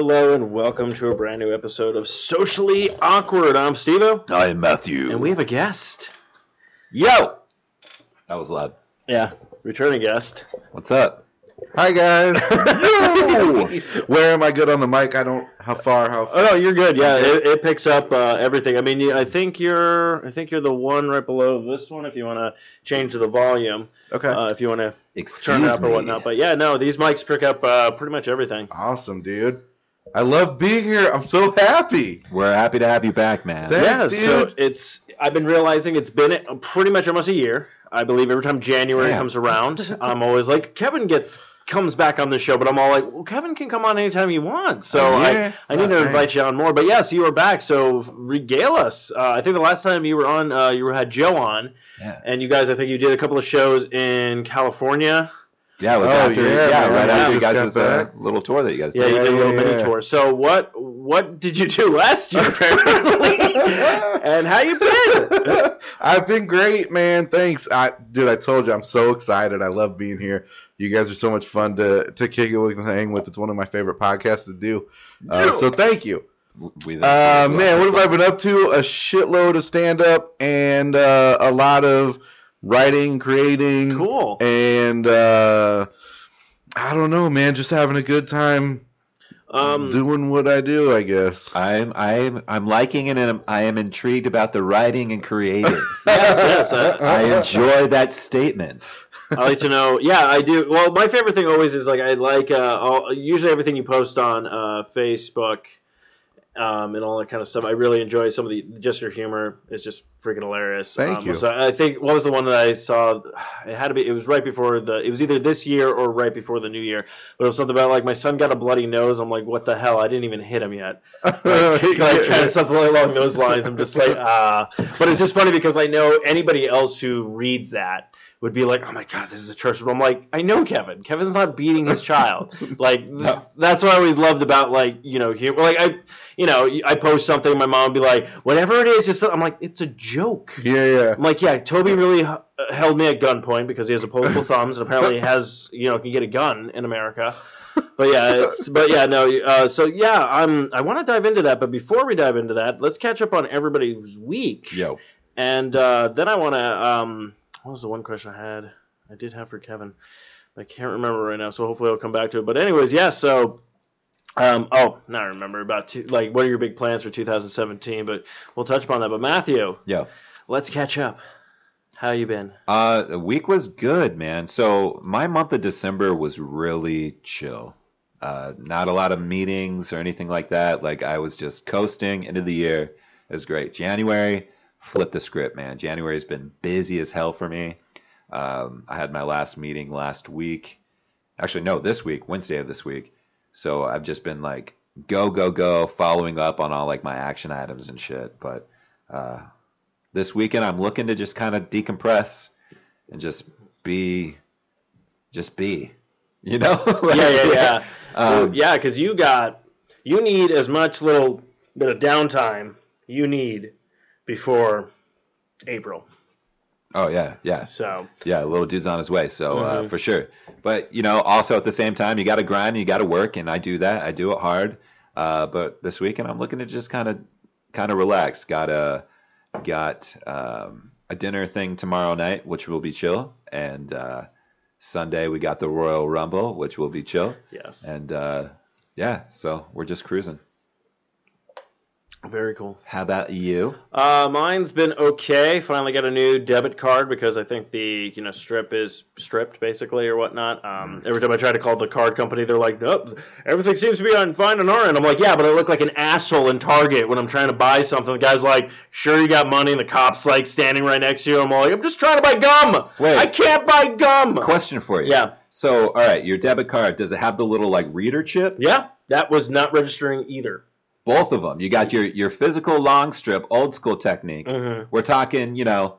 Hello and welcome to a brand new episode of Socially Awkward. I'm Stevo, I'm Matthew. and we have a guest. Yo! That was loud. Yeah, returning guest. What's up? Hi guys. Yo! Where am I good on the mic? I don't. How far? How? Oh no, you're good. Yeah, it, it picks up uh, everything. I mean, you- I think you're, I think you're the one right below this one. If you want to change the volume, Okay. uh, if you want to Excuse turn it up me. or whatnot. But yeah, no, these mics pick up uh, pretty much everything. awesome, dude. I love being here. I'm so happy. We're happy to have you back, man. Thanks, yeah, so dude. it's. I've been realizing it's been pretty much almost a year. I believe every time January Damn. comes around, I'm always like Kevin gets comes back on the show, but I'm all like, well, Kevin can come on anytime he wants. So Oh, yeah? I I need to Right. invite you on more. But yes, you are back. So regale us. Uh, I think the last time you were on, uh, you had Joe on, Yeah. and you guys, I think you did a couple of shows in California. Yeah, it was Oh, after, yeah, yeah, man, right after you guys' got uh, little tour that you guys did. Yeah, you did a little yeah, mini yeah. tour. So what what did you do last year apparently? and how you been? I've been great, man. Thanks, I, dude. I told you I'm so excited. I love being here. You guys are so much fun to to kick it with and hang with. It's one of my favorite podcasts to do. Uh, so thank you. We, Uh, man, what have I been up to? A shitload of stand up and uh, a lot of writing, creating. Cool. And uh, I don't know, man. Just having a good time Um, doing what I do, I guess. I'm I'm I'm liking it, and I'm, I am intrigued about the writing and creating. yes, yes. I, I enjoy that statement. I like to know. Yeah, I do. Well, my favorite thing always is like I like uh, all, usually everything you post on uh, Facebook um, and all that kind of stuff. I really enjoy some of the just your humor is just freaking hilarious. Thank um, you. So I think what was the one that I saw? It had to be. It was right before the. It was either this year or right before the new year. But it was something about like my son got a bloody nose. I'm like, what the hell? I didn't even hit him yet. like, like kind of something along those lines. I'm just like, ah. But it's just funny because I know anybody else who reads that would be like, "Oh my god, this is a church." But I'm like, I know Kevin. Kevin's not beating his child. like No. that's what I always loved about like you know humor. Like I, you know, I post something, my mom would be like, "Whatever it is, just," I'm like, "It's a joke." Yeah, yeah. I'm like, yeah, Toby really h- held me at gunpoint because he has opposable thumbs and apparently has, you know, can get a gun in America. But yeah, it's but yeah, no. Uh, so yeah, I'm. I want to dive into that, but before we dive into that, let's catch up on everybody's week. Yo. And uh, then I want to. Um, what was the one question I had? I did have for Kevin. I can't remember right now, so hopefully I'll come back to it. But anyways, yeah. So, um, oh, now I remember about two, like what are your big plans for 2017? But we'll touch upon that. But Matthew, yeah, let's catch up. How you been? Uh, the week was good, man. So my month of December was really chill. Uh, not a lot of meetings or anything like that. Like I was just coasting into the year. It was great. January, flip the script, man. January's been busy as hell for me. Um, I had my last meeting last week. Actually, no, this week, Wednesday of this week. So I've just been like go go go, following up on all like my action items and shit. But uh, this weekend I'm looking to just kind of decompress and just be, just be, you know? Like, yeah, yeah, yeah. Um, yeah, because you got you need as much little bit of downtime you need before April. Oh yeah, yeah, So yeah. Little dude's on his way, so uh, Mhm. for sure. But you know, also at the same time, you got to grind, you got to work, and I do that. I do it hard. Uh, but this weekend, I'm looking to just kind of, kind of relax. Got a, got um, a dinner thing tomorrow night, which will be chill, and uh, Sunday we got the Royal Rumble, which will be chill, yes, and uh, yeah, so we're just cruising. Very cool. How about you? Uh, mine's been okay. Finally got a new debit card because I think the you know strip is stripped basically or whatnot. Um, every time I try to call the card company, they're like, "Nope, everything seems to be on fine on our end." I'm like, "Yeah, but I look like an asshole in Target when I'm trying to buy something." The guy's like, "Sure, you got money," and the cop's like standing right next to you. I'm like, "I'm just trying to buy gum. Wait. I can't buy gum." Question for you. Yeah. So, all right, your debit card does it have the little like reader chip? Yeah, that was not registering either. Both of them. You got your your physical long strip, old school technique. Mhm. We're talking, you know,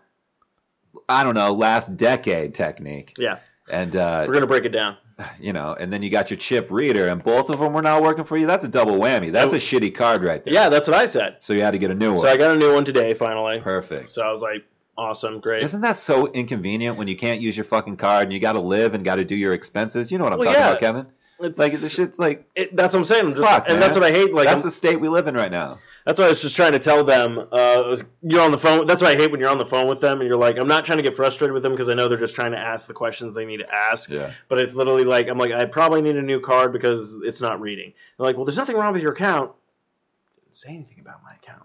I don't know, last decade technique, Yeah, and uh, we're gonna break it down. you know, and then you got your chip reader, and both of them were not working for you. That's a double whammy. That's a shitty card right there. Yeah, that's what I said. So you had to get a new one. So I got a new one today finally. Perfect. So I was like, awesome, great. Isn't that so inconvenient when you can't use your fucking card and you got to live and got to do your expenses? You know what I'm Well, talking yeah. about, Kevin? It's, Like the shit's like it, that's what I'm saying. I'm just, fuck, and man. that's what I hate. Like that's I'm- the state we live in right now. that's what I was just trying to tell them. Uh, was, you're on the phone. That's what I hate when you're on the phone with them and you're like, I'm not trying to get frustrated with them because I know they're just trying to ask the questions they need to ask. Yeah. But it's literally like I'm like I probably need a new card because it's not reading. They're like, well, there's nothing wrong with your account. Didn't say anything about my account.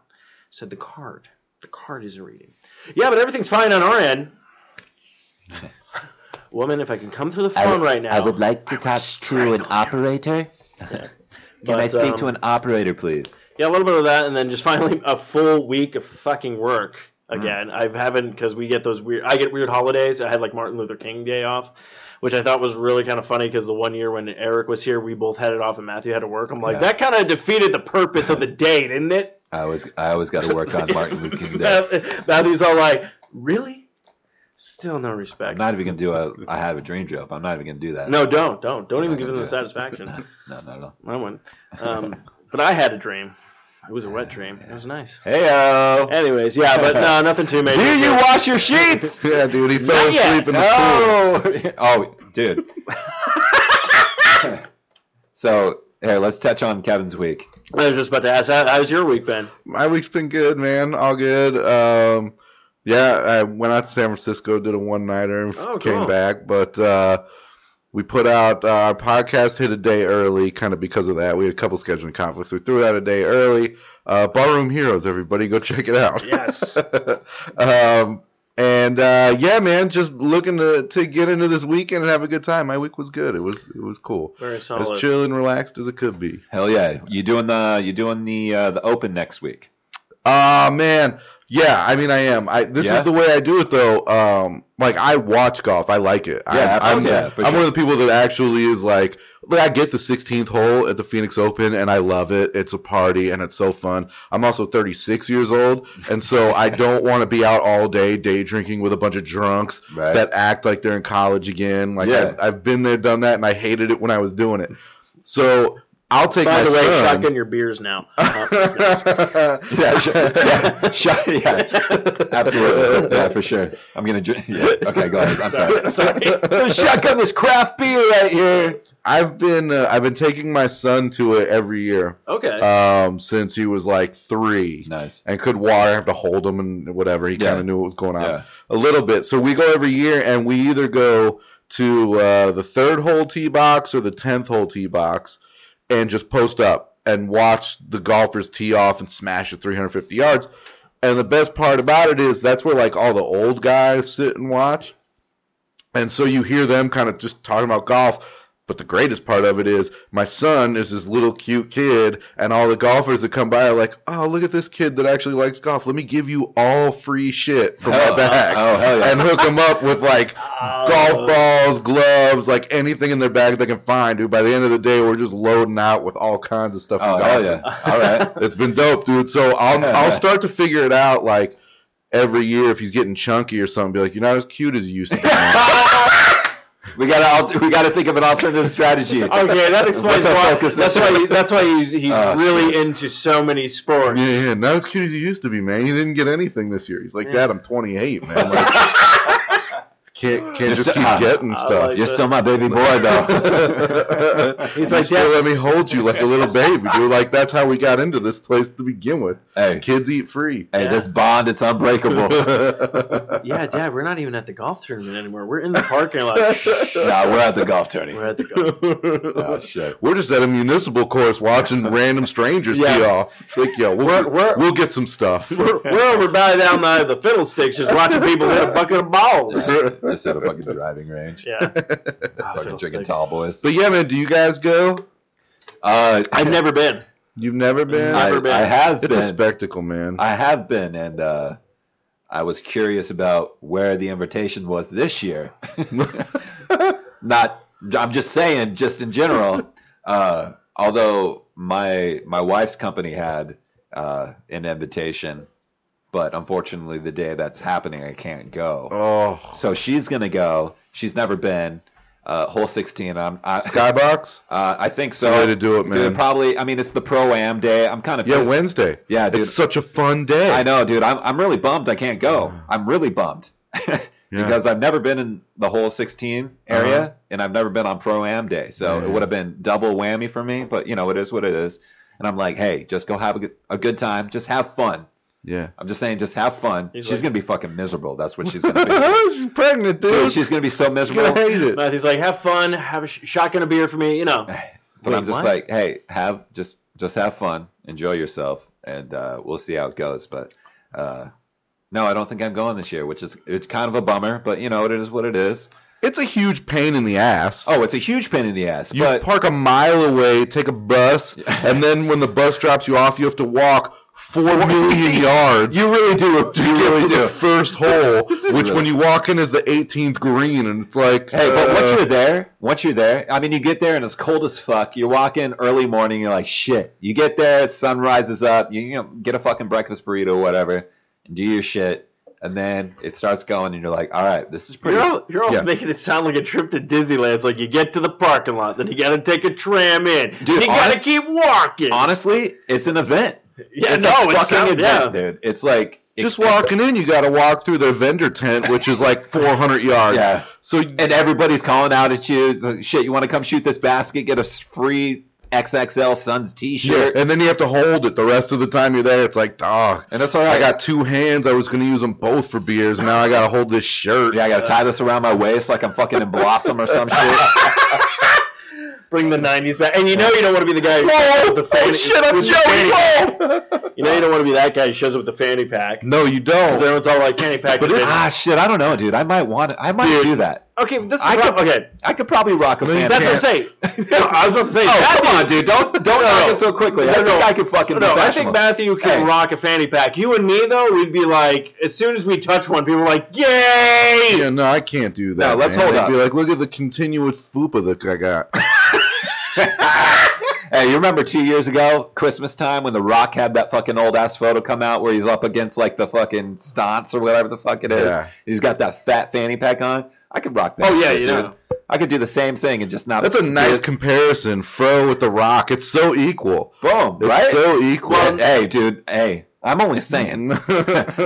Said the card. The card isn't reading. Yeah, but everything's fine on our end. Woman, if I can come through the phone right now. I would like to I talk to an you. operator. Can But, I speak um, to an operator, please? Yeah, a little bit of that, and then just finally a full week of fucking work again. I haven't because we get those weird. I get weird holidays. I had like Martin Luther King Day off, which I thought was really kind of funny because the one year when Eric was here, we both had it off, and Matthew had to work. I'm like, Yeah. that kind of defeated the purpose of the day, didn't it? I always I always got to work on Martin Luther King Day. Matthew's all like, really? Still no respect. I'm respect. not even gonna do a I have a dream joke. I'm not even gonna do that. no, don't, don't, don't I'm even give them the it. satisfaction. No, no, no. I wouldn't. Um, but I had a dream. It was a wet dream. It was nice. Hey yo. Anyways, yeah, but no, nothing too major. Do you wash your sheets? Yeah, dude, he fell Not yet. asleep in the pool. oh, dude. so here, let's touch on Kevin's week. I was just about to ask, how, how's your week been? My week's been good, man. All good. Um, yeah, I went out to San Francisco, did a one nighter, and Oh, came cool. back. But uh, we put out uh, our podcast hit a day early, kind of because of that. We had a couple scheduling conflicts. We threw it out a day early. Uh, Barroom Heroes, everybody, go check it out. Yes. um, and uh, yeah, man, just looking to to get into this weekend and have a good time. My week was good. It was it was cool. Very solid. As solid. chill and relaxed as it could be. Hell yeah. You doing the you doing the uh, the open next week? Ah man, yeah. I mean, I am. I this Yeah? is the way I do it though. Um, like I watch golf. I like it. Yeah, I'm, I'm, yeah, I'm sure. one of the people that actually is like, like I get the 16th hole at the Phoenix Open and I love it. It's a party and it's so fun. I'm also 36 years old, and so I don't want to be out all day day drinking with a bunch of drunks Right. that act like they're in college again. Like Yeah. I've, I've been there, done that, and I hated it when I was doing it. So I'll take By my the way, son. shotgun your beers now. Uh, Yeah, sure. yeah, shot, yeah, absolutely, yeah, for sure. I'm gonna drink. Yeah. Okay, go ahead. I'm sorry. Sorry. Shotgun this craft beer right here. I've been uh, I've been taking my son to it every year okay. um, since he was like three Nice. and could walk. I have to hold him and whatever. He Yeah. kind of knew what was going on Yeah. a little bit. So we go every year, and we either go to uh, the third hole tee box or the tenth hole tee box, and just post up and watch the golfers tee off and smash at 350 yards. And the best part about it is that's where like all the old guys sit and watch. And so you hear them kind of just talking about golf. But the greatest part of it is my son is this little cute kid, and all the golfers that come by are like, "Oh, look at this kid that actually likes golf. Let me give you all free shit from Oh, my bag, oh, hell yeah. and hook them up with like Oh. golf balls, gloves, like anything in their bag they can find. Dude, by the end of the day, we're just loading out with all kinds of stuff. Oh for hell yeah! All right. It's been dope, dude. So I'll I'll start to figure it out like every year if he's getting chunky or something. Be like, you're not as cute as you used to be. man." We gotta we gotta think of an alternative strategy. Okay, that explains why. focus That's why. He, that's why he's, he's Oh, really shit. into so many sports. yeah, yeah, not as cute as he used to be, man. He didn't get anything this year. He's like, Yeah. Dad, I'm 28, man. Like, can't can't just Just- keep uh, getting stuff. like You're still my baby boy though. He's like, still Dad, let me hold you like a little baby, dude. Like that's how we got into this place to begin with. hey, Kids eat free. hey, Yeah. this bond it's unbreakable. yeah, Dad, we're not even at the golf tournament anymore. We're in the parking lot. nah, we're at the golf tourney. We're at the golf. Oh shit. We're just at a municipal course watching random strangers Yeah. tee off. It's like, yo, we'll, We're- we're- we'll get some stuff. We're, we're over by down the, the fiddlesticks just watching people hit a bucket of balls. Just at a fucking driving range. Yeah. Fucking Fiddlesticks. drinking tall boys. But yeah, man, do you guys go? Uh, I've never been. You've never been? I, never been. I have it's a been. spectacle, man. I have been, and uh, I was curious about where the invitation was this year. Not, I'm just saying, just in general. Uh, although my my wife's company had uh, an invitation, but unfortunately, the day that's happening, I can't go. oh, So she's gonna go. She's never been. Uh, hole 16. I'm. I, Skybox? uh, I think so. way to do it, man. Dude, probably. I mean, it's the pro am day. I'm kind of. Yeah, Wednesday. Yeah, dude. It's such a fun day. I know, dude. I'm I'm really bummed I can't go. I'm really bummed because I've never been in the whole 16 area Uh-huh. and I've never been on pro am day, so Yeah. it would have been double whammy for me. But you know, it is what it is. And I'm like, hey, just go have a good, a good time. Just have fun. Yeah. I'm just saying, just have fun. He's she's like- gonna be fucking miserable. That's what she's gonna be. She's pregnant, dude. Dude, she's gonna be so miserable. gonna hate it. Matthew's like, have fun, have a sh- shotgun a beer for me, you know. But Wait, I'm just what? like, hey, have just just have fun, enjoy yourself, and uh, we'll see how it goes. But uh, no, I don't think I'm going this year, which is it's kind of a bummer. But you know, it is what it is. It's a huge pain in the ass. Oh, it's a huge pain in the ass. You but park a mile away, take a bus, and then when the bus drops you off, you have to walk four million yards. you really do. to You get really to do. the first hole, which a- when you walk in is the 18th green, and it's like, Hey, but once uh, you're there, once you're there, I mean, you get there and it's cold as fuck. You walk in early morning, you're like, shit. You get there, sun rises up, you, you know, get a fucking breakfast burrito or whatever, and do your shit, and then it starts going, and you're like, all right, this is pretty. You're, all, you're almost Yeah. making it sound like a trip to Disneyland. It's like you get to the parking lot, then you got to take a tram in, Dude, you got to keep walking. Honestly, it's an event. Yeah, it's no, a fucking sounds, event, yeah. dude. It's like just walking in, you got to walk through their vendor tent, which is like 400 yards. Yeah. So and everybody's calling out at you. Shit, you want to come shoot this basket? Get a free XXL Suns T-shirt, and then you have to hold it the rest of the time you're there. It's like, dog. and that's all I got two hands. I was going to use them both for beers. Now I got to hold this shirt. yeah, I got to tie this around my waist like I'm fucking in Blossom or some shit. Bring the '90s back, and you know you don't want to be the guy who Whoa! with the fanny. Oh shit! I'm Joey You know you don't want to be that guy who shows up with the fanny pack. No, you don't. everyone's all like fanny pack. But ah, shit, I don't know, dude. I might want. It. I might Dude. do that. Okay, this is I rough. could- okay. I could probably rock a fan. That's what I'm saying. No, I was about to say. Oh, Matthew, come on, dude! Don't don't No, knock no. it so quickly. I No, think no. I could fucking. No, be I think fashionable. Matthew can Hey. rock a fanny pack. You and me though, we'd be like, as soon as we touch one, people are like, "Yay!" Yeah, no, I can't do that. No, let's man. hold They'd up. Be like, look at the continuous fupa that I got. hey, you remember two years ago, Christmas time, when The Rock had that fucking old ass photo come out where he's up against like the fucking stunts or whatever the fuck it is. Yeah. He's got that fat fanny pack on. I could rock that. Oh, yeah, shit, you dude. know. I could do the same thing and just not. That's a nice it. comparison. Fro with the Rock. It's so equal. boom, It's right? so equal. Well, hey, dude. Hey, I'm only saying.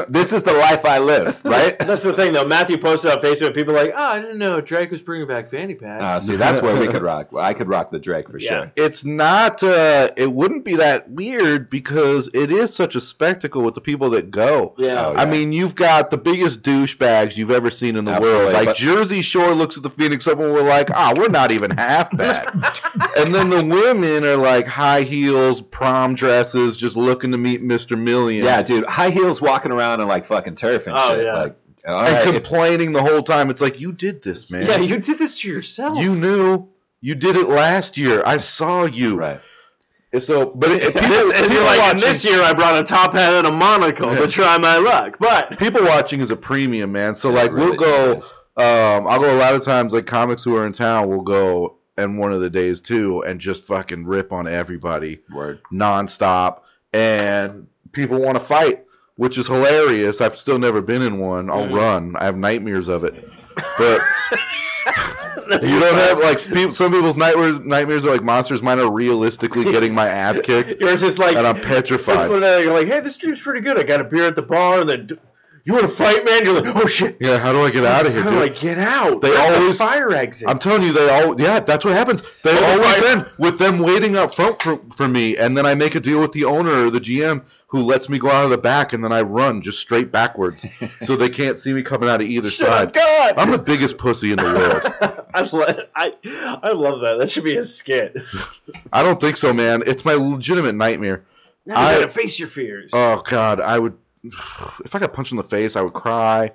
this is the life I live, right? That's the thing though. Matthew posted on Facebook. People are like, "Oh, I didn't know Drake was bringing back fanny packs." Uh, see, that's where we could rock. I could rock the Drake for Yeah. sure. it's not uh it wouldn't be that weird because it is such a spectacle with the people that go yeah. Oh, I mean, you've got the biggest douchebags you've ever seen in the Absolutely, world. Like but- Jersey Shore looks at the Phoenix Open, we're like, ah, we're not even half bad. and then the women are like high heels, prom dresses, just looking to meet Mr. Million. Yeah, dude. High heels walking around in like fucking turf and Oh, shit. yeah. Like, all and right, complaining the whole time. It's like you did this, man. yeah, you did this to yourself. You knew. You did it last year. I saw you. right. So, but it, people, This- and you're like, watching, this year I brought a top hat and a monocle Yeah. to try my luck. But people watching is a premium, man. So like, really we'll go. Um, I'll go a lot of times. Like comics who are in town will go, and one of the days too, and just fucking rip on everybody Word. nonstop. And people want to fight, which is hilarious. I've still never been in one. I'll Mhm. run. I have nightmares of it. But you don't have like some people's nightmares. Nightmares are like monsters. Mine are realistically getting my ass kicked, Yours is like, and I'm petrified. you're like, hey, this dude's pretty good. I got a beer at the bar, and then you want to fight, man? You're like, oh shit. Yeah, how do I get out of here? How do I get out? They Where's the always- fire exit. I'm telling you, they all yeah, that's what happens. They Oh, always right. end with them waiting up front for, for me, and then I make a deal with the owner or the GM who lets me go out of the back, and then I run just straight backwards, so they can't see me coming out of either Shut up, side. God. I'm the biggest pussy in the world. I, lo- I I love that. That should be a skit. I don't think so, man. It's my legitimate nightmare. Now you I- gotta face your fears. Oh God, I would if I got punched in the face, I would cry.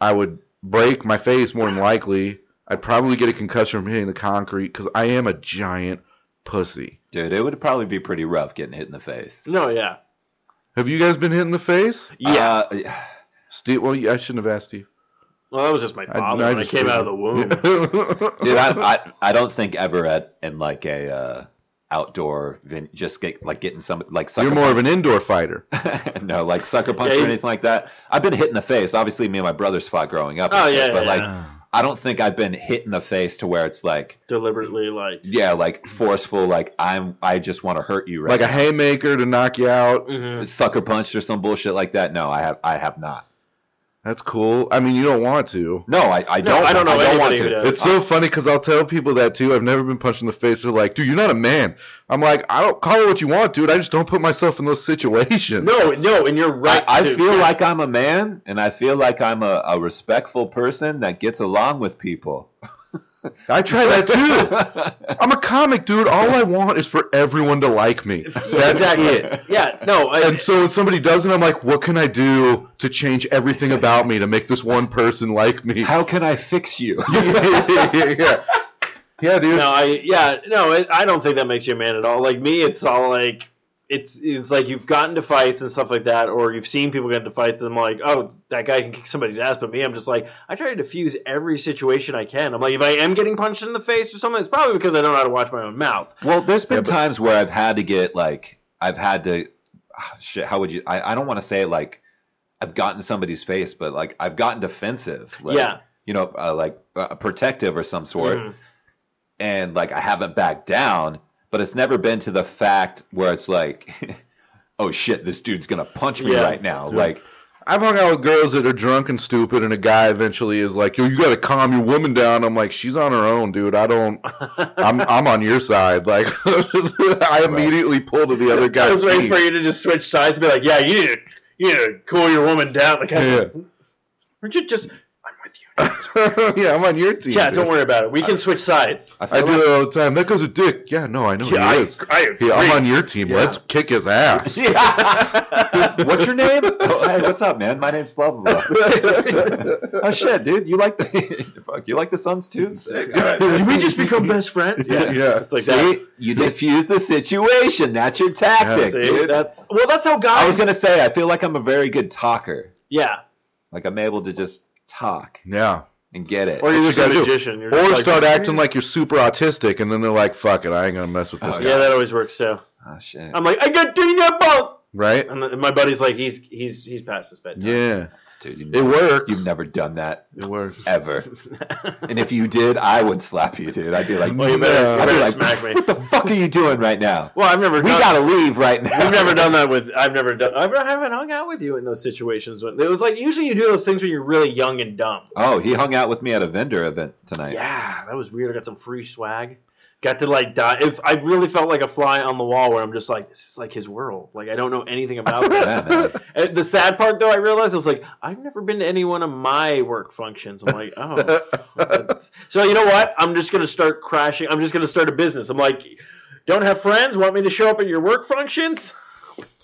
I would break my face more than likely. I'd probably get a concussion from hitting the concrete because I am a giant pussy. Dude, it would probably be pretty rough getting hit in the face. no, yeah, Have you guys been hit in the face? yeah. Uh, Steve, well, I shouldn't have asked Steve. well, that was just my father when I came out of the womb. womb. dude, I, I I don't think ever at in like a uh, outdoor vin- just get like getting some like sucker You're more of an indoor fighter. no like sucker punch Yeah, or anything like that. I've been hit in the face. Obviously, me and my brothers fought growing up. and Oh, shit, yeah, but yeah, like yeah. I don't think I've been hit in the face to where it's like Deliberately, like, yeah like forceful like I'm I just want to hurt you right Like a haymaker to knock you out. mhm. sucker punched or some bullshit like that. No, I have I have not. That's cool. I mean, you don't want to. No, I, I No, don't. I don't know I don't want anybody who to. does. It's so funny because I'll tell people that too. I've never been punched in the face. They're like, dude, you're not a man. I'm like, I don't call it what you want, dude. I just don't put myself in those situations. No, no, and you're right. I, I to- feel yeah. like I'm a man, and I feel like I'm a, a respectful person that gets along with people. I try that too. I'm a comic, dude. All I want is for everyone to like me. That's exactly. it. Yeah, no, I, And so when somebody doesn't, I'm like, what can I do to change everything about me to make this one person like me? How can I fix you? yeah. yeah, dude. no, I yeah, no, it, I don't think that makes you a man at all. Like me, it's all like it's it's like you've gotten to fights and stuff like that, or you've seen people get into fights, and I'm like, oh, that guy can kick somebody's ass. But me, I'm just like, I try to diffuse every situation I can. I'm like, if I am getting punched in the face or something, it's probably because I don't know how to watch my own mouth. Well, there's been Yeah, but- times where I've had to get like I've had to ah, shit. How would you? I, I don't want to say like I've gotten somebody's face, but like I've gotten defensive. Like, Yeah. You know, uh, like uh, protective or some sort, Mhm. and like I haven't backed down. But it's never been to the fact where it's like, oh shit, this dude's gonna punch me Yeah. right now. Like, I've hung out with girls that are drunk and stupid, and a guy eventually is like, "Yo, you got to calm your woman down." I'm like, "She's on her own, dude. I don't. I'm I'm on your side." Like, I immediately pull to the other guy. I was waiting feet. for you to just switch sides and be like, yeah, you need to, you need to cool your woman down. Like, Yeah. or ju- just, you. yeah, I'm on your team. Yeah, dude. don't worry about it. We can switch sides. I I do like, it all the time. That goes a dick. Yeah, no, I know Yeah, he I- is. I Yeah, I'm on your team. Yeah. Let's kick his ass. what's your name? Oh, hey, what's up, man? My name's blah blah blah. oh shit, dude, you like the fuck? You like the Suns too? Sick. All right. Did we just become best friends? Yeah, yeah. It's like See, that. you diffuse the situation. That's your tactic, See, dude. that's well, that's how guys. I was gonna say, I feel like I'm a very good talker. yeah. Like I'm able to just talk Yeah. and get it. Or you're you just a gotta do. magician. You're just Or like, start acting like you're super autistic, and then they're like, "Fuck it, I ain't gonna mess with this Oh, guy." Yeah, that always works too. oh shit. I'm like, I got dinner bunk. Right? And the- my buddy's like, he's he's he's past his bedtime. Yeah, Dude, you it works. You've never done that It works. ever. and if you did, I would slap you, dude. I'd be like, Well, you better, Yeah. you I'd be better like, smack me. what the fuck are you doing right now? Well, I've never. We done, gotta leave right now. We've never done that with. I've never done. I've, I haven't hung out with you in those situations. When, it was like usually you do those things when you're really young and dumb. Oh, he hung out with me at a vendor event tonight. Yeah, that was weird. I got some free swag. Got to like die. If I really felt like a fly on the wall, where I'm just like, this is like his world. Like I don't know anything about this. And the sad part, though, I realized I was like, I've never been to any one of my work functions. I'm like, oh. so you know what? I'm just gonna start crashing. I'm just gonna start a business. I'm like, don't have friends? Want me to show up at your work functions?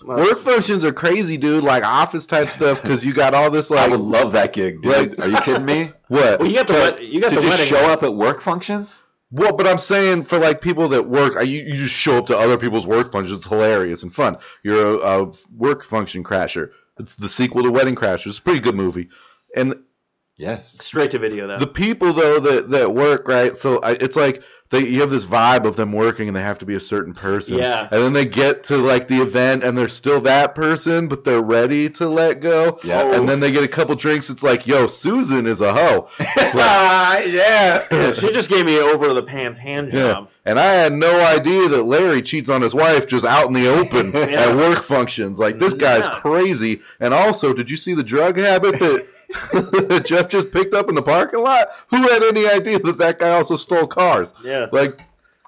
Work functions are crazy, dude. Like office type stuff, because you got all this Like, I would love that gig, dude. Like- Are you kidding me? what? Well, you got the wed- you got to the just wedding. show up at work functions? Well, but I'm saying for like people that work, I- you, you just show up to other people's work functions. It's hilarious and fun. You're a, a work function crasher. It's the sequel to Wedding Crashers. It's a pretty good movie. And Yes. Straight to video though. the people though that that work right, so I, it's like they you have this vibe of them working and they have to be a certain person. Yeah. And then they get to like the event and they're still that person, but they're ready to let go. Yeah. And then they get a couple drinks. It's like, yo, Susan is a hoe. yeah. Yeah, she just gave me over the pants hand Yeah. job. And I had no idea that Larry cheats on his wife just out in the open Yeah. at work functions. Like this guy's Yeah. crazy. And also, did you see the drug habit that Jeff just picked up in the parking lot? Who had any idea that that guy also stole cars? Yeah. Like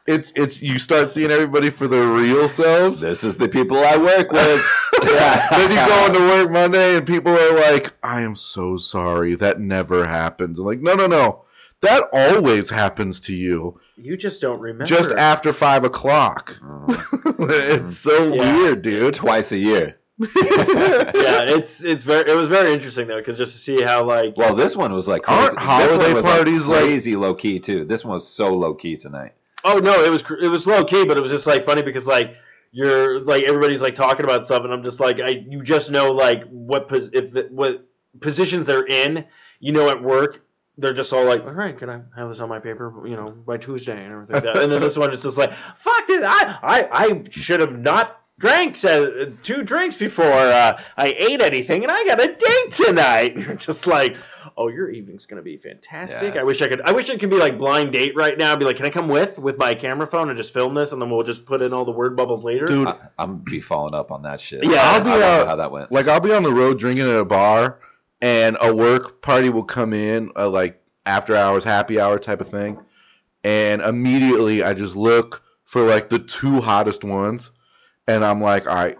it's it's you start seeing everybody for their real selves. This is the people I work with. Yeah. then you go into work Monday and people are like, I am so sorry. That never happens. I'm like, no, no, no. That always happens to you. You just don't remember. Just after five o'clock. Oh. it's so Yeah. weird, dude. Twice a year. Yeah, it's it's very it was very interesting though because just to see how like Well, this one was like Aren't crazy. holiday was parties, like- like crazy low key too. This one was so low key tonight. oh no it was it was low key but it was just like funny because like you're like everybody's like talking about stuff and I'm just like I you just know like what pos- if the, what positions they're in you know at work they're just all like all right can I have this on my paper you know by Tuesday and everything like that and then this one is just like fuck this I I I should have not drank uh, two drinks before uh, I ate anything and I got a date tonight. And you're just like oh your evening's gonna be fantastic. Yeah. I wish I could I wish it could be like blind date right now. I'd be like can I come with with my camera phone and just film this and then we'll just put in all the word bubbles later? Dude, I, I'm be following up on that shit. Yeah, I, I'll be, I don't know uh, how that went. Like I'll be on the road drinking at a bar, and a work party will come in, uh, like after hours, happy hour type of thing, and immediately I just look for like the two hottest ones, and I'm like, all right,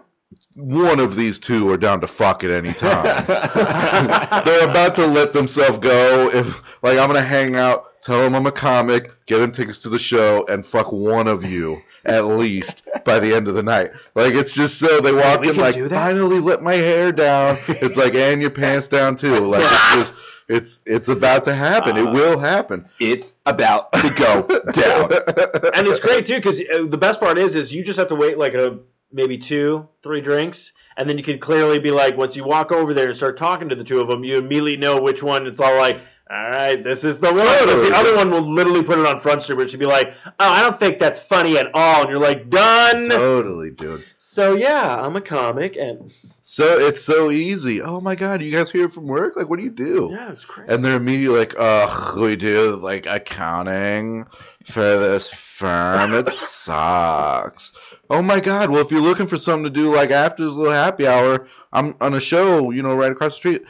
one of these two are down to fuck at any time. They're about to let themselves go. If like I'm gonna hang out, tell them I'm a comic, get them tickets to the show, and fuck one of you at least by the end of the night. Like it's just so they walk in like finally let my hair down. It's like and your pants down too. Like it's just it's it's about to happen. Uh, it will happen. it's about to go down. and it's great too because the best part is is you just have to wait like a maybe two three drinks and then you can clearly be like once you walk over there and start talking to the two of them you immediately know which one it's all like all right this is the one. the other one will literally put it on front street where she'll be like oh i don't think that's funny at all and you're like done Totally, dude. so yeah i'm a comic and So it's so easy. Oh my god, you guys here from work? Like, what do you do? yeah it's crazy And they're immediately like, ugh, we do like accounting for this firm. It sucks. Oh my god, well, if you're looking for something to do like after this little happy hour, I'm on a show, you know, right across the street.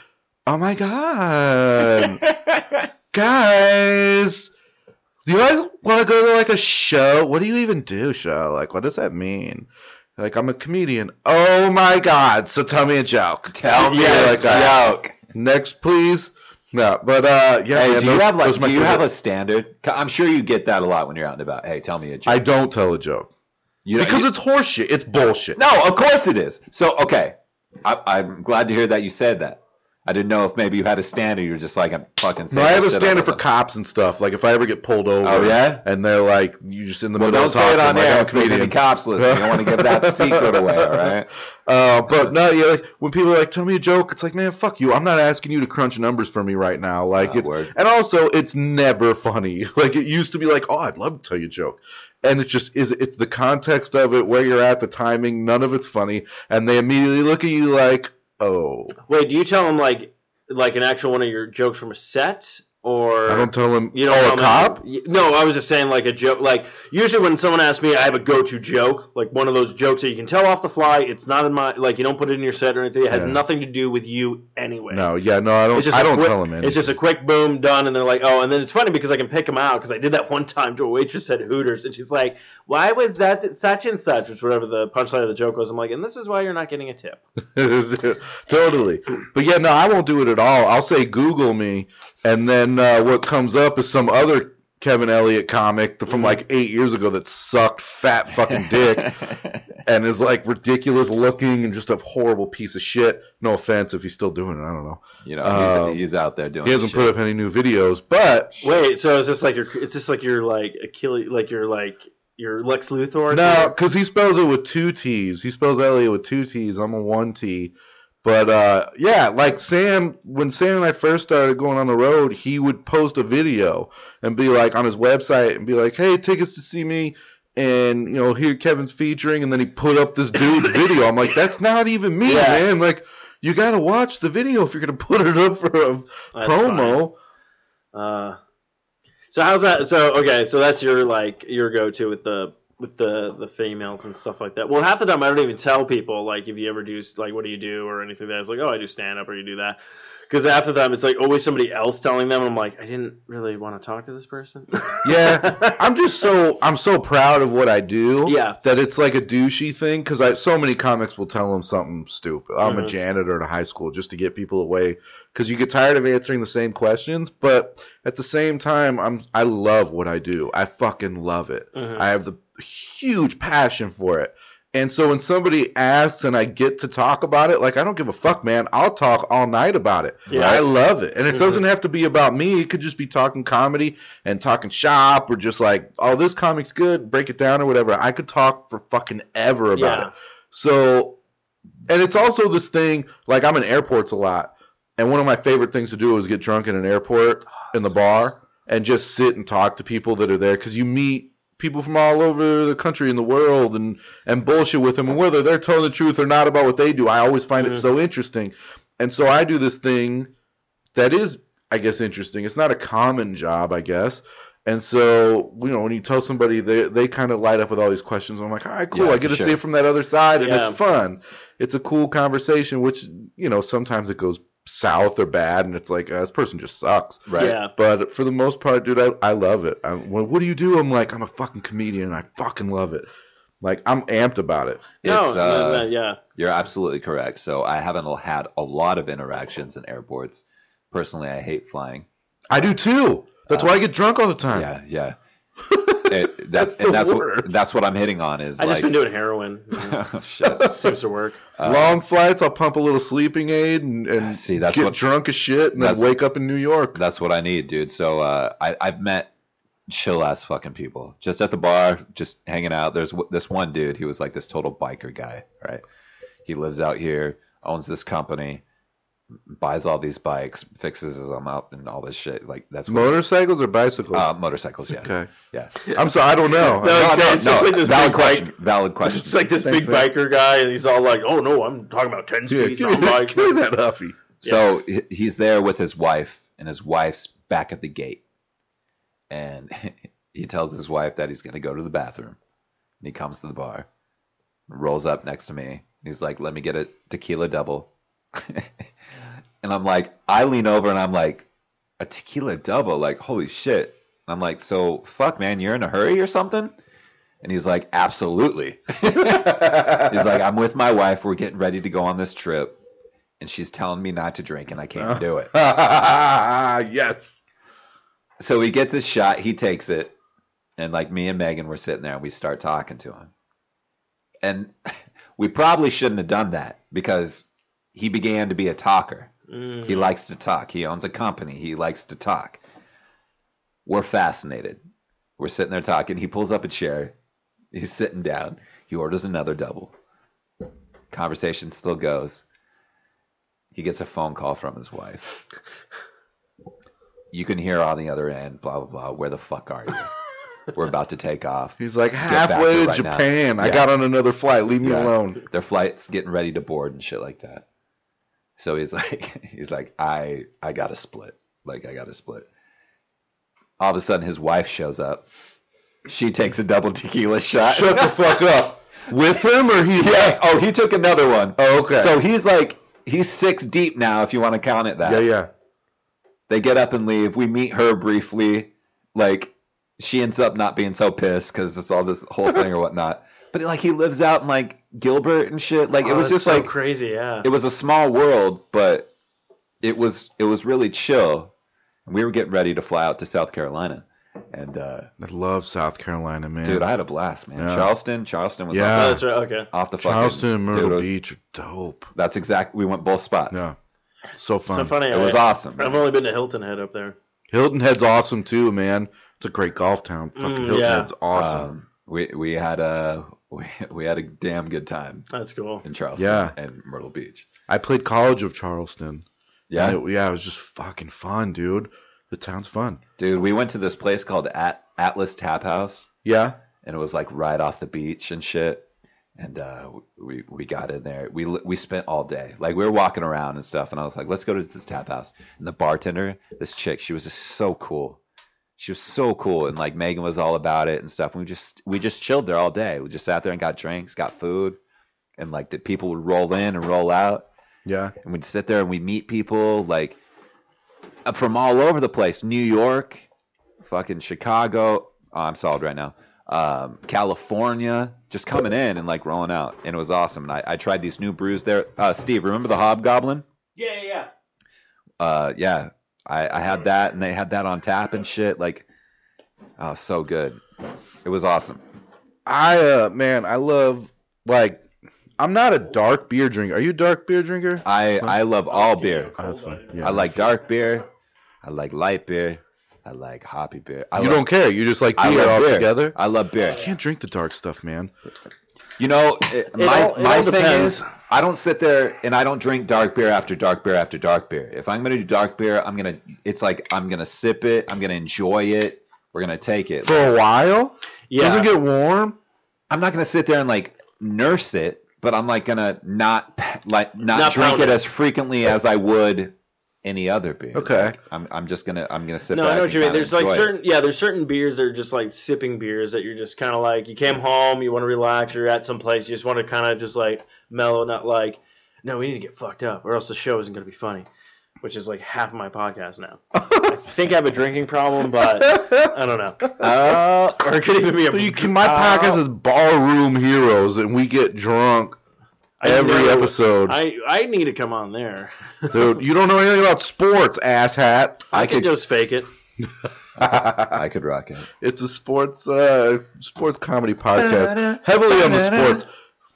Oh my god. Guys, do you guys want to go to like a show? What do you even do, show? Like, what does that mean? Like, I'm a comedian. Oh my god, so tell me a joke. Tell me a joke. Next, please. No, but uh, yeah. Hey, do you have like those do you have a standard? I'm sure you get that a lot when you're out and about. Hey, tell me a joke. I don't tell a joke you know, because you- it's horseshit. It's bullshit. no, of course it is. So okay, I, I'm glad to hear that you said that. I didn't know if maybe you had a standard. You're just like I'm fucking. No, I have a standard for cops and stuff. Like if I ever get pulled over, Oh, yeah? and they're like, you just in the Well, middle don't of say it on like, air if there's any cops listening. I don't want to give that secret away, all right? Uh, but no, yeah, like when people are like, "Tell me a joke," it's like, man, fuck you. I'm not asking you to crunch numbers for me right now. Like, Ah, it's, and also, it's never funny. Like it used to be, like, oh, I'd love to tell you a joke, and it's just is it's the context of it, where you're at, the timing. None of it's funny, and they immediately look at you like, oh, Wait, do you tell them like like an actual one of your jokes from a set, or I don't tell them. You don't oh, tell cop. No, I was just saying like a joke. Like usually when someone asks me, I have a go-to joke, like one of those jokes that you can tell off the fly. It's not in my like you don't put it in your set or anything. It has Yeah. nothing to do with you anyway. No, yeah, no, I don't. I a don't quick, tell them anything. It's just a quick boom, done, and they're like, oh, and then it's funny because I can pick them out because I did that one time to a waitress at Hooters, and she's like, why was that such and such, which whatever the punchline of the joke was. I'm like, and this is why you're not getting a tip. totally. But yeah, no, I won't do it at all. I'll say Google me, and then uh, what comes up is some other Kevin Elliott comic Mm-hmm. from like eight years ago that sucked fat fucking dick and is like ridiculous looking and just a horrible piece of shit. No offense if he's still doing it. I don't know. you know, Um, he's, he's out there doing. He hasn't shit. put up any new videos, but Wait, so is this like your? Is this like your like Achilles, like your like your Lex Luthor? no, because he spells it with two T's. He spells Elliott with two T's. I'm a one T. But uh, yeah, like Sam, when Sam and I first started going on the road, he would post a video and be like on his website and be like, "Hey, tickets to see me." And you know, here Kevin's featuring, and then he put up this dude's video. I'm like, that's not even me, Yeah. man. Like, you gotta watch the video if you're gonna put it up for a That's promo. Uh, so how's that? So okay, so that's your like your go-to with the with the the females and stuff like that. Well, half the time I don't even tell people like if you ever do like what do you do or anything like that. It's like oh I do stand up or you do that. Because half the time it's like always somebody else telling them. I'm like I didn't really want to talk to this person. Yeah, I'm just so I'm so proud of what I do. Yeah. that it's like a douchey thing because I so many comics will tell them something stupid. I'm a Mhm. janitor at a high school just to get people away because you get tired of answering the same questions. But at the same time, I'm I love what I do. I fucking love it. Mhm. I have the huge passion for it. And so when somebody asks and I get to talk about it, like I don't give a fuck, man. I'll talk all night about it. Yeah. I love it. And it Mhm. doesn't have to be about me. It could just be talking comedy and talking shop or just like, oh, this comic's good, break it down or whatever. I could talk for fucking ever about Yeah. it. So, and it's also this thing, like I'm in airports a lot. And one of my favorite things to do is get drunk in an airport in the bar and just sit and talk to people that are there because you meet people from all over the country and the world and and bullshit with them. And whether they're telling the truth or not about what they do i always find Mhm. it so interesting. And so i do this thing that is i guess interesting. It's not a common job i guess. And so you know when you tell somebody they they kind of light up with all these questions. I'm like all right cool. Yeah, i get to sure. see it from that other side and Yeah. it's fun. It's a cool conversation which you know sometimes it goes south or bad and it's like uh, this person just sucks Right. Yeah. but for the most part, dude, I, I love it. I, well, what do you do? I'm like, I'm a fucking comedian. and I fucking love it. Like, I'm amped about it. No, It's, no, uh, no, yeah. You're absolutely correct. So I haven't had a lot of interactions in airports. Personally, I hate flying. I do too. That's Uh, why I get drunk all the time. Yeah, yeah. It, that's That's the and that's what worst. that's what I'm hitting on is I just been doing heroin. you know. shit. Seems to work. Uh, Long flights, I'll pump a little sleeping aid and, and See, that's get what- drunk as shit and then wake up in New York. That's what I need, dude. So uh, I, I've met chill ass fucking people just at the bar, just hanging out. There's w- this one dude. He was like this total biker guy, right? He lives out here, owns this company, buys all these bikes, fixes them up, and all this shit. Like that's what, Motorcycles or bicycles? uh, motorcycles. Yeah, okay. yeah. I'm sorry, I don't know. No, it's- it's just like this valid big question. bike- Valid question. It's like this Thanks, big man. biker guy, and he's all like, "Oh no, I'm talking about ten yeah, speed give, me, mountain bike." give me that Huffy. So he- he's there with his wife, and his wife's back at the gate. And he tells his wife that he's going to go to the bathroom. And he comes to the bar, rolls up next to me. He's like, let me get a tequila double. and I'm like, I lean over and I'm like, a tequila double? Like, holy shit. And I'm like, so fuck, man, you're in a hurry or something? And he's like, absolutely. He's like, I'm with my wife. We're getting ready to go on this trip. and she's telling me not to drink, and I can't uh. do it. yes. So he gets a shot, he takes it, and like me and Megan were sitting there and we start talking to him. And we probably shouldn't have done that because he began to be a talker. Mm. He likes to talk. He owns a company. He likes to talk. We're fascinated. We're sitting there talking. He pulls up a chair. He's sitting down. He orders another double. Conversation still goes. He gets a phone call from his wife. You can hear on the other end, blah, blah, blah. Where the fuck are you? We're about to take off. He's like back halfway to it to right now. Japan. I Yeah. got on another flight. Leave me Yeah. alone. Their flight's getting ready to board and shit like that. So he's like, he's like, I, I got to split. Like, I got to split. All of a sudden, his wife shows up. She takes a double tequila shot. Shut the fuck up. With him or he yeah. left? Oh, he took another one. Oh, okay. So he's like, he's six deep now, if you want to count it that. yeah, yeah. They get up and leave. We meet her briefly. Like, she ends up not being so pissed because it's all this whole thing or whatnot. But like, he lives out in like Gilbert and shit. Like, it Oh, was just so like crazy. Yeah. it was a small world, but it was it was really chill. We were getting ready to fly out to South Carolina, and uh, I love South Carolina, man. dude, I had a blast, man. Yeah. Charleston, Charleston was Yeah. Oh, off, that's right. Okay. off the fucking Charleston and Myrtle it was- Beach are dope. That's exact. We went both spots. Yeah. So fun. So funny. It was awesome. I've only been to Hilton Head up there. Hilton Head's awesome too, man. It's a great golf town. Fucking Mm, Hilton yeah. Head's awesome. Um, we we had a we, we had a damn good time That's cool. in Charleston Yeah. and Myrtle Beach. I played College of Charleston. Yeah, And it- yeah, it was just fucking fun, dude. The town's fun. dude, we went to this place called At- Atlas Tap House. Yeah. and it was like right off the beach and shit. And uh, we we got in there. We we spent all day. Like we were walking around and stuff. And I was like, let's go to this tap house. And the bartender, this chick, she was just so cool. She was so cool. And like Megan was all about it and stuff. And we just we just chilled there all day. We just sat there and got drinks, got food, and like the people would roll in and roll out Yeah. and we'd sit there and we'd meet people like uh, from all over the place new york fucking chicago oh, i'm solid right now um, california just coming in and like rolling out and it was awesome and i, I tried these new brews there uh, steve remember the hobgoblin Yeah, yeah. uh, yeah I, I had that and they had that on tap and shit like oh so good it was awesome I uh man, I love like I'm not a dark beer drinker. Are you a dark beer drinker? i i love all beer Oh, that's fine. Yeah. i like dark beer i like light beer i like hoppy beer I you love- don't care. You just like beer love beer. altogether. I love beer. I can't drink the dark stuff, man. You know, it, my all- it my all thing depends. is, I don't sit there and I don't drink dark beer after dark beer after dark beer. If I'm gonna do dark beer, I'm gonna. It's like I'm gonna sip it. I'm gonna enjoy it. We're gonna take it. For a while, Yeah. doesn't it get warm. I'm not gonna sit there and like nurse it, but I'm like gonna not like not, Not drink it it. as frequently as I would any other beer. Okay. Like, I'm I'm just gonna I'm gonna sit no, back. I know what you mean. There's like enjoy it. certain, yeah, there's certain beers that are just like sipping beers that you're just kind of like, you came home, you want to relax, you're at some place, you just want to kind of just like mellow, not like, no, we need to get fucked up, or else the show isn't going to be funny, which is like half of my podcast now. I think I have a drinking problem, but I don't know. Uh, or it could even be a. You can, my uh, podcast is Ballroom Heroes, and we get drunk I every never- episode. I I need to come on there. Dude, you don't know anything about sports, asshat. I, I could could- just fake it. I could rock it. It's a sports uh, sports comedy podcast, heavily on the sports.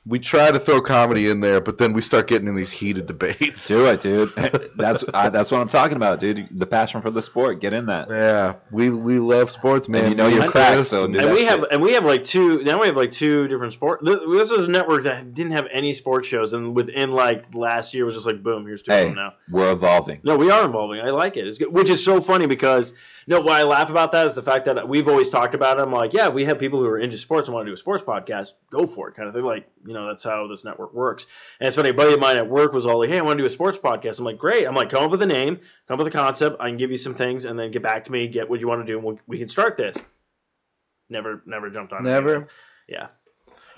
We try to throw comedy in there, but then we start getting in these heated debates. Do it, dude. That's I, that's what I'm talking about, dude. The passion for the sport. Get in that. Yeah, we we love sports, man. And you know Me you're and so and- do and we have and we have like two now we have like two different sports. this, this was a network that didn't have any sports shows and within like last year was just like boom here's two of Hey, them now we're evolving. no we are evolving i like it it's good which is so funny because no what i laugh about that is the fact that we've always talked about it i'm like yeah we have people who are into sports and want to do a sports podcast go for it kind of thing like you know that's how this network works and it's funny a buddy of mine at work was all like hey i want to do a sports podcast i'm like great i'm like come up with a name come up with a concept i can give you some things and then get back to me get what you want to do and we'll, we can start this never never jumped on it. Never. Yeah.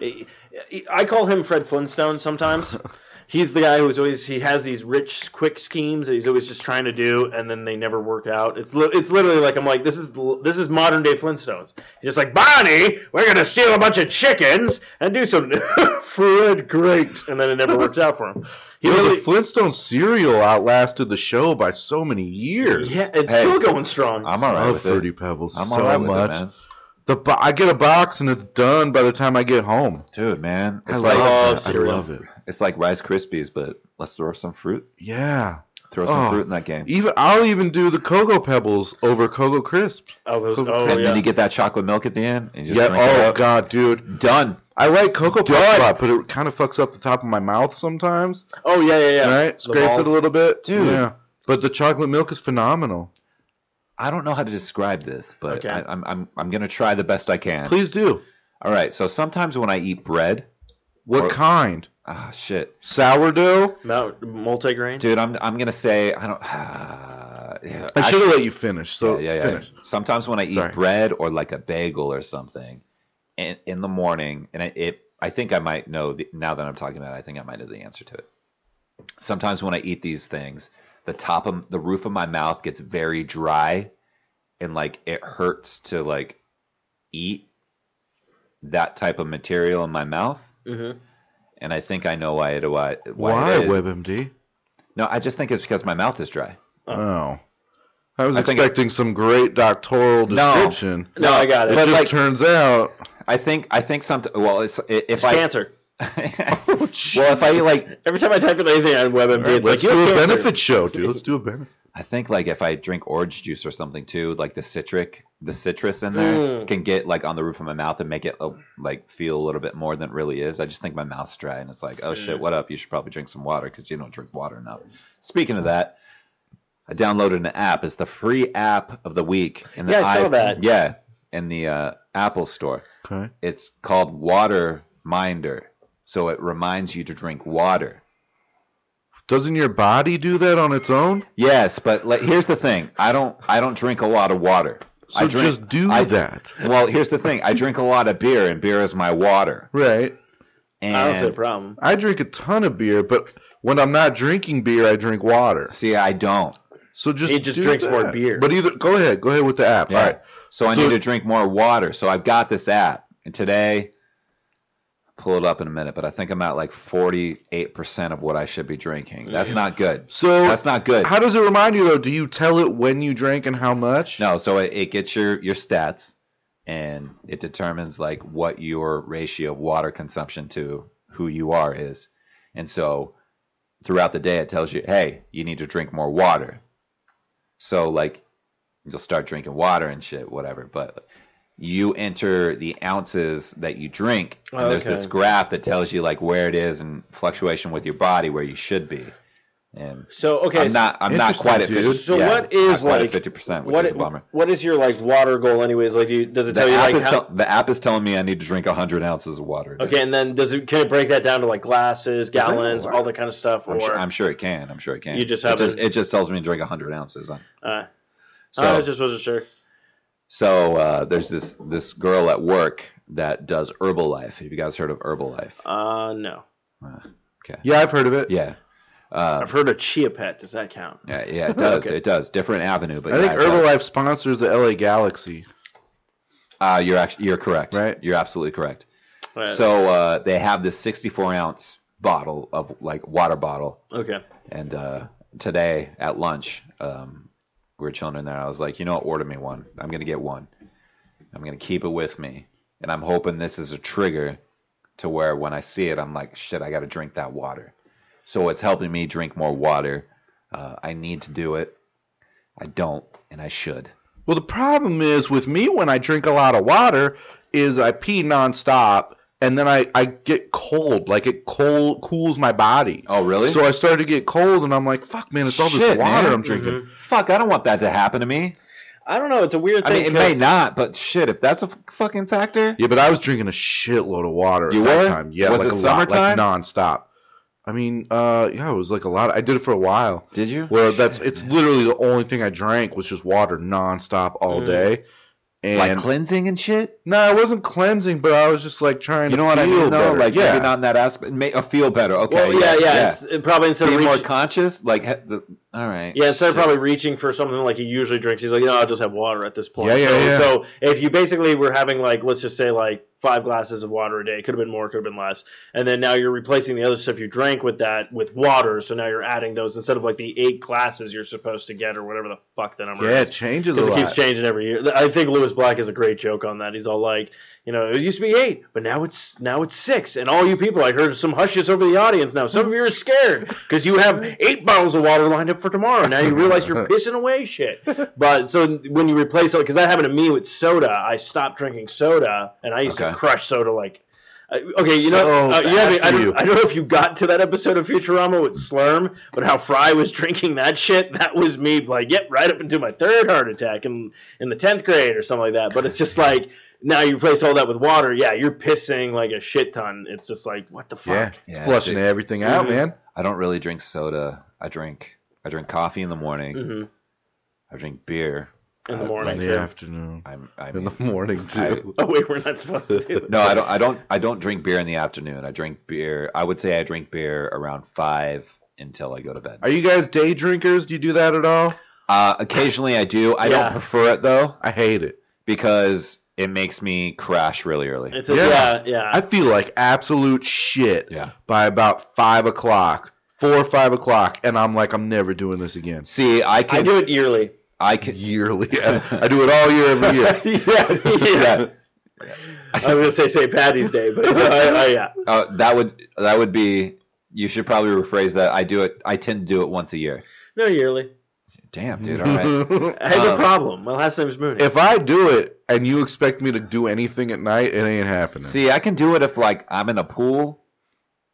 I- I call him Fred Flintstone sometimes He's the guy who's always he has these rich, quick schemes that he's always just trying to do, and then they never work out. It's li- it's literally like I'm like this is this is modern day Flintstones. He's just like Barney, we're gonna steal a bunch of chickens and do some Fred great, and then it never works out for him. He You know, really, the Flintstone cereal outlasted the show by so many years. yeah, it's Hey, still going strong. I'm I all right love with Fruity it. Pebbles I'm so all right with much. it, man. The bo- I get a box and it's done by the time I get home. Dude, man, it's I like love uh, love. I cereal. love it. it's like Rice Krispies, but let's throw some fruit. Yeah. Throw some Oh. fruit in that game. Even I'll even do the Cocoa Pebbles over Cocoa Crisp. oh, those, Cocoa- oh and yeah. then you get that chocolate milk at the end, and you just Yeah. drink it Oh up. god, dude. Done. I like Cocoa Puffs Done. a lot, but it kind of fucks up the top of my mouth sometimes. oh yeah, yeah, yeah. Right? The Scrapes balls. it a little bit. Dude. Yeah. But the chocolate milk is phenomenal. I don't know how to describe this, but Okay. I, I'm I'm I'm gonna try the best I can. Please do. All right. So sometimes when I eat bread, What Or- kind? ah, shit, Sourdough? Mount, multigrain. dude, I'm I'm gonna say I don't. Uh, yeah, I should have let you finish. So yeah, yeah, yeah. finish. Sometimes when I eat Sorry. bread or like a bagel or something, in, in the morning, and it, it, I think I might know the, now that I'm talking about it. I think I might know the answer to it. Sometimes when I eat these things, the top of the roof of my mouth gets very dry, and like it hurts to like eat that type of material in my mouth. Mm-hmm. And I think I know why it why, why, Why, it is. WebMD? No, I just think it's because my mouth is dry. Oh. I was I think it- expecting some great doctoral No. description. No, I got it. It But, just like- turns out. I think I think something. Well, it's if It's I cancer. Well, if I eat like Every time I type in anything on WebMD, it's Let's like you do a cancer. benefit show, dude. Let's do a benefit. I think like if I drink orange juice or something too, like the citric, the citrus in there Mm. can get like on the roof of my mouth and make it uh, like feel a little bit more than it really is. I just think my mouth's dry and it's like, oh shit, what up? You should probably drink some water because you don't drink water enough. Speaking of that, I downloaded an app. It's the free app of the week. In the Yeah, I saw that. Yeah, in the uh, Apple Store. Okay. It's called Water Minder, so it reminds you to drink water. Doesn't your body do that on its own? Yes, but like, here's the thing. I don't I don't drink a lot of water. So I drink, just do I- that. Well, here's the thing. I drink a lot of beer, and beer is my water. Right. And I don't see a problem. I drink a ton of beer, but when I'm not drinking beer, I drink water. see, I don't. So just He just do drinks that. more beer. But either go ahead, go ahead with the app. Yeah. All right. So I So- need to drink more water. So I've got this app, and today, I'll pull it up in a minute, but I think I'm at like 48% of what I should be drinking. That's not good. So That's not good. How does it remind you though? Do you tell it when you drink and how much? No, so it, it gets your your stats, and it determines like what your ratio of water consumption to who you are is, and so throughout the day it tells you, hey, you need to drink more water. So like, you'll start drinking water and shit, whatever. But you enter the ounces that you drink, and there's this graph that tells you like where it is and fluctuation with your body where you should be. And So okay, I'm not. I'm not quite at. 50, so yeah, what is like 50 percent, which what is a bummer. what is your like water goal anyways? Like, do you, does it The tell you app, like is how, tell- the app is telling me I need to drink 100 ounces of water. okay, and then does it can it break that down to like glasses, gallons, all that kind of stuff, I'm, or sure, I'm sure it can. I'm sure it can. You just it haven't- It just tells me to drink 100 ounces. uh, So, I just wasn't sure. So uh, there's this this girl at work that does Herbalife. Have you guys heard of Herbalife? Uh, no, Uh, okay. Yeah, I've heard of it. Yeah. Uh, I've heard of Chia Pet. Does that count? yeah, yeah, it does. Okay. It does. Different avenue, but I think yeah, it does. Herbalife sponsors the LA Galaxy. Uh, you're actually you're correct. Right. You're absolutely correct. Uh, So uh, they have this 64 ounce bottle of like water bottle okay, And uh, today at lunch, um, we were chilling in there. I was like, you know? Order me one. I'm to get one. I'm to keep it with me. And I'm hoping this is a trigger to where when I see it, I'm like, shit, I got to drink that water. So it's helping me drink more water. Uh, I need to do it. I don't, and I should. Well, the problem is with me when I drink a lot of water is I pee nonstop and then I, I get cold. Like it cold cools my body. Oh, really? So I started to get cold and I'm like, fuck man, it's all this water man. I'm drinking. Fuck, I don't want that to happen to me. I don't know. It's a weird I thing. mean, it may 'cause- not, but shit, if that's a f- fucking factor, Yeah, but I was drinking a shitload of water You at that were? time. Yeah, Was like it a lot, summertime? like nonstop. I mean, uh, yeah, it was like a lot. I did it for a while. did you? Where that's it's literally the only thing I drank was just water nonstop all Mm. day, And like cleansing and shit. no, it wasn't cleansing, but I was just like trying You to know what I mean? Though, better. like yeah. maybe not in that aspect. Make, uh, feel better. Okay. Well, yeah, yeah. It's, it probably instead Be of more conscious. Like, the, all right. yeah, instead of probably reaching for something like he usually drinks, he's like, no, I'll just have water at this point. Yeah, yeah, so, yeah. so if you basically were having like, let's just say like five glasses of water a day, could have been more, could have been less, and then now you're replacing the other stuff you drank with that with water. So now you're adding those instead of like the eight glasses you're supposed to get or whatever the fuck the number yeah, is. it changes a because it lot. keeps changing every year. I think Lewis Black has a great joke on that. He's all like, you know, it used to be eight, but now it's now it's six. And all you people, I heard some hushes over the audience now. Some of you are scared because you have eight bottles of water lined up for tomorrow. Now you realize you're pissing away shit. But so when you replace it, because that happened to me with soda, I stopped drinking soda, and I used to crush soda like. Uh, Okay, you know, So uh, you haven't- I, don't, I don't know if you got to that episode of Futurama with Slurm, but how Fry was drinking that shit, that was me, like, yep, right up into my third heart attack in, in the 10th grade or something like that. But it's just like, now you replace all that with water, yeah, you're pissing like a shit ton. It's just like, what the fuck? yeah, fuck? it's Yeah, flushing shit. everything out, Mhm. man. I don't really drink soda. I drink. I drink coffee in the morning. hmm I drink beer. In the Uh, morning, In too. the afternoon, I'm. I in the morning too. Oh, wait, we're not supposed to do that. no, I don't. I don't. I don't drink beer in the afternoon. I drink beer. I would say I drink beer around five until I go to bed. Are you guys day drinkers? Do you do that at all? Uh, occasionally I do. I Yeah. don't prefer it though I hate it. because it makes me crash really early. It's a, Yeah. yeah, yeah. I feel like absolute shit Yeah. by about five o'clock, four or five o'clock, and I'm like, I'm never doing this again. See, I can. I do it yearly. I can. Yearly, I do it all year, every year. yeah, yeah. I was gonna say St. Patty's Day, but no, I, I, yeah. Uh, that would. That would be. You should probably rephrase that. I do it. I tend to do it once a year. No, yearly. Damn, dude. All right. I have a Um, problem. My last name's Mooney. if I do it and you expect me to do anything at night, it ain't happening. See, I can do it if like I'm in a pool.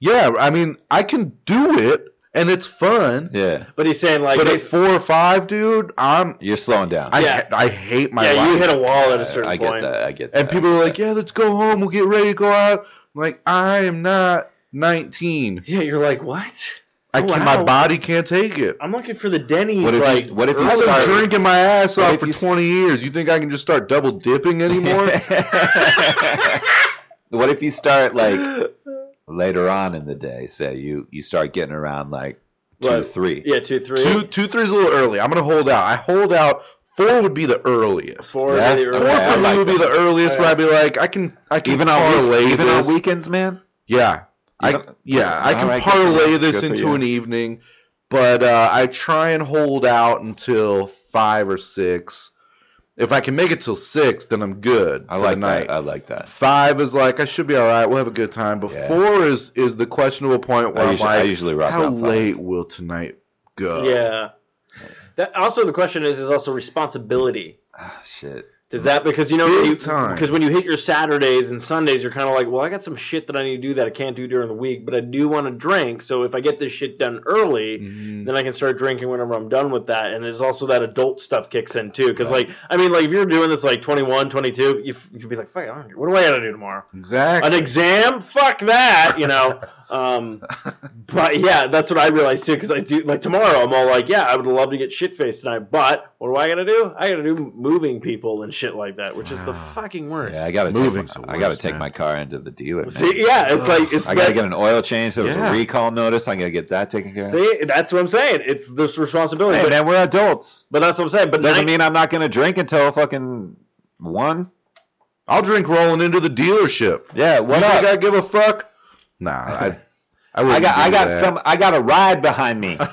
yeah, I mean, I can do it and it's fun, Yeah. but he's saying like, but at four or five, dude, I'm You're slowing down. I Yeah. I hate my yeah, life. you hit a wall at a certain I get point. that. I get that. and people are like, "Yeah, let's go home. We'll get ready to go out." I'm like, I am not 19. Yeah, you're like, what? I Oh, can, wow. my body can't take it. I'm looking for the Denny's. What if you- like, what if you I've start- been drinking my ass What off if for you 20 years. You think I can just start double dipping anymore? what if you start like later on in the day? Say you you start getting around like two What? three. yeah, two, three, two, two, three's a little early. I'm gonna hold out. I hold out. Four would be the earliest. four, Yeah. maybe Four Okay, for me like would be the earliest. Oh, Where. I'd be like, I can, I can Even on parlay week, even on weekends, man. Yeah, I don't- yeah, I can Alright, good for parlay this Good into an evening, but uh, I try and hold out until five or six. If I can make it till six, then I'm good I for like the night. that. I like that. Five is like I should be all right. We'll have a good time. But Yeah. four is is the questionable point where I I'm usually, I like, usually rock how around five. late will tonight go? Yeah. That also the question is is also responsibility. Ah, shit. Does that because you know you, time. because when you hit your Saturdays and Sundays, you're kind of like, well, I got some shit that I need to do that I can't do during the week, but I do want to drink. So if I get this shit done early, Mhm. then I can start drinking whenever I'm done with that. And there's also that adult stuff kicks in too, because like I mean, like if you're doing this like 21, 22, you you'd be like, fuck, I don't care. what do I got to do tomorrow? Exactly. An exam? Fuck that, you know. Um, but yeah, that's what I realized too. Because I do like tomorrow, I'm all like, yeah, I would love to get shit faced tonight, but what do I gotta do? I gotta do moving people and shit like that, which is the fucking worst. Yeah, I gotta Moving's take. the My, I gotta take man. my car into the dealer. man. See, yeah, it's like it's I gotta that- get an oil change. There was Yeah. a recall notice. I gotta get that taken care of. See, that's what I'm saying. It's this responsibility, Hey, but, man, we're adults. but that's what I'm saying. But Doesn't night- mean I'm not gonna drink until fucking one. I'll drink rolling into the dealership. Yeah, You what think up? I give a fuck? Nah, I. I, I wouldn't got I got that. some I got a ride behind me.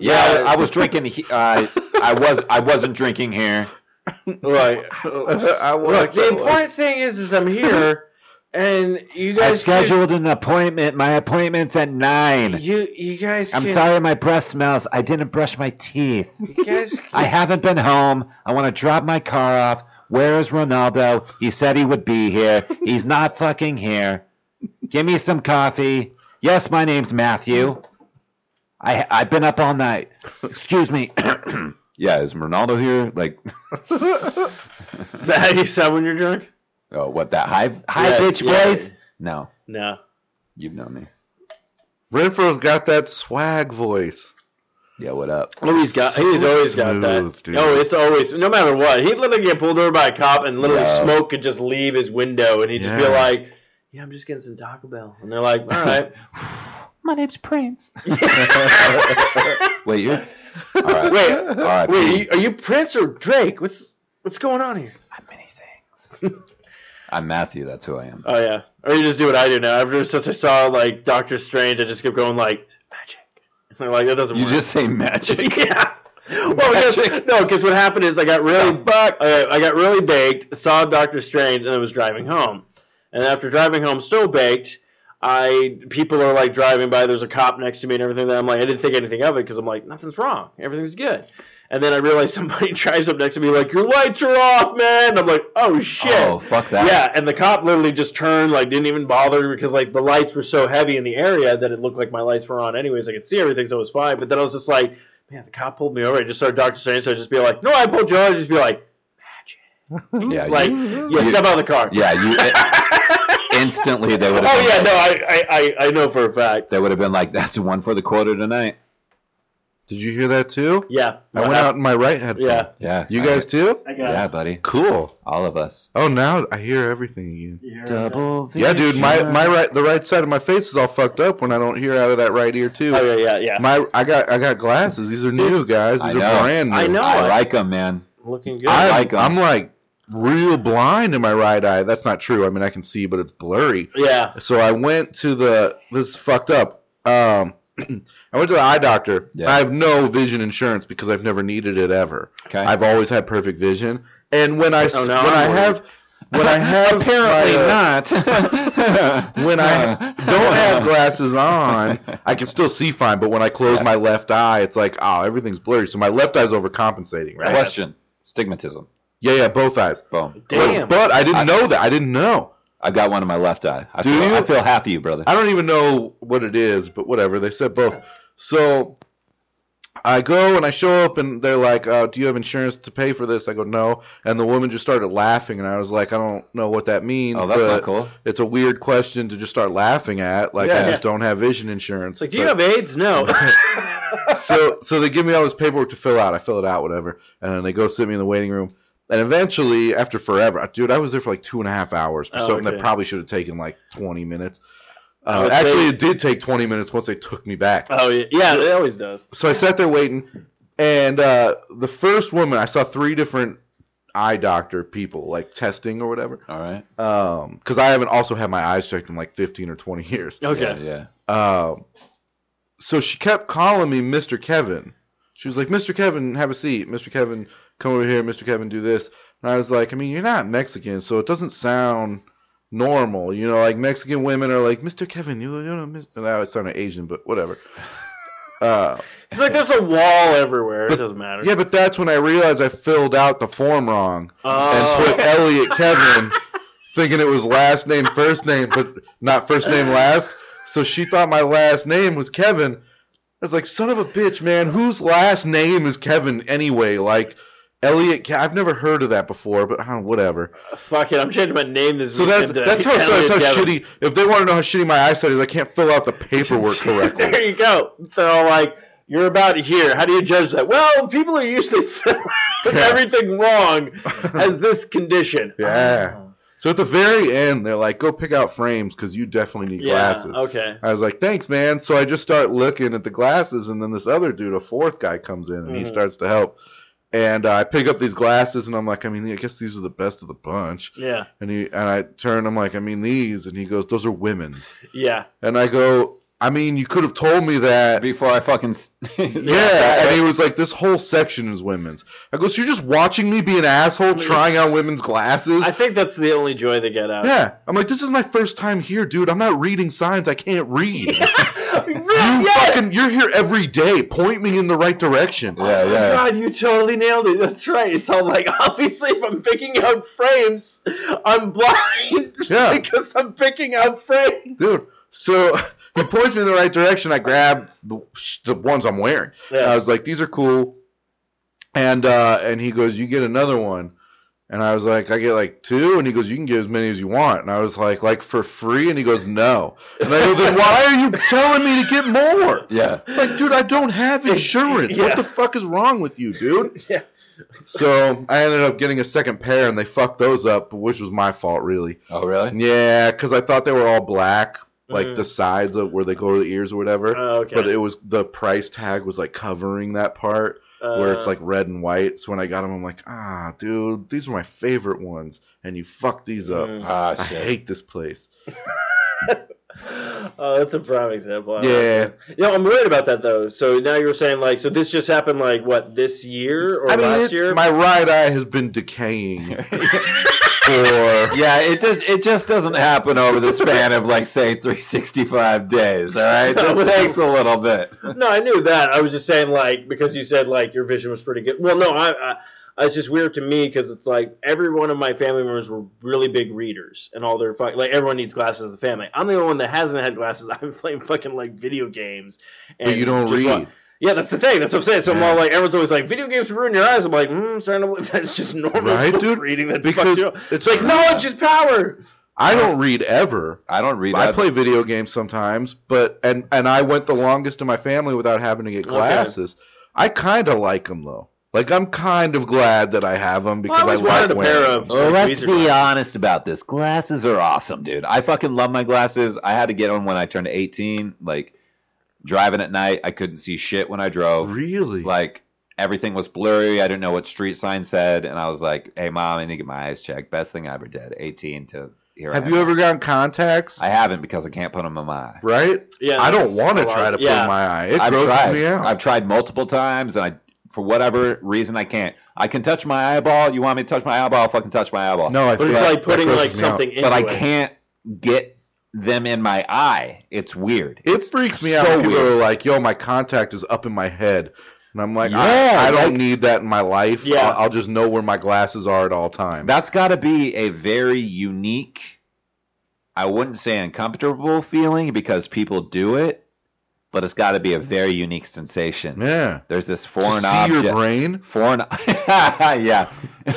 Yeah, I, I was drinking. Uh, I was I wasn't drinking here. right. I was. Look, the important thing is, is I'm here, and you I guys can- scheduled an appointment. My appointment's at nine. You you guys. I'm can, sorry, my breath smells. I didn't brush my teeth. You guys. I haven't been home. I want to drop my car off. Where is Ronaldo? He said he would be here. He's not fucking here. Give me some coffee. Yes, my name's Matthew. I I've been up all night. Excuse me. yeah, is Ronaldo here? Like, Is that how you sound when you're drunk? oh, what that high high Yeah, pitch yeah. voice? No, No. you've known me. Renfro's got that swag voice. Yeah, what up? Oh, he's got. He's always got Smooth, that. dude. Oh, it's always no matter what. He'd literally get pulled over by a cop, and literally Yeah. smoke could just leave his window, and he'd just be like, "Yeah, I'm just getting some Taco Bell," and they're like, "All right." My name's Prince. Wait, you're. All right. Wait, All right. wait, are you, are you Prince or Drake? What's what's going on here? I'm many things. I'm Matthew. That's who I am. Oh yeah, or you just do what I do now. Ever since I saw like Doctor Strange, I just kept going like magic. And they're like, that doesn't You work. just say magic. yeah. Well, because, no, because what happened is I got really The fuck? I, I got really baked, saw Doctor Strange, and I was driving home. And after driving home, still baked, I people are like driving by. There's a cop next to me and everything. That I'm like, I didn't think anything of it because I'm like, nothing's wrong, everything's good. And then I realized somebody drives up next to me like, your lights are off, man. And I'm like, oh shit. Oh, fuck that. Yeah, and the cop literally just turned, like, didn't even bother because, like, the lights were so heavy in the area that it looked like my lights were on anyways. I could see everything, so it was fine. But then I was just like, man, the cop pulled me over. I just started Dr. Strange, so I'd just be like, no, I pulled you over. I'd just be like, magic. Yeah, it's like, you- yeah, you- step out of the car. Yeah, you instantly they would have. oh, yeah, like, no, I, I, I, I know for a fact. They would have been like, "That's the one for the quarter tonight." Did you hear that too? Yeah. I went out in my right headphone. Yeah. Yeah. You I- guys too? I got Yeah, it. buddy. Cool. All of us. Oh, now I hear everything again. You hear it? Double. Yeah, dude, my my right the right side of my face is all fucked up when I don't hear out of that right ear too. Oh, yeah, yeah, yeah. My I got I got glasses. These are new guys. These I are know. brand new. I know. I like them, man. Looking good. I'm, like 'em. I'm like real blind in my right eye. That's not true. I mean, I can see, but it's blurry. yeah. So I went to the this is fucked up. Um, I went to the eye doctor. Yeah. I have no vision insurance because I've never needed it ever. Okay. I've always had perfect vision. And when I s- Oh, when now I I'm have when I have Apparently my, uh, not. when I don't have glasses on, I can still see fine. But when I close Yeah. my left eye, it's like, oh, everything's blurry. So my left eye's overcompensating, right? Question: Stigmatism. Yeah, yeah, both eyes. Boom. Damn. But, but I didn't I- know that. I didn't know. I got one in my left eye. I Do feel, you? I feel half of you, brother. I don't even know what it is, but whatever. They said both. So I go and I show up, and they're like, uh, "Do you have insurance to pay for this?" I go, "No," and the woman just started laughing, and I was like, "I don't know what that means." Oh, that's not cool. It's a weird question to just start laughing at. Like, I Yeah. just don't have vision insurance. It's like, do you have AIDS? No. so so they give me all this paperwork to fill out. I fill it out, whatever, and then they go sit me in the waiting room. And eventually, after forever, dude, I was there for like two and a half hours for Oh, something okay. that probably should have taken like 20 minutes. Uh, would actually, say- it did take 20 minutes once they took me back. oh, yeah. yeah, it always does. So I sat there waiting, and uh, the first woman, I saw three different eye doctor people, like testing or whatever. All right. Because I haven't also had my eyes checked in like 15 or 20 years. Okay. Yeah. yeah. Um, so she kept calling me Mr. Kevin. She was like, Mr. Kevin, have a seat. Mr. Kevin, come over here. Mr. Kevin, do this. And I was like, I mean, you're not Mexican, so it doesn't sound normal. You know, like Mexican women are like, Mr. Kevin, you, you know, Mr. that always sounded Asian, but whatever. Uh, It's like there's a wall everywhere. it doesn't matter. yeah, but that's when I realized I filled out the form wrong Oh. and put Elliot Kevin, thinking it was last name first name, but not first name last. So she thought my last name was Kevin. I was like, son of a bitch, man, whose last name is Kevin anyway? Like Elliot, Ke- I've never heard of that before, but whatever. Fuck it, I'm changing my name this So that's weekend to that's how, Elliot that's how shitty. If they want to know how shitty my eyesight is, I can't fill out the paperwork correctly. there you go. They're all like, you're about here. How do you judge that? Well, people are usually filling out Yeah. everything wrong as this condition. Yeah. Oh. So at the very end, they're like, "Go pick out frames because you definitely need Yeah. glasses." Okay. I was like, "Thanks, man." So I just start looking at the glasses, and then this other dude, a fourth guy, comes in and he Mhm. starts to help. And uh, I pick up these glasses, and I'm like, "I mean, I guess these are the best of the bunch." Yeah. And he and I turn, I'm like, "I mean, these," and he goes, "Those are women's." Yeah. And I go, "I mean, you could have told me that." Before I fucking. s- Yeah, and he was like, "This whole section is women's." I go, "So you're just watching me be an asshole trying on women's glasses?" I think that's the only joy they get out. Yeah, I'm like, this is my first time here, dude. I'm not reading signs I can't read. you yes! fucking, you're here every day. Point me in the right direction. Yeah, Oh my yeah. God, you totally nailed it. That's right. It's all like, obviously, if I'm picking out frames, I'm blind Yeah. because I'm picking out frames. dude. So he points me in the right direction. I grab the, the ones I'm wearing. Yeah. I was like, these are cool. And uh, and he goes, you get another one. And I was like, I get like two, and he goes, you can get as many as you want. And I was like, like for free, and he goes, no. And I go, then why are you telling me to get more? Yeah. Like, dude, I don't have insurance. Yeah. What the fuck is wrong with you, dude? Yeah. So I ended up getting a second pair, and they fucked those up, which was my fault, really. Oh, really? Yeah, because I thought they were all black, like Mhm. the sides of where they go to the ears or whatever. Oh, okay. But it was the price tag was like covering that part where it's Uh, like red and white. So when I got them, I'm like, ah, dude, these are my favorite ones, and you fucked these up. Mm. Ah, I hate this place. oh, that's a prime example. I Yeah. that. You know, I'm worried about that though. So now you're saying like, so this just happened like what this year or I mean, last it's, year? my right eye has been decaying Yeah, it just it just doesn't happen over the span of like say 365 days. All right, it just takes a little bit. no, I knew that. I was just saying like because you said like your vision was pretty good. Well, no, I. I it's just weird to me because it's like every one of my family members were really big readers, and all their fu- like everyone needs glasses in the family. I'm the only one that hasn't had glasses. I've been playing fucking like video games, and but you don't read. wa- Yeah, that's the thing. That's what I'm saying. So I'm all like, everyone's always like, video games ruin your eyes. I'm like, mm, I'm starting to believe that's just normal Right, dude? reading that Because fucks it's It's like knowledge is power. I don't read ever. I don't read. I that. play video games sometimes, but and and I went the longest in my family without having to get Okay. glasses. I kind of like them though. Like I'm kind of glad that I have them because Well, I I, always like wanted a pair wearing of- them. Well, Like let's be glasses. honest about this. Glasses are awesome, dude. I fucking love my glasses. I had to get them when I turned 18. Like driving at night, I couldn't see shit when I drove. Really? Like everything was blurry. I didn't know what street sign said, and I was like, "Hey, mom, I need to get my eyes checked." Best thing I ever did. 18 to here. I have am. you ever gotten contacts? I haven't because I can't put them in my eye. right? Yeah, I don't want to try to put yeah. in my eye. It I've grosses tried. me out. I've tried multiple times, and I, for whatever reason, I can't. I can touch my eyeball. You want me to touch my eyeball? I'll fucking touch my eyeball. no, I But it's like putting like grosses out. something into but I can't get them in my eye. It's weird. It freaks me out. so when people weird. are like, "Yo, my contact is up in my head," and I'm like, Yeah, I, I don't like- need that in my life. Yeah. I'll, I'll just know where my glasses are at all times. That's got to be a very unique. I wouldn't say uncomfortable feeling because people do it, but it's got to be a very unique sensation. yeah. There's this To foreign see object. your brain. foreign yeah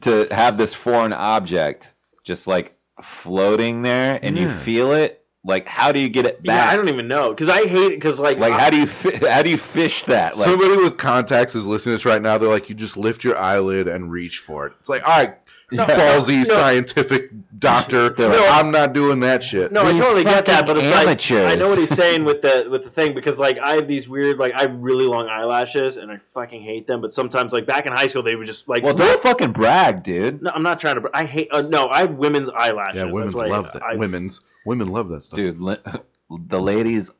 to have this foreign object just like floating there and you feel it like how do you get it back? Yeah, back I don't even know because I hate it because like like how do you fi- how do you fish that like Somebody with contacts is listening to this right now. They're like, you just lift your eyelid and reach for it. It's like, all right, Yeah. ballsy No. scientific doctor. They're no, like- I'm not doing that shit. No, I totally get that, but it's amateurs. like I know what he's saying with the with the thing because like I have these weird like I have really long eyelashes and I fucking hate them. But sometimes like back in high school they would just like well don't fucking brag dude No, I'm not trying to. br- I hate. Uh, no, I have women's eyelashes. yeah, women why love that. I, women's women love that stuff. dude li- the ladies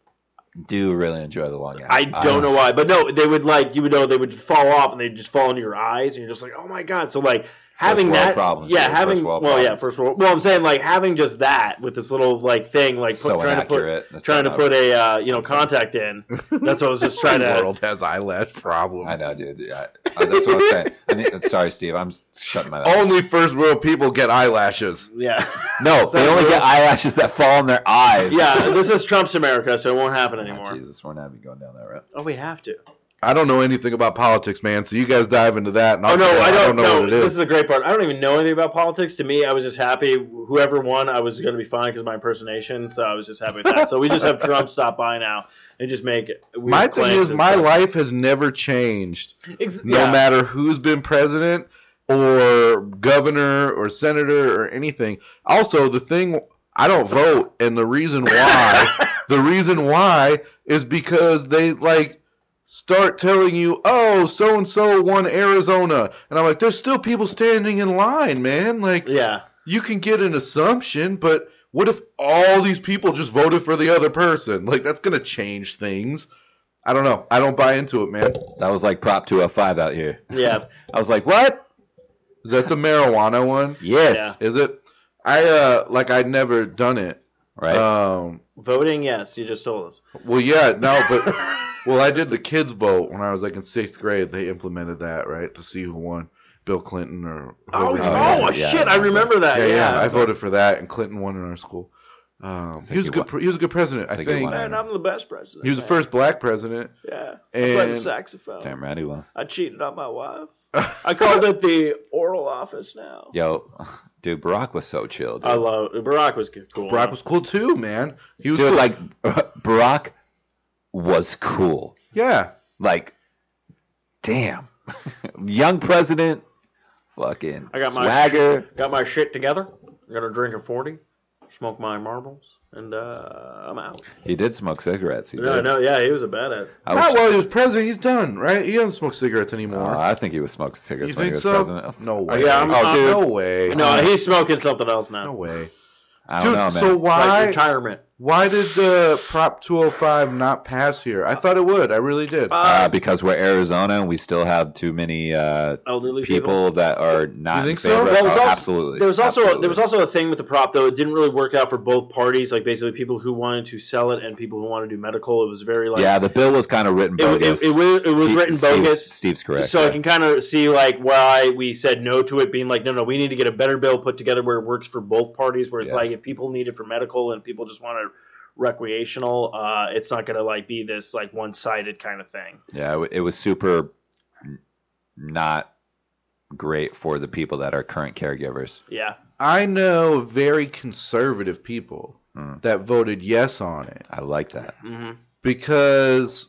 do really enjoy the long I don't know why, but no, they would like you would know they would fall off and they would just fall into your eyes, and you're just like, oh my god. So like having world that, problems, yeah, having first world well, yeah, first world. Well, I'm saying like having just that with this little like thing, like put, so trying inaccurate to put That's trying so to put a uh, you know contact in. That's what I was just trying the to. world has eyelash problems. I know, dude. Yeah, uh, that's what I'm saying. I mean, sorry, Steve. I'm shutting my mouth. Only first world people get eyelashes. Yeah, no, Is they only real? get eyelashes that fall in their eyes. yeah. This is Trump's America, so it won't happen Oh, anymore. Jesus, we're not even going down that route. Oh, we have to. I don't know anything about politics, man. So you guys dive into that. And Oh I'll no, tell you, I don't, know it This is. a great part. I don't even know anything about politics. To me, I was just happy. Whoever won, I was going to be fine because my impersonation. So I was just happy with that. so we just have Trump stop by now and just make it. my thing is, my stuff. life has never changed. Ex- no yeah. matter who's been president or governor or senator or anything. Also, the thing I don't vote, and the reason why, the reason why is because they like start telling you, oh, so and so won Arizona, and I'm like, there's still people standing in line, man. Like, Yeah. you can get an assumption, but what if all these people just voted for the other person? Like, that's gonna change things. I don't know. I don't buy into it, man. That was like Prop 205 out here. Yeah. I was like, what? Is that the marijuana one? Yes. Yeah. Is it? I uh like I'd never done it. Right. Um Voting, yes. You just told us. well yeah, no, but well I did the kids vote when I was like in sixth grade. They implemented that, right? To see who won. Bill Clinton or Oh, oh, he yeah, shit! yeah. I remember that. yeah, Yeah. yeah, I voted for that and Clinton won in our school. Um he was a good won. he was a good president, I think he think. Man, I'm the best president. He was the first black president. Yeah. I played the saxophone. Damn right he was. I cheated on my wife. I called it the oral office now. Yo, dude, Barack was so chill. Dude, I love Barack was cool. Barack was cool too, man. He was dude cool. like Barack was cool. yeah. Like, damn, young president, fucking I got my swagger. got my shit together. I'm gonna drink a forty, smoke my marbles, and uh, I'm out. He did smoke cigarettes. He No, did. no, yeah, he was a bad at. I, Not was, while he was president. He's done, right? He doesn't smoke cigarettes anymore. Uh, I think he was smoking cigarettes you when he was so? president. No way. Yeah, I'm- Oh, I'm- dude. no way. No, he's smoking something else now. no way. I don't Dude, know, man. so Like why retirement. Why did the Prop 205 not pass here? I thought it would. I really did. uh, because we're Arizona and we still have too many uh, elderly people that are not You think in so? favor. Well, Well, it Oh, also- absolutely. There was also Absolutely. there was also a thing with the prop though. It didn't really work out for both parties. Like basically people who wanted to sell it and people who wanted to do medical. It was very like yeah, the bill was kind of written it, bogus. it, it was it was Steve- written Steve's- bogus. Steve's correct. So yeah. I can kind of see like why we said no to it, being like, no, no, we need to get a better bill put together where it works for both parties. Where it's Yeah. like if people need it for medical and people just want it recreational, uh, it's not gonna like be this like one sided kind of thing. Yeah, it was super not great for the people that are current caregivers. Yeah, I know very conservative people Hmm. that voted yes on it I like that. hmm because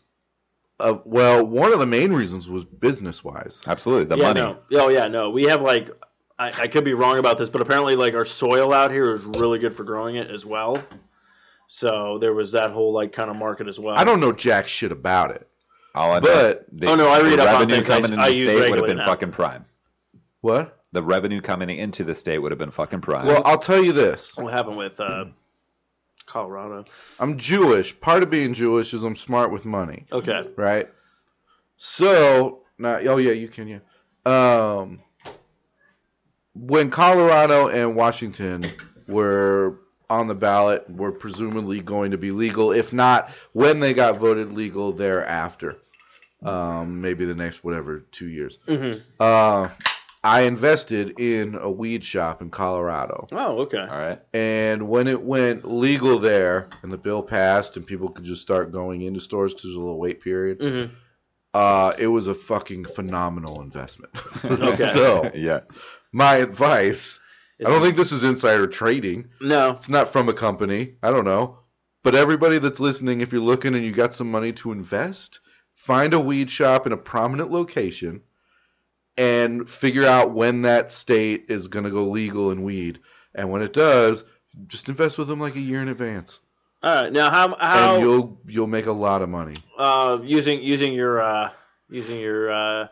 of well, one of the main reasons was business wise. Absolutely, the yeah, money. no, oh yeah, no, we have like. I, I could be wrong about this, but apparently, like our soil out here is really good for growing it as well. So there was that whole like kind of market as well. I don't know jack shit about it. All I know, But- the, Oh, no, I read the up on revenue things. I- coming in I the use state would have been now. fucking prime. What? The revenue coming into the state would have been fucking prime. Well, I'll tell you this. What happened with uh, Colorado? I'm Jewish. Part of being Jewish is I'm smart with money, Okay. right? So, now, oh yeah, you can, yeah. Um, when Colorado and Washington were on the ballot, were presumably going to be legal. If not, when they got voted legal thereafter, um, maybe the next whatever two years. hmm Uh, I invested in a weed shop in Colorado. Oh, okay. All right. And when it went legal there and the bill passed and people could just start going into stores because there's a little wait period, hmm uh, it was a fucking phenomenal investment. Okay. so, yeah. my advice I don't think this is insider trading. No. It's not from a company. I don't know. But everybody that's listening, if you're looking and you got some money to invest, find a weed shop in a prominent location and figure out when that state is going to go legal in weed. And when it does, just invest with them like a year in advance. All right. Now, how and how you'll you'll make a lot of money. uh, using using your uh, using your uh,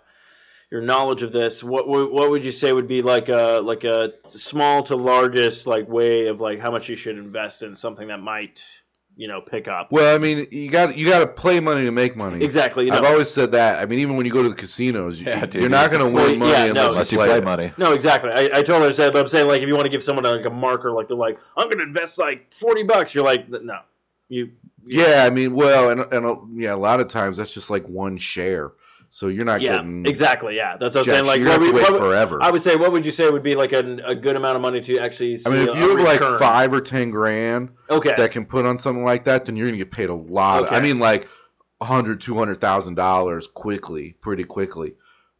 your knowledge of this, what would what would you say would be like a like a small to largest like way of like how much you should invest in something that might you know pick up? Well, I mean, you got you got to play money to make money. Exactly. You know. I've always said that. I mean, even when you go to the casinos, you, Yeah, dude. you're not going to win money yeah, no. unless, Unless you you play, play money. No, exactly. I, I totally understand, but I'm saying like if you want to give someone like a marker, like they're like, I'm gonna invest like forty bucks, you're like, no, you. Yeah, I mean, well, and and uh, yeah, a lot of times that's just like one share, so you're not Yeah, getting exactly. Yeah, that's what I'm saying. Like, what you to wait what forever. I would say, what would you say would be like a, a good amount of money to actually? I mean, if you have like five or ten grand okay, that can put on something like that, then you're gonna get paid a lot. Okay. I mean, like a hundred, two hundred thousand dollars quickly, pretty quickly.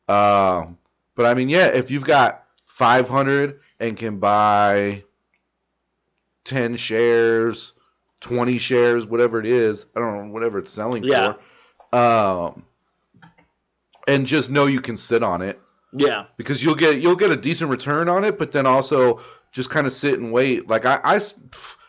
Um, but I mean, yeah, if you've got five hundred and can buy ten shares, twenty shares, whatever it is, I don't know, whatever it's selling Yeah. for. Um, and just know you can sit on it yeah, because you'll get you'll get a decent return on it, but then also just kind of sit and wait. Like I, I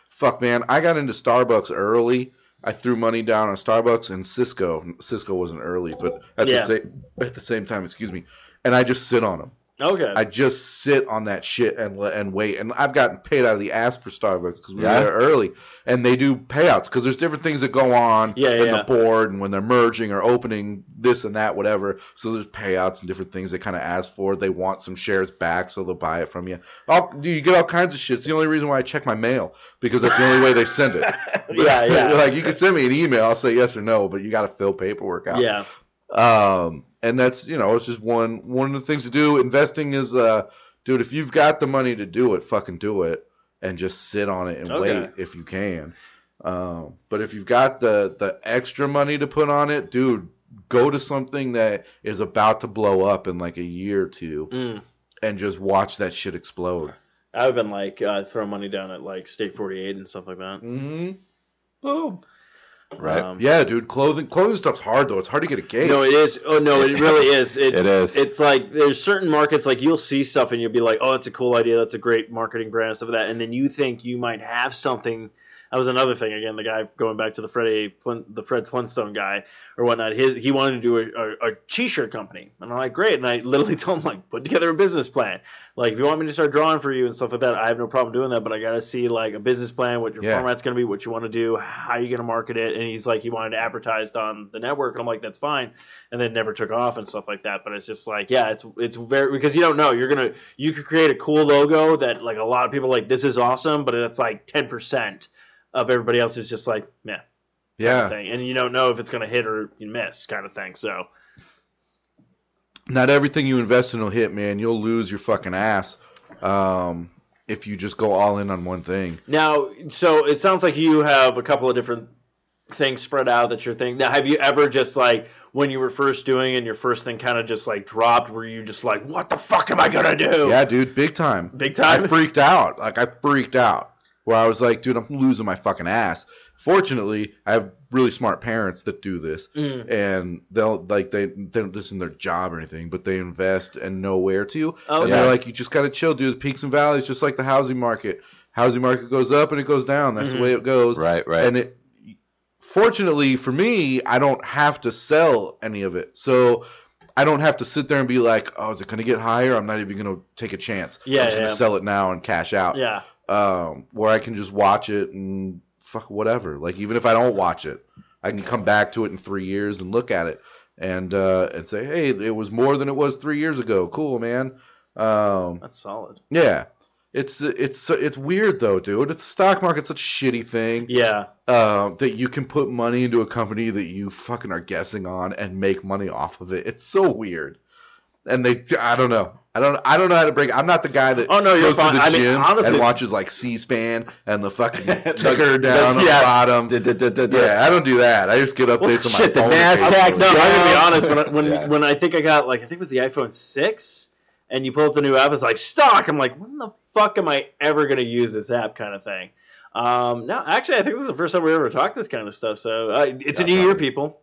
fuck man, I got into Starbucks early. I threw money down on Starbucks and Cisco. Cisco wasn't early, but at Yeah. the same at the same time, excuse me. And I just sit on them. Okay, I just sit on that shit and and wait. And I've gotten paid out of the ass for Starbucks because we Yeah? were there early, and they do payouts because there's different things that go on Yeah, in yeah. the board and when they're merging or opening this and that, whatever. So there's payouts and different things they kind of ask for. They want some shares back, so they'll buy it from you. All, you get all kinds of shit. It's the only reason why I check my mail because that's the only way they send it. yeah, yeah, like you can send me an email, I'll say yes or no, but you got to fill paperwork out. yeah. Um, and that's you know it's just one one of the things to do. Investing is uh, dude, if you've got the money to do it, fucking do it, and just sit on it and Okay. wait if you can. Um, but if you've got the the extra money to put on it, dude, go to something that is about to blow up in like a year or two Mm. and just watch that shit explode. I've been like uh, throwing money down at like State 48 and stuff like that. Mm-hmm. Boom. Right. Um, Yeah, dude. Clothing clothing stuff's hard though. It's hard to get a gauge. No, it is. Oh no, it really is. It, It is. It's like there's certain markets like you'll see stuff and you'll be like, oh, that's a cool idea. That's a great marketing brand and stuff like that. And then you think you might have something. That was another thing. Again, the guy going back to the Freddie Flint, the Fred Flintstone guy or whatnot. His he wanted to do a, a, a t-shirt company, and I'm like, great. And I literally told him like, put together a business plan. Like, if you want me to start drawing for you and stuff like that, I have no problem doing that. But I got to see like a business plan, what your Yeah. format's going to be, what you want to do, how you going to market it. And he's like, he wanted it advertised on the network. And I'm like, that's fine. And then never took off and stuff like that. But it's just like, yeah, it's it's very because you don't know. You're gonna you could create a cool logo that like a lot of people are like this is awesome, but it's like ten percent of everybody else is just like, yeah, yeah. thing, and you don't know if it's gonna hit or you miss kind of thing. So Not everything you invest in will hit, man. You'll lose your fucking ass um, if you just go all in on one thing. now, so it sounds like you have a couple of different things spread out that you're thinking. Now, have you ever just like when you were first doing and your first thing kind of just like dropped? Were you just like, what the fuck am I gonna do? Yeah, dude, big time. Big time? I freaked out. Like I freaked out. Where I was like, dude, I'm losing my fucking ass. Fortunately, I have really smart parents that do this, Mm. and they'll like they they don't listen isn't their job or anything, but they invest and know where to. Oh, and they're like, you just gotta chill, dude. Peaks and valleys, just like the housing market. Housing market goes up and it goes down. That's Mhm. the way it goes. Right, right. And it, fortunately for me, I don't have to sell any of it, so I don't have to sit there and be like, oh, is it gonna get higher? I'm not even gonna take a chance. Yeah, I'm just yeah. gonna sell it now and cash out Yeah. Um, where I can just watch it and fuck whatever. Like even if I don't watch it, I can come back to it in three years and look at it and uh, and say, hey, it was more than it was three years ago. Cool, man. Um, That's solid. yeah, it's it's it's weird though, dude. It's stock market's such a shitty thing Yeah. uh, that you can put money into a company that you fucking are guessing on and make money off of it. It's so weird. And they, I don't know. I don't, I don't know how to break. I'm not the guy that Oh, no, you're goes fine. to the I mean, gym honestly- and watches like C-SPAN and the fucking ticker down on yeah. the bottom. Yeah, I don't do that. I just get updates on my shit, the. NASDAQ. No, I'm gonna be honest. When I, when Yeah. when I think I got like I think it was the iPhone six, and you pull up the new app, it's like stock. I'm like, when the fuck am I ever gonna use this app? Kind of thing. Um, no, actually, I think this is the first time we ever talked this kind of stuff. So uh, it's a new year, people.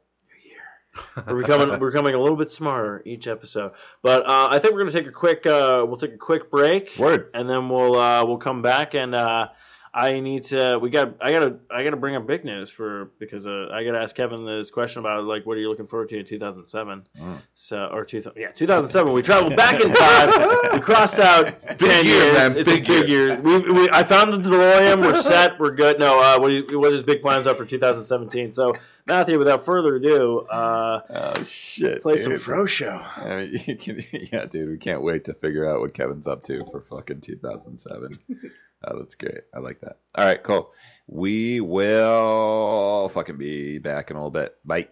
We're becoming we're becoming a little bit smarter each episode. But uh, I think we're gonna take a quick uh, we'll take a quick break. Word. and then we'll uh, we'll come back and uh, I need to we got I gotta I gotta bring up big news for because uh, I gotta ask Kevin this question about like what are you looking forward to in 2007 Mm. so or 2000 yeah 2007 we traveled back in time. We crossed out 10 year, years. man, it's big a big year, we, we I found the DeLorean. We're set. We're good. No uh, what, you, what his big plans are for 2017 so Matthew without further ado uh, Oh shit. play dude. some Fro Show I mean, you can, yeah, dude, we can't wait to figure out what Kevin's up to for fucking 2007. oh, that's great. I like that. All right, cool. We will fucking be back in a little bit. Bye.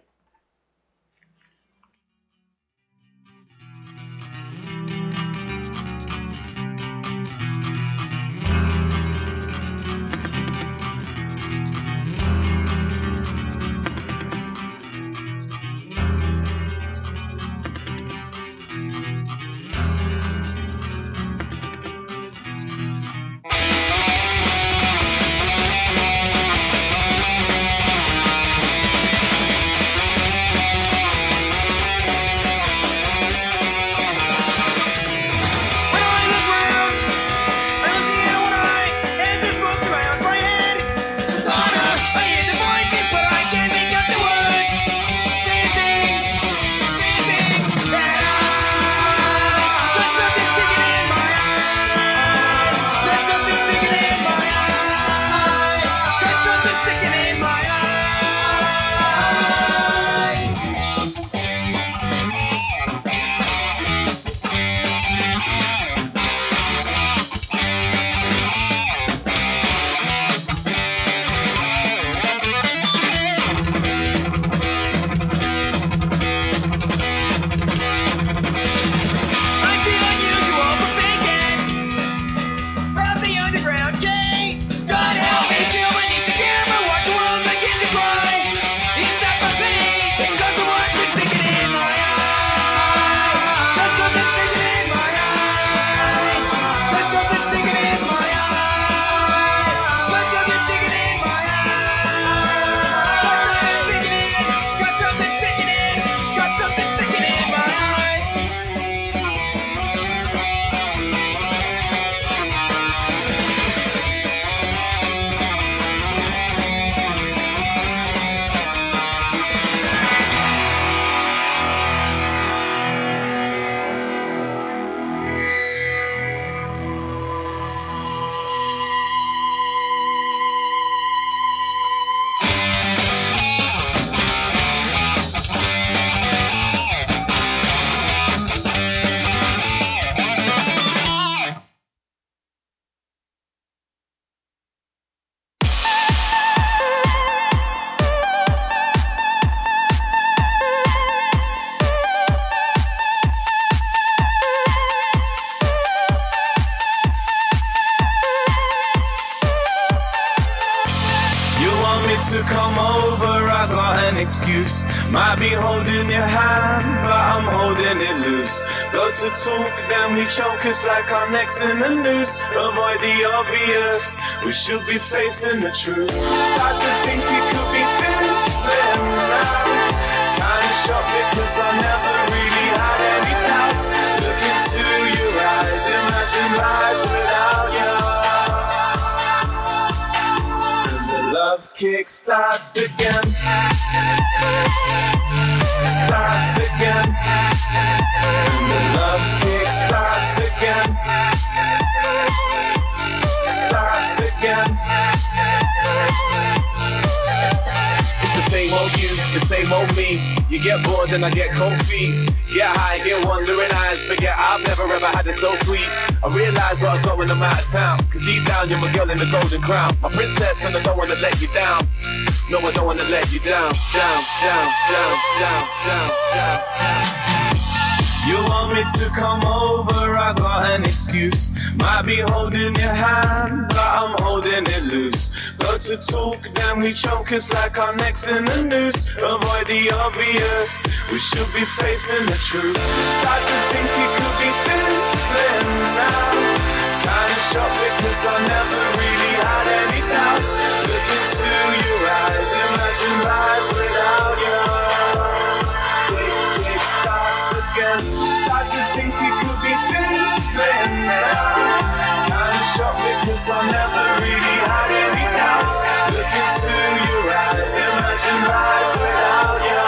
Like in the noose. Avoid the obvious, we should be facing the truth. Start to think it could be fizzling now. Kinda shocked because I never really had any doubts. Look into your eyes, imagine life without you. And the love kick starts again. Starts again. Me. You get bored and I get cold feet. Get high, get wandering eyes. Forget I've never ever had it so sweet. I realize what I've got when I'm out of town. Cause deep down you're my girl in the golden crown. My princess and I don't wanna let you down. No, I don't wanna let you down, down. Down, down, down, down, down, down. You want me to come over, I got an excuse. Might be holding your hand, but I'm holding it loose. Go to talk, then we choke, it's like our necks in the noose. Avoid the obvious, we should be facing the truth. Start to think it could be fizzling now. Kinda shocked because I never really had any doubts. Look into your eyes, imagine life without you. Because I never into your eyes, imagine life without you.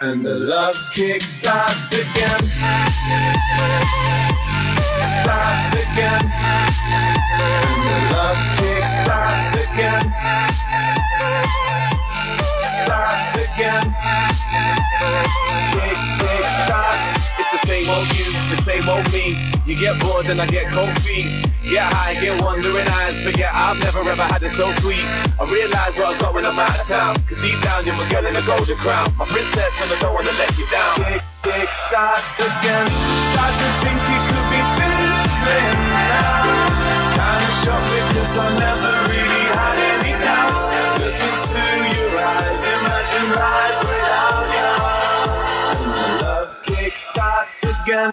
And the love kick starts again. Starts again. And the love kick starts again. Starts again. Same me. You get bored and I get cold feet. Get high, get wandering eyes. Forget I've never ever had it so sweet. I realize what I've got when I'm out of town. Cause deep down you're my girl in the golden crown. My princess and I don't wanna let you down. Kick, kick starts again. Start to think it could be fizzling now. Kinda shocked because I never really had any doubts. Look into your eyes, imagine life without you. Love kick starts again.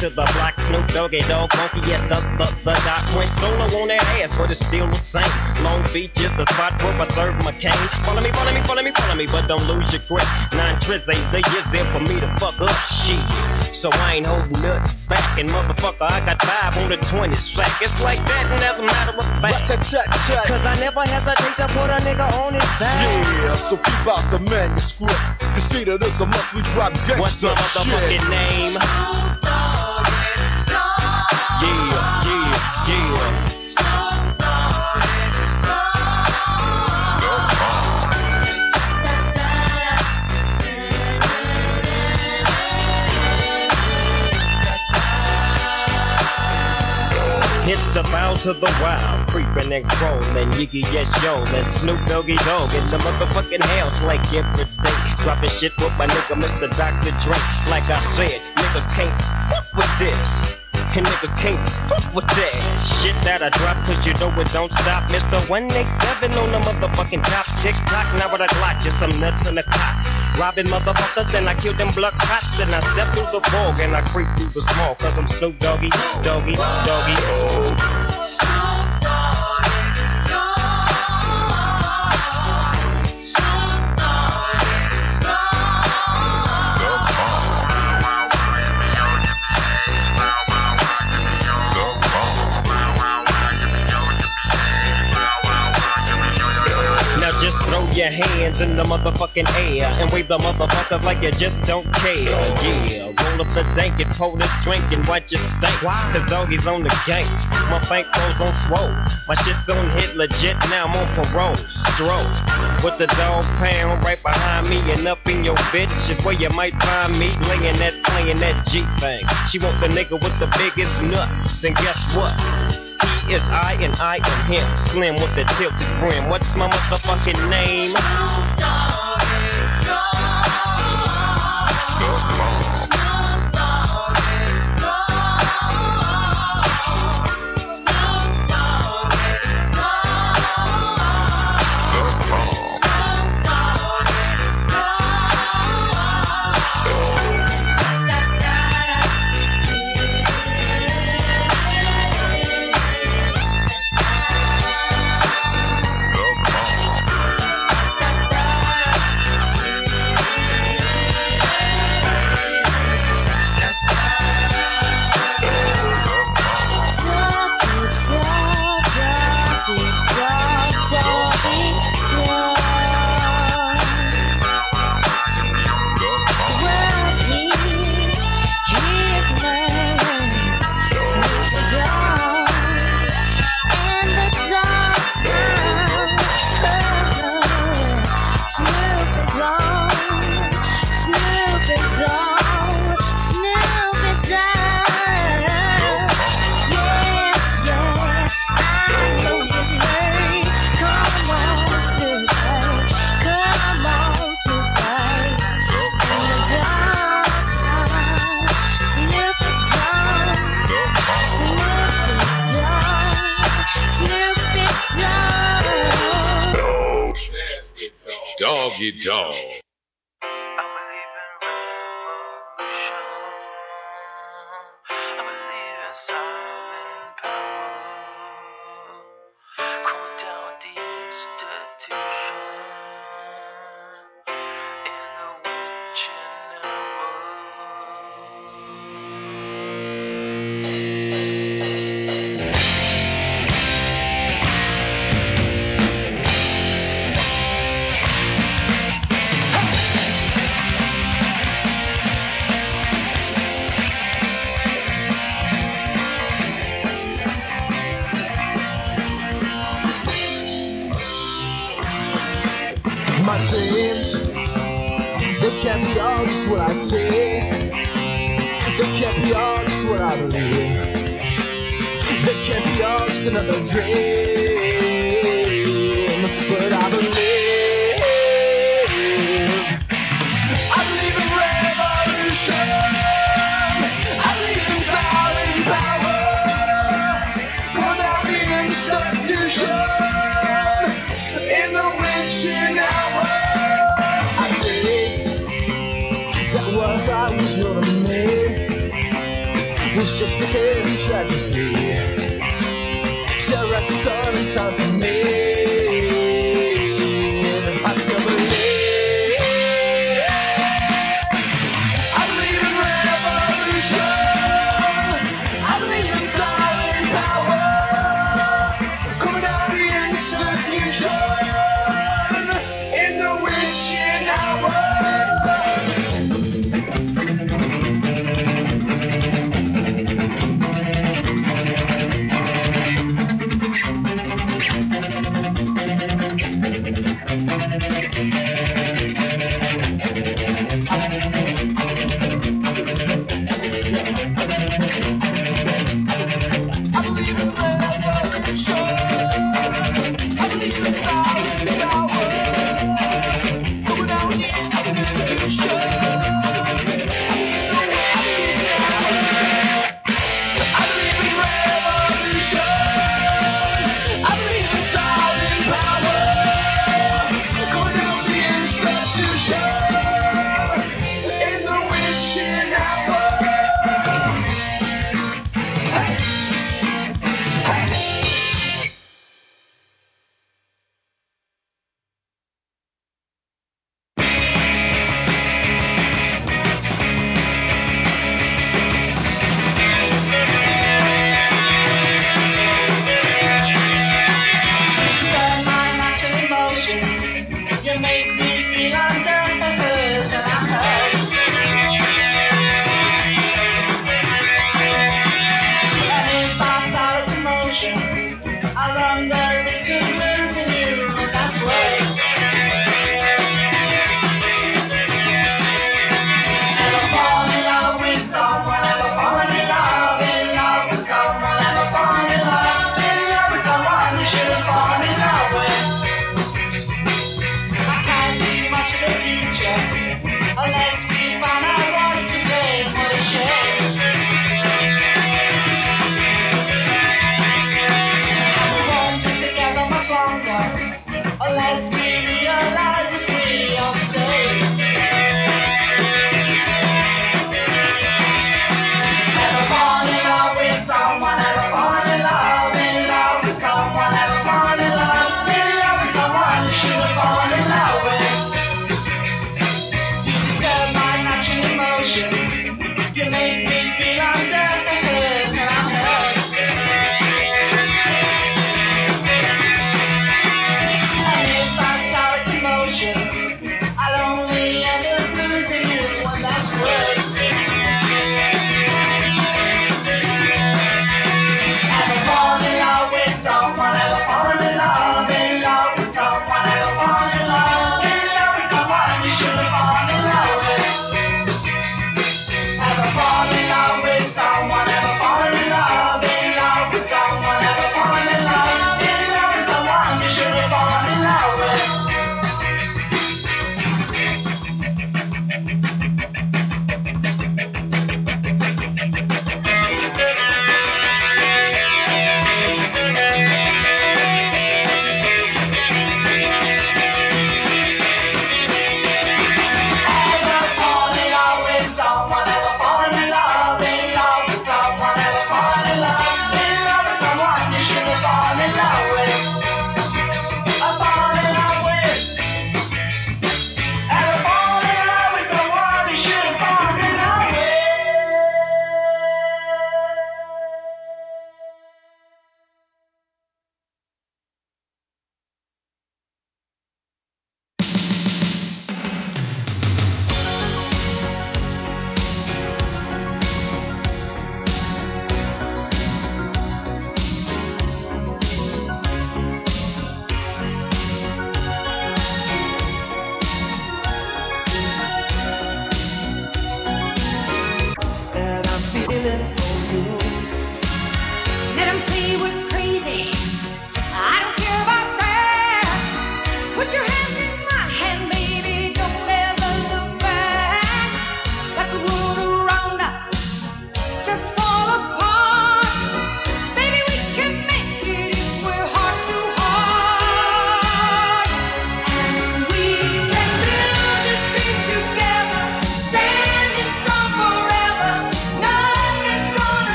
To the block, Snoop Doggy Dogg, funky yes, the, the, the dot went solo on that ass, but it's still the same. Long Beach is the spot where I serve my cane. Follow me, follow me, follow me, follow me, but don't lose your grip. Nine tris ain't the years there for me to fuck up shit. So I ain't holding nuts back, and motherfucker, I got five on the 20 sack. It's like that, and as a matter of fact, cause I never hesitate to put a nigga on his back. Yeah, so keep out the manuscript. Consider this a must we drop gangsta What's the motherfucking shit. name? To the wild, creeping and crawling, Yiggy yes yo, and Snoop Doggy Dogg in the motherfucking house like every day. Dropping shit with my nigga Mr. Dr. Dre. Like I said, niggas can't fuck with this. And niggas can't fuck with that shit that I drop, cause you know it don't stop. Mr. 187 on the motherfucking top. Tick tock, now with a Glock, just some nuts in the clock. Robbing motherfuckers, and I kill them blood cops, and I step through the fog, and I creep through the small, cause I'm Snoop Doggy, Doggy, Doggy, oh. Your hands in the motherfucking air and wave the motherfuckers like you just don't care. Yeah, roll up the dank and pour this drink and watch it stink. Cause doggy's on the gang. My bankroll's on swole. My shit's on hit legit, now I'm on parole. Stroke. With the dog pound right behind me and up in your bitch is where you might find me laying that, playing that G thing. She want the nigga with the biggest nuts. Then guess what? He is I and I am him. Slim with the tilted brim. What's my motherfucking name?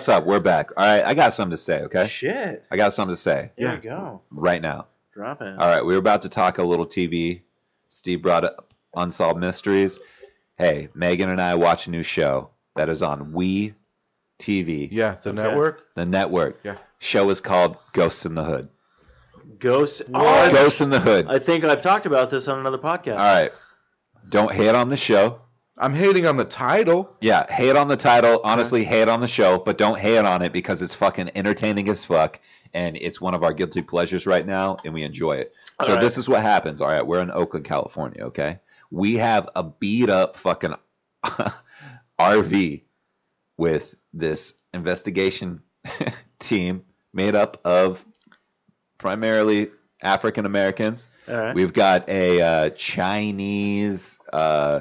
What's up? We're back. All right, I got something to say. Okay, Shit. I got something to say There you go. right now. Drop it. All right, we were about to talk a little TV. Steve brought up Unsolved Mysteries. Hey, Megan and I watch a new show that is on We TV, Yeah, the Okay. network. the network. Yeah. Show is called Ghosts in the Hood. Ghost. Oh, Ghosts in the Hood. I think I've talked about this on another podcast. All right, don't hate on the show. I'm hating on the title. Yeah, hate on the title. Honestly, hate on the show, but don't hate on it because it's fucking entertaining as fuck, and it's one of our guilty pleasures right now, and we enjoy it. So All right. this is what happens. All right, we're in Oakland, California. Okay, we have a beat up fucking RV with this investigation team made up of primarily African Americans. All right. We've got a uh, Chinese, uh,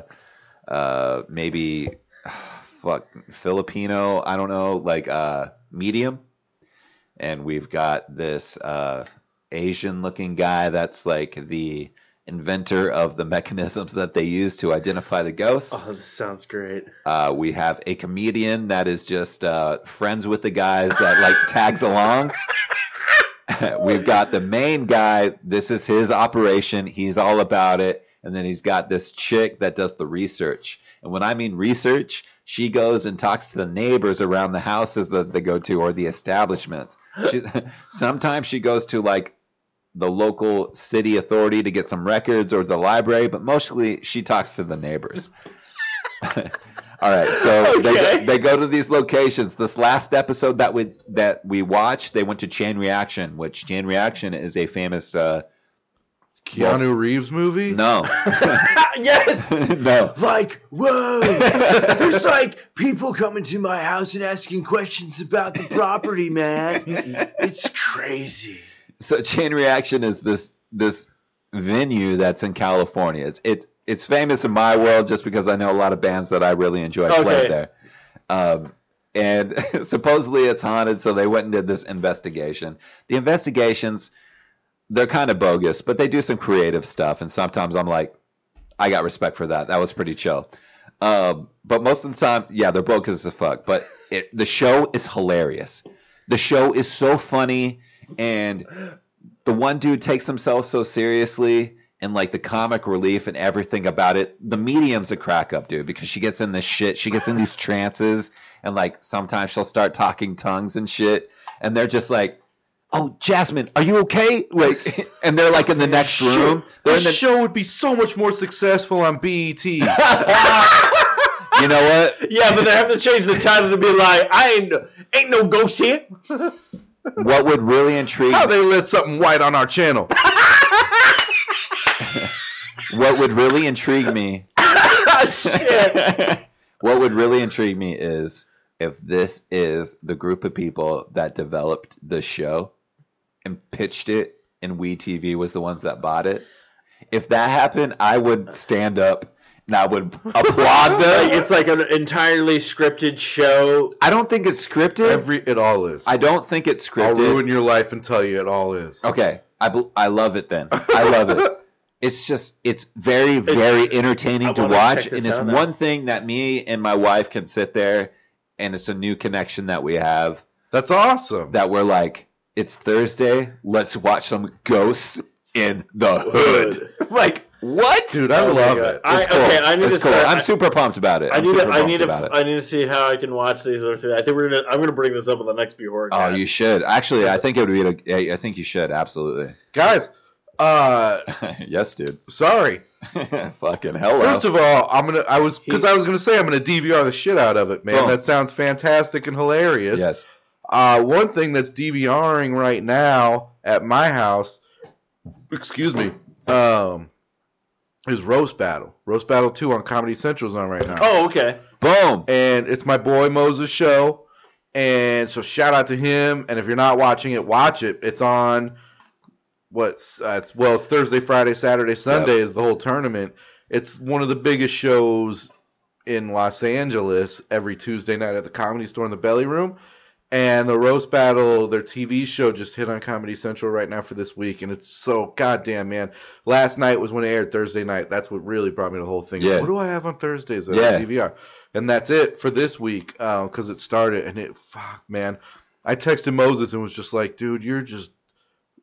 uh, maybe fuck Filipino. I don't know, like uh, medium, and we've got this uh, Asian-looking guy that's like the inventor of the mechanisms that they use to identify the ghosts. Oh, this sounds great. Uh, we have a comedian that is just uh, friends with the guys that like tags along. we've got the main guy. This is his operation. He's all about it. And then he's got this chick that does the research. And when I mean research, she goes and talks to the neighbors around the houses that they go to or the establishments. She, sometimes she goes to like the local city authority to get some records or the library, but mostly she talks to the neighbors. All right, so they, Okay. go, they go to these locations. This last episode that we that we watched, they went to Chain Reaction, which Chain Reaction is a famous. Uh, Keanu Reeves movie? no, yes. no. Like, whoa, there's like people coming to my house and asking questions about the property, man. It's crazy. So Chain Reaction is this this venue that's in California. It's it's it's famous in my world just because I know a lot of bands that I really enjoy Okay. there. Um, and supposedly it's haunted, so they went and did this investigation. The investigations they're kind of bogus, but they do some creative stuff, and sometimes I'm like, I got respect for that. That was pretty chill. Um, but most of the time, yeah, they're bogus as fuck. But it, the show is hilarious. The show is so funny, and the one dude takes himself so seriously, and like the comic relief and everything about it. The medium's a crack up, dude, because she gets in this shit. She gets in these trances, and like sometimes she'll start talking tongues and shit, and they're just like. Oh, Jasmine, are you okay? Like, and they're like in the next room. They're This the, show would be so much more successful on BET. you know what? Yeah, but they have to change the title to be like, I ain't ain't no ghost here. What would really intrigue How they lit something white on our channel? what would really intrigue me what would really intrigue me is if this is the group of people that developed the show and pitched it and we tv was the ones that bought it if that happened i would stand up and i would applaud Like, them it's like an entirely scripted show. i don't think it's scripted Every it all is. i don't think it's I'll scripted ruin your life and tell you it all is. Okay, I bel- I love it then. I love it. It's just it's very very I entertaining to wanna watch, check this and it's out now. one thing that me and my wife can sit there, and it's a new connection that we have. That's awesome. That we're like, it's Thursday, let's watch some ghosts in the hood. like what? Dude, I Oh love it. I, cool. Okay, I need it's to. Cool. Start, I'm super pumped about it. I need to. I need to. I need to see how I can watch these other three. I think we're gonna. I'm gonna bring this up on the next before. Oh, you should actually. I think it would be. A, I think you should absolutely. Guys, uh yes, dude. sorry. Fucking hello. First of all, I'm gonna I was because I was gonna say I'm gonna DVR the shit out of it, man. Boom. That sounds fantastic and hilarious. yes. Uh, one thing that's DVRing right now at my house, excuse me, um, is Roast Battle. Roast Battle 2 on Comedy Central's on right now. Oh, okay. Boom. And it's my boy Moses' show. And so shout out to him. And if you're not watching it, watch it. It's on what's uh, it's well, it's Thursday, Friday, Saturday, Sunday is the whole tournament. It's one of the biggest shows in Los Angeles every Tuesday night at the Comedy Store in the Belly Room. And the Roast Battle, their TV show, just hit on Comedy Central right now for this week, and it's so goddamn man. Last night was when it aired Thursday night. That's what really brought me the whole thing. Yeah. What do I have on Thursdays at Yeah. DVR? And that's it for this week uh, because it started, and it fuck man. I texted Moses and was just like, dude, you're just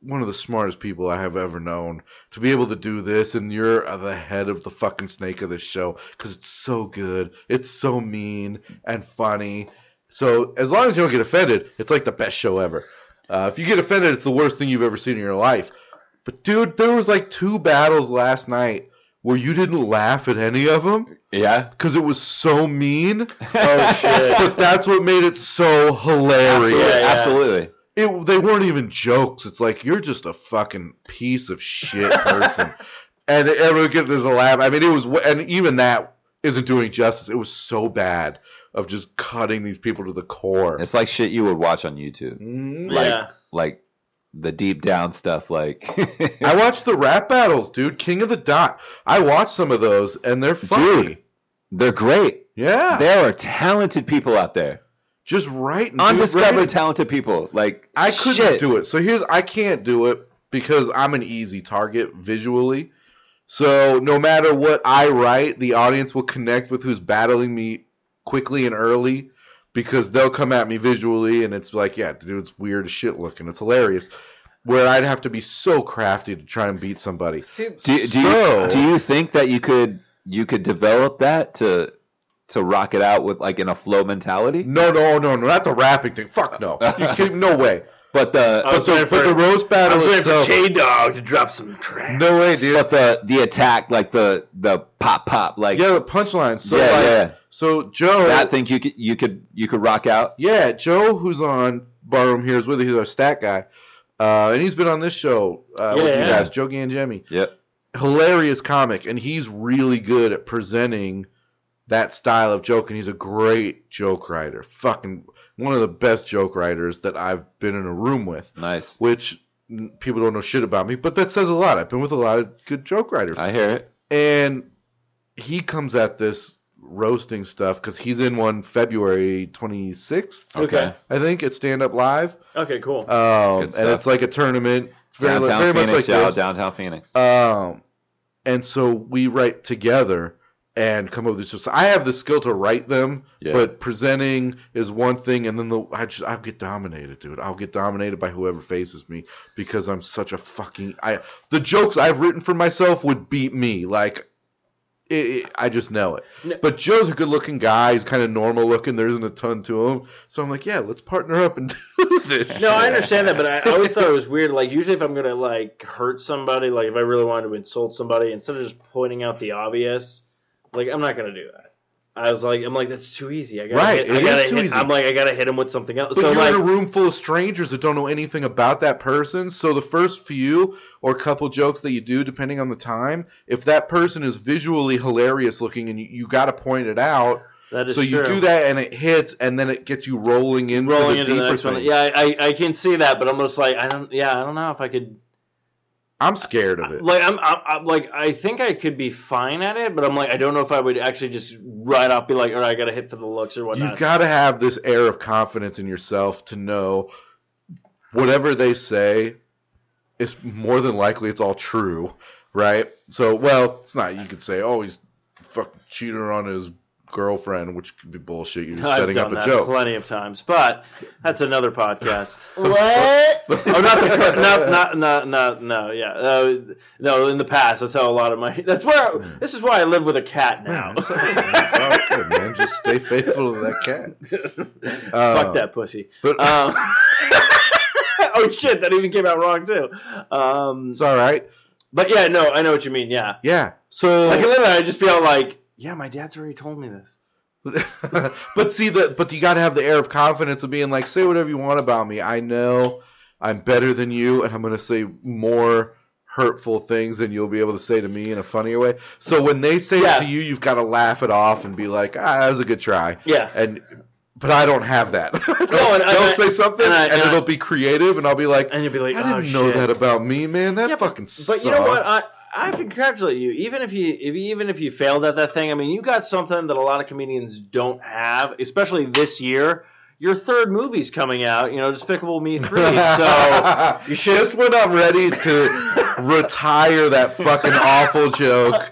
one of the smartest people I have ever known to be able to do this, and you're the head of the fucking snake of this show because it's so good, it's so mean and funny. So as long as you don't get offended, it's like the best show ever. Uh, if you get offended, it's the worst thing you've ever seen in your life. But dude, there was like two battles last night where you didn't laugh at any of them Yeah. because it was so mean. Oh shit. But that's what made it so hilarious. Yeah, yeah. Absolutely. It, they weren't even jokes. It's like you're just a fucking piece of shit person, and everyone gets this a laugh. I mean, it was, and even that isn't doing justice. It was so bad of just cutting these people to the core. It's like shit you would watch on YouTube. Mhm. Like Yeah. like the deep down stuff like I watched the rap battles, dude. King of the Dot. I watched some of those, and they're funny. Dude. they're great. Yeah, There are talented people out there. just right. and Undiscovered do right. talented people. Like I couldn't shit. do it. So here's I can't do it because I'm an easy target visually. So no matter what I write, the audience will connect with who's battling me quickly and early because they'll come at me visually and it's like, yeah, dude, it's weird as shit looking. It's hilarious. where I'd have to be so crafty to try and beat somebody. Do, do you do you think that you could you could develop that to to rock it out with like in a flow mentality? No, no, no, no, not the rapping thing. Fuck no. You kidding? No way. But the I was But the, waiting but for- the roast I battle was waiting for itself. J Dog to drop some trash. No way, dude. but the the attack like the the pop pop like Yeah, the punchline. So Yeah, like, yeah. so Joe, I think you could you could you could rock out. yeah, Joe, who's on Barroom here is with us. He's our stat guy, uh, and he's been on this show uh, with you Yeah. guys, Joe Gangemi. Yep. Hilarious comic, and he's really good at presenting that style of joke, and he's a great joke writer. Fucking one of the best joke writers that I've been in a room with. Nice. Which people don't know shit about me, but that says a lot. I've been with a lot of good joke writers. I hear it. and he comes at this roasting stuff because he's in one February 26th, Okay. I think, it's Stand Up Live. Okay, cool. Um, Good and it's like a tournament, very, Downtown very much Phoenix, like y'all. this. Downtown Phoenix. Um, and so we write together and come up with this. I have the skill to write them, Yeah. but presenting is one thing, and then the I just I'll get dominated, dude. I'll get dominated by whoever faces me because I'm such a fucking I. The jokes I've written for myself would beat me. Like, it, it- I just know it. No- But Joe's a good-looking guy. He's kind of normal looking. There isn't a ton to him, so I'm like, yeah, let's partner up and do this. No, I understand that, but I always thought it was weird. Like usually, if I'm gonna like hurt somebody, like if I really wanted to insult somebody, instead of just pointing out the obvious, like I'm not gonna do that. I was like, I'm like, that's too easy. I gotta Right, hit, it I gotta too hit, easy. I'm like, I gotta hit him with something else. But so you're like, in a room full of strangers that don't know anything about that person. So the first few or couple jokes that you do, depending on the time, if that person is visually hilarious looking and you, you got to point it out. that is So you true. do that and it hits, and then it gets you rolling into rolling the into deeper the next one. Yeah, I, I I can see that, but I'm just like, I don't. Yeah, I don't know if I could. I'm scared of it. Like I'm, I'm, I'm like I think I could be fine at it, but I'm like I don't know if I would actually just right off be like, all right, I gotta hit for the looks or whatnot. You've got to have this air of confidence in yourself to know whatever they say is more than likely it's all true, right? So, well, it's not. You could say, "Oh, he's fucking cheating on his girlfriend," which could be bullshit. You're just I've setting up a joke. plenty of times, but that's another podcast. What? oh, not the cur- not not not not no yeah uh, no in the past that's how a lot of my that's where this is why I live with a cat now. Yeah, okay, man. It's all good, man. Just stay faithful to that cat. Fuck that pussy. But Um, oh shit, that even came out wrong too. Um, it's all right. but yeah, no, I know what you mean. Yeah, Yeah. So, like literally, I just feel like yeah, my dad's already told me this. but see that but you got to have the air of confidence of being like say whatever you want about me i know i'm better than you and i'm going to say more hurtful things than you'll be able to say to me in a funnier way so when they say Yeah. it to you you've got to laugh it off and be like ah that was a good try Yeah. and but i don't have that No, and- they'll say something and and, I- and I- it'll be creative and i'll be like And you'll be like, i oh, didn't know shit. that about me man that Yeah, but- fucking But you know what? I I congratulate you. Even if you if, you- even if you failed at that thing, I mean, you got something that a lot of comedians don't have, especially this year. Your third movie's coming out. You know, Despicable Me three. So you should. Just when I'm ready to retire that fucking awful joke,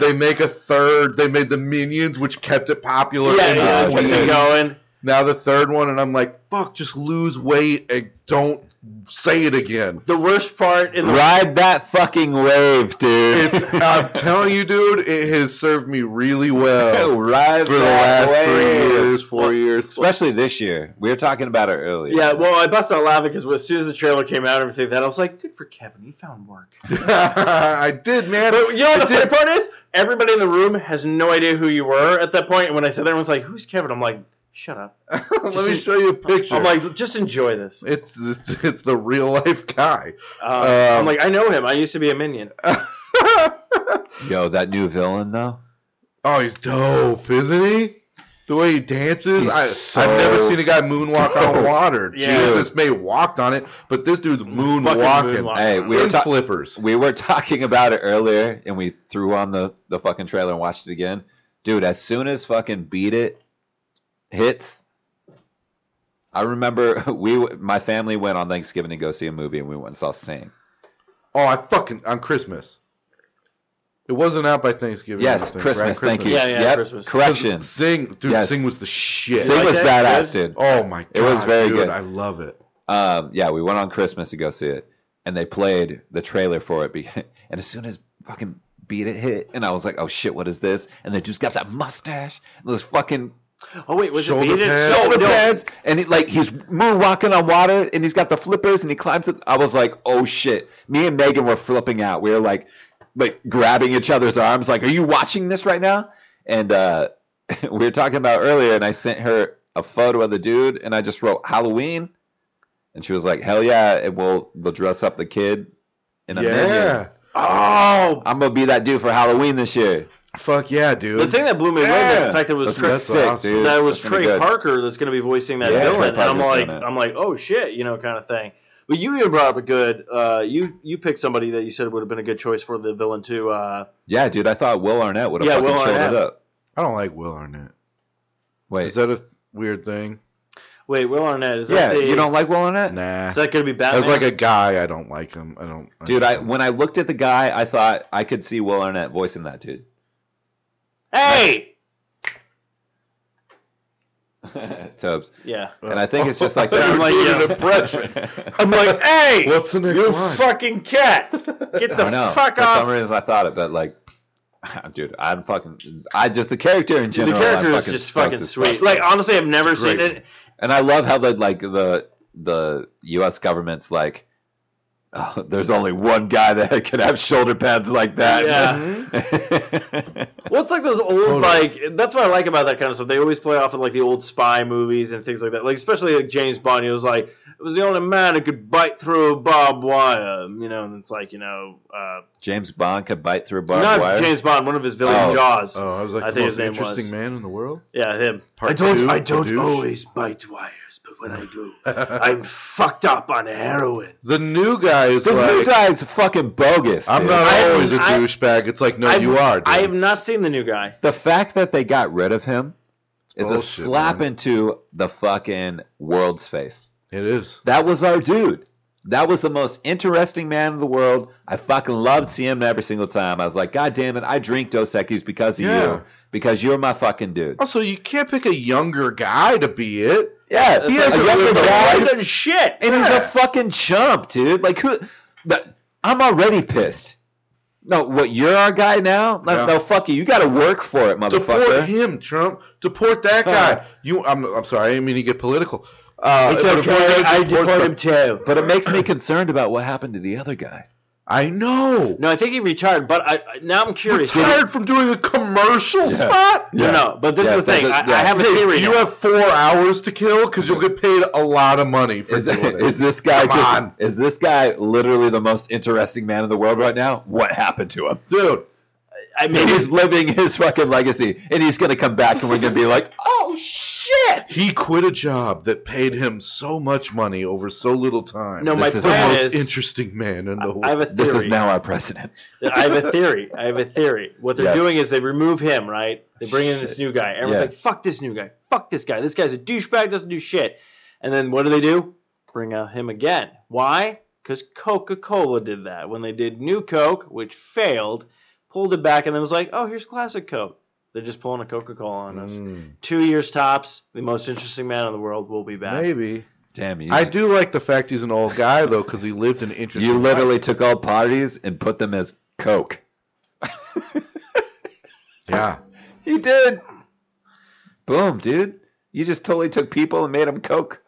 they make a third. They made the Minions, which kept it popular. Yeah, yeah, it going. Now the third one, and I'm like, fuck, just lose weight and don't say it again. The worst part in the Ride that fucking wave, dude. It's, I'm telling you, dude, it has served me really well Ride for the that last three years, four years. Especially this year. We were talking about it earlier. yeah, well, I busted out laughing because as soon as the trailer came out and everything, that I was like, good for Kevin, he found work. I did, man. But you know what I the funny part is? Everybody in the room has no idea who you were at that point. And when I said that, everyone's like, "Who's Kevin?" I'm like, "Shut up." Let me show you a picture. I'm like, "Just enjoy this." it's it's, it's the real life guy. Uh, I'm Um, like, I know him. I used to be a minion. Yo, that new villain though. Oh, he's dope, isn't he? The way he dances. He's I, so I've never seen a guy moonwalk on dope. water. Yeah. Jesus may have walked on it, but this dude's moonwalking. moonwalking. Hey, we were ta- flippers. we were talking about it earlier, and we threw on the the fucking trailer and watched it again. Dude, as soon as fucking beat it hits, I remember we my family went on Thanksgiving to go see a movie, and we went and saw Sing. Oh, I fucking on Christmas. It wasn't out by Thanksgiving. Yes, think, Christmas. right? Thank you. Yeah, yeah, yep, Christmas. Correction. Sing, dude, Yes. Sing was the shit. Sing like was that? badass, dude. Oh my god, It was very dude, good. I love it. Um, yeah, we went on Christmas to go see it. and they played the trailer for it. Be- and as soon as fucking beat it hit, and I was like, oh shit, what is this? And the dude's got that mustache, and those fucking Oh wait, was Shoulder it Beat It? pads. shoulder no. pads, and he, like he's moonwalking on water, and he's got the flippers, and he climbs it. I was like, oh shit! Me and Megan were flipping out. We were like, like grabbing each other's arms, like, are you watching this right now? And uh, we were talking about earlier, and I sent her a photo of the dude, and I just wrote Halloween, and she was like, hell yeah, and we'll we'll dress up the kid in a yeah. minion. Oh, I'm gonna be that dude for Halloween this year. Fuck yeah, dude. the thing that blew me away was the fact that it was That's gonna That's sick, awesome. dude. that it was That's Trey. Parker that's going to be voicing that Yeah, villain, and I'm like. I'm like, oh shit, you know, kind of thing. But you even brought up a good. Uh, you you picked somebody that you said would have been a good choice for the villain too. Uh, Yeah, dude, I thought Will Arnett would have Yeah, fucking Will chilled Arnett. it up. I don't like Will Arnett. Wait, Is that a weird thing? wait, Will Arnett is yeah, that the, you don't like Will Arnett? Nah. Is that going to be Batman? As like a guy, I don't like him. I don't. Dude, I when I looked at the guy, I thought I could see Will Arnett voicing that dude. Hey, Tubbs. yeah. And I think it's just like I'm like, doing yeah. an impression. I'm like, hey, What's the next you line? fucking cat, get the don't know. fuck For some off. reason, I thought it, but like, dude, I'm fucking. I just the character in general. The character I'm is just fucking sweet. fuck. Like honestly, I've never seen great it. And I love how the like the the U.S. government's like, oh, there's only one guy that can have shoulder pads like that. Yeah. Well, it's like those old Totally. like that's what I like about that kind of stuff. They always play off of like the old spy movies and things like that. Like especially like James Bond, he was like it was the only man who could bite through a barbed wire, you know. And it's like you know, uh, James Bond could bite through a barbed not wire. James Bond, one of his villain Oh. Jaws. Oh, I was like I the think most his name interesting was. man in the world. Yeah, him. Part I don't. two, I don't always bite wires, but when I do, I'm fucked up on heroin. The new guy is the like. new guy's fucking bogus. I'm dude. not I- always a I- douchebag. It's like, no, I've- you are. Dude. I have not seen the new guy. The fact that they got rid of him is a bullshit, slap man. into the fucking world's face. It is. That was our dude. That was the most interesting man in the world. I fucking loved seeing him every single time. I was like, God damn it, I drink Dos Equis because of Yeah. you. Because you're my fucking dude. Also, you can't pick a younger guy to be it. Yeah, He a hasn't younger guy, shit. and he's a fucking chump, dude. Like who? I'm already pissed. No, what? You're our guy now? No, Yeah. no fuck you. You got to work for it, motherfucker. Deport him, Trump. Deport that guy. You. I'm. I'm sorry. I didn't mean to get political. Uh, It's okay, if I deport deport him too. But it makes me concerned about what happened to the other guy. I know. No, I think he retired. But I, I now I'm curious. Retired from doing a commercial Yeah. spot. No, no, but this Yeah, is the thing. that's I, a- I yeah. have a theory. you now. have four hours to kill because you'll get paid a lot of money for Is, doing it. is this guy Come just, on. is this guy literally the most interesting man in the world right now? What happened to him? dude? I mean, He's living his fucking legacy, and he's gonna come back, and we're gonna be like, "Oh shit!" He quit a job that paid him so much money over so little time. no, my This is the plan most is. interesting man in the world. I have a theory. This is now our president. I have a theory. I have a theory. What they're Yes. doing is they remove him, right? They bring in this new guy. Everyone's Yeah. like, "Fuck this new guy. Fuck this guy. This guy's a douchebag. Doesn't do shit." And then what do they do? Bring out him again. Why? Because Coca Cola did that when they did New Coke, which failed. Pulled it back and then was like, "Oh, here's classic Coke." They're just pulling a Coca Cola on us. Mm, Two years tops. The most interesting man in the world will be back. maybe. Damn you! I do like the fact he's an old guy though, because he lived an interesting. You literally life. took all parties and put them as Coke. Yeah. He did. Boom, dude. You just totally took people and made them Coke.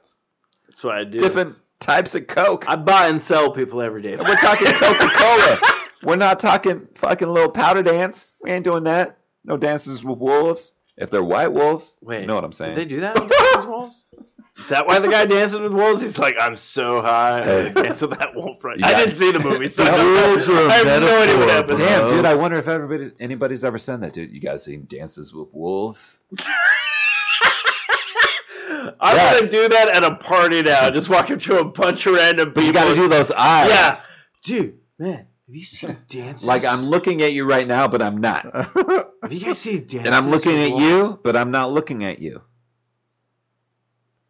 That's what I do. Different types of Coke. I buy and sell people every day. We're talking Coca Cola. We're not talking fucking little powder dance. We ain't doing that. No dances with wolves. If they're white wolves, Wait, you know what I'm saying. Did they do that on Dances with Wolves? Is that why the guy dances with wolves? He's like, I'm so high. I'm gonna dance that wolf right You I didn't see the movie, so I The don't know. wolves are a I have no idea what metaphor, happened. bro. Damn, dude, I wonder if everybody, anybody's ever seen that, dude. You guys seen Dances with Wolves? I'm Yeah. gonna do that at a party now. Just walk up to a bunch of random people. You got to do those eyes. Yeah, dude, man, have you seen dances? Like I'm looking at you right now, but I'm not. Have you guys seen dances? And I'm looking at you, but I'm not looking at you.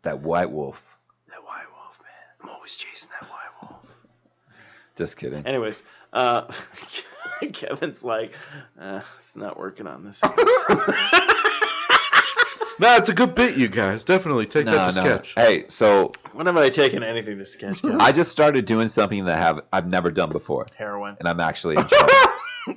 That white wolf. That white wolf, man. I'm always chasing that white wolf. Just kidding. Anyways, uh, Kevin's like, uh, it's not working on this. No, it's a good bit, you guys. Definitely take No, that to no. sketch. Hey, so When have I taken anything to sketch? Kevin? I just started doing something that have I've never done before, Heroin. and I'm actually enjoying. it.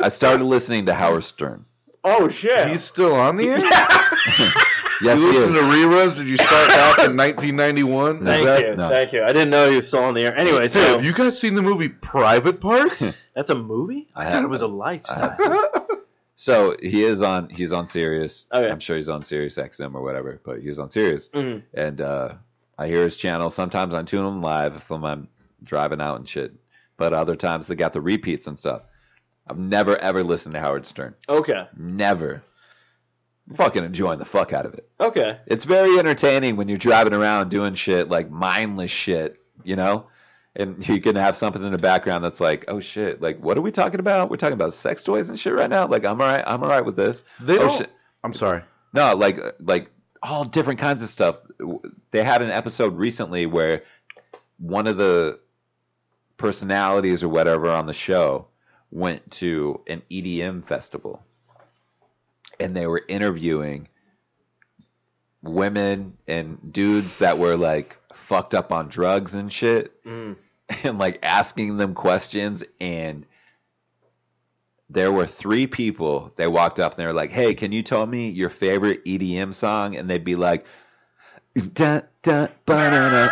I started listening to Howard Stern. Oh shit. He's still on the air. Yes, you he listen is. to reruns? Did you start back in 1991? Thank that- you. no. Thank you. I didn't know he was still on the air. Anyway, Hey, so have you guys seen the movie Private Parts? that's a movie? I thought it was a lifestyle. So he is on. He's on Sirius. Okay. I'm sure he's on Sirius XM or whatever, but he's on Sirius. Mhm. And uh, I hear his channel. Sometimes I tune him live if I'm, I'm driving out and shit. But other times they got the repeats and stuff. I've never ever listened to Howard Stern. Okay. Never. Fucking enjoying the fuck out of it. Okay. It's very entertaining when you're driving around doing shit like mindless shit, you know? And you can have something in the background that's like, oh shit, like what are we talking about? We're talking about sex toys and shit right now. Like I'm alright, I'm alright with this. They oh shit, I'm sorry. no, like like all different kinds of stuff. They had an episode recently where one of the personalities or whatever on the show went to an EDM festival and they were interviewing women and dudes that were like fucked up on drugs and shit Mm. and like asking them questions and there were three people they walked up and they were like hey can you tell me your favorite edm song and they'd be like ba-na-na,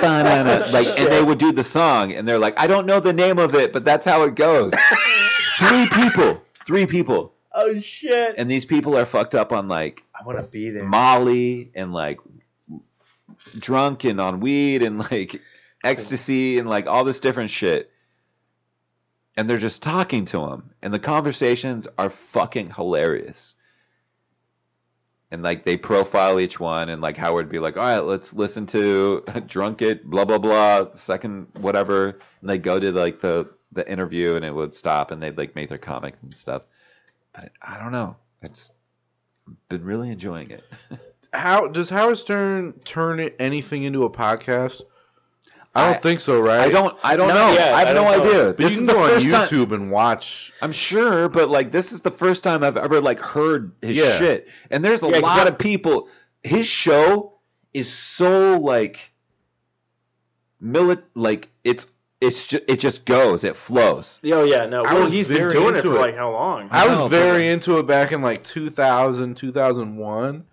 ba-na-na. like and they would do the song and they're like i don't know the name of it but that's how it goes three people three people Oh shit. and these people are fucked up on like I want to be there. Molly and like drunk and on weed and like ecstasy and like all this different shit. And they're just talking to him. And the conversations are fucking hilarious. And like they profile each one and like Howard be like, all right, let's listen to Drunk It, blah blah blah, second whatever. And they go to like the the interview and it would stop and they'd like make their comic and stuff. But I don't know. It's been really enjoying it. How does Howard Stern turn it, anything into a podcast? I don't I- think so, right? I don't. I don't Not know. yet. I have I no know. idea. But This you can go on first time. YouTube and watch. I'm sure, but like this is the first time I've ever like heard his Yeah. shit. And there's a Yeah, lot of people. His show is so like milit like it's it's just it just goes it flows. Oh yeah, no. I Well, was he's been very doing it into for it. like how long? I was know, but- very into it back in like 2000, 2001.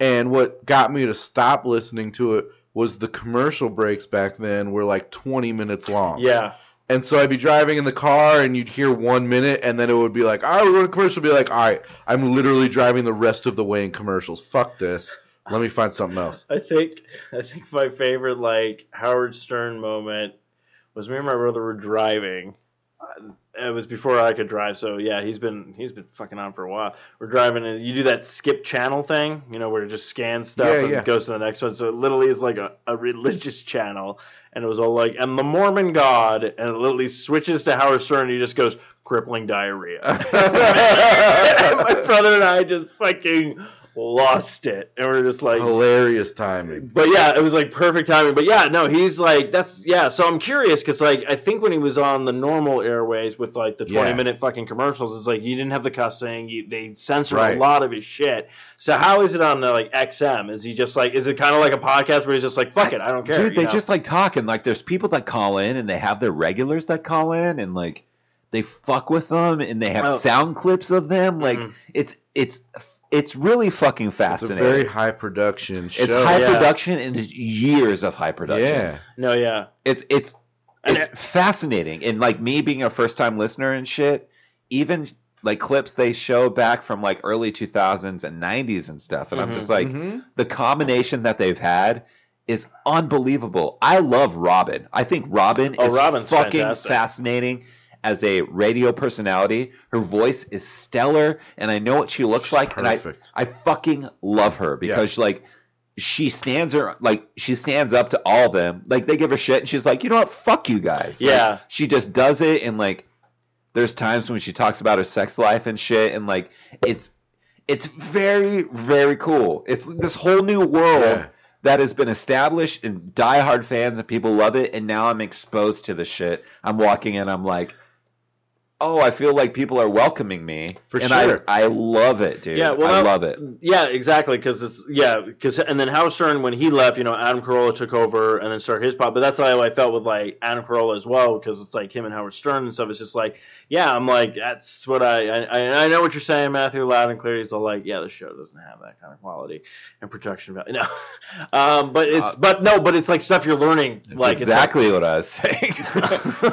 And what got me to stop listening to it was the commercial breaks back then were like 20 minutes long. Yeah. And so I'd be driving in the car and you'd hear one minute and then it would be like, all right, we're going to commercial. Be like, all right, I'm literally driving the rest of the way in commercials. Fuck this. Let me find something else. I think I think my favorite like Howard Stern moment was me and my brother were driving. Uh, It was before I could drive, so yeah, he's been he's been fucking on for a while. We're driving, and you do that skip channel thing, you know, where it just scans stuff Yeah, and yeah. goes to the next one. So it literally is like a, a religious channel, and it was all like, "And the Mormon God," and it literally switches to Howard Stern, and he just goes, "Crippling diarrhea." my brother and I just fucking lost it, and we're just like, Hilarious timing. but yeah, it was like perfect timing. But yeah, no, he's like that's yeah. So I'm curious because like I think when he was on the normal airways with like the 20 Yeah. minute fucking commercials, it's like he didn't have the cussing. He, they censored Right. a lot of his shit. So how is it on the like XM? Is he just like is it kind of like a podcast where he's just like fuck it, I don't care. Dude, they know? just like talking. Like there's people that call in and they have their regulars that call in and like they fuck with them and they have Oh. sound clips of them. Like Mhm. it's it's it's really fucking fascinating. It's a very high production show. It's high yeah. production and it's years of high production. Yeah. no yeah. It's it's And it's fascinating. And like me being a first time listener and shit, even like clips they show back from like early 2000s and 90s and stuff. And I'm Mhm. just like, Mhm. the combination that they've had is unbelievable. I love Robin. I think Robin Oh, is Robin's fucking fantastic. fascinating as a radio personality. Her voice is stellar, and I know what she looks like, and I I fucking love her because like she stands her like she stands up to all of them. Like they give her shit, and she's like, you know what, fuck you guys. Like, Yeah. she just does it, and like there's times when she talks about her sex life and shit, and like it's it's very very cool. It's this whole new world Yeah. that has been established, and diehard fans and people love it. And now I'm exposed to the shit. I'm walking in, I'm like. Oh, I feel like people are welcoming me. For and sure. I, I love it, dude. Yeah, well, I love it. Yeah, exactly. Because it's yeah, because and then Howard Stern when he left, you know, Adam Carolla took over and then started his pod. But that's how I felt with like Adam Carolla as well, because it's like him and Howard Stern and stuff. It's just like, yeah, I'm like, that's what I I, I know what you're saying, Matthew, loud and clear. He's all like, yeah, the show doesn't have that kind of quality and production value. No, um, but it's Uh, but no, but it's like stuff you're learning. That's like it's like- exactly what I was saying.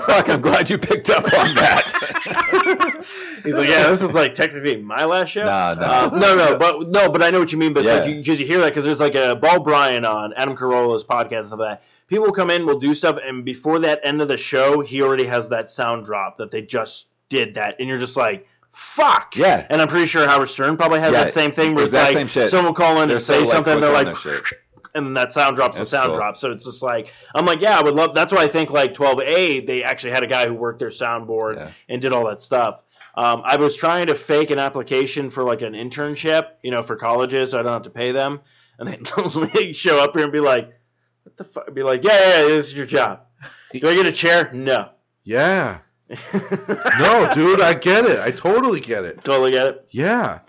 Fuck, I'm glad you picked up on that. He's like, yeah, this is like technically my last show. Nah, nah. Uh, no, no, but no, but I know what you mean. But Yeah. because like, you, 'cause you hear that because there's like a Bald Bryan on Adam Carolla's podcast and stuff like that. People come in, will do stuff, and before that end of the show, he already has that sound drop that they just did that, and you're just like, fuck. Yeah. And I'm pretty sure Howard Stern probably has Yeah, that same thing where it's like someone will call in They're and say like, something, and they're like, and then that sound drops That's the sound cool. drop. So it's just like I'm like, yeah, I would love. That's why I think like 12A, they actually had a guy who worked their soundboard Yeah. and did all that stuff. Um, I was trying to fake an application for like an internship, you know, for colleges, so I don't have to pay them, and they they show up here and be like, "What the fuck?" Be like, "Yeah, yeah, yeah, this is your job. Do I get a chair? No." Yeah. No, dude, I get it. I totally get it. totally get it. Yeah.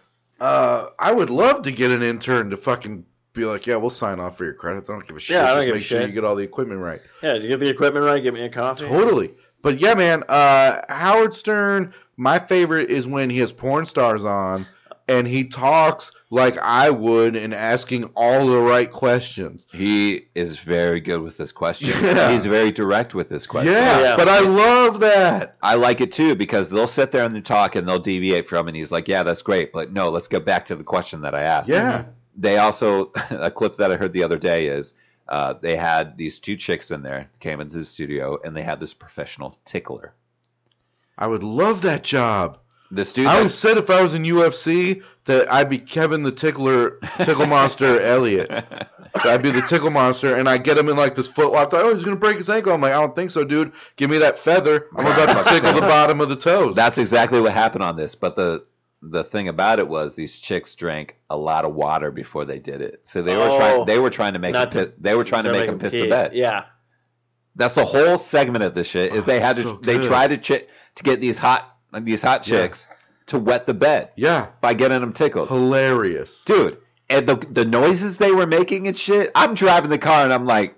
Uh, I would love to get an intern to fucking be like, yeah, we'll sign off for your credits. I don't give a shit. Yeah, I don't Just give a make sure shit. you get all the equipment right. Yeah, you get the equipment right? Give me a coffee. Totally. But yeah, man, uh, Howard Stern, my favorite is when he has porn stars on and he talks like I would and asking all the right questions. He is very good with this question. Yeah. He's very direct with this question. Yeah, Yeah. but I love that. I like it too because they'll sit there and they talk and they'll deviate from it. And he's like, "Yeah, that's great, but no, let's get back to the question that I asked." Yeah. They also a clip that I heard the other day is uh, they had these two chicks in there came into the studio and they had this professional tickler. I would love that job. This dude, I that- always said if I was in UFC that I'd be Kevin the Tickler, Tickle Monster Elliott. I'd be the Tickle Monster, and I get him in like this footlock. I oh, he's gonna break his ankle. I'm like, I don't think so, dude. Give me that feather. I'm about to tickle the bottom of the toes. That's exactly what happened on this. But the the thing about it was these chicks drank a lot of water before they did it. So they were Oh. trying they were trying to make him to- pi- they were trying to make him piss the bed. Yeah. That's the whole segment of this shit is Oh, they had to so they tried to chi- to get these hot these hot Yeah. To wet the bed yeah, by getting them tickled. hilarious. Dude, and the the noises they were making and shit. I'm driving the car and I'm like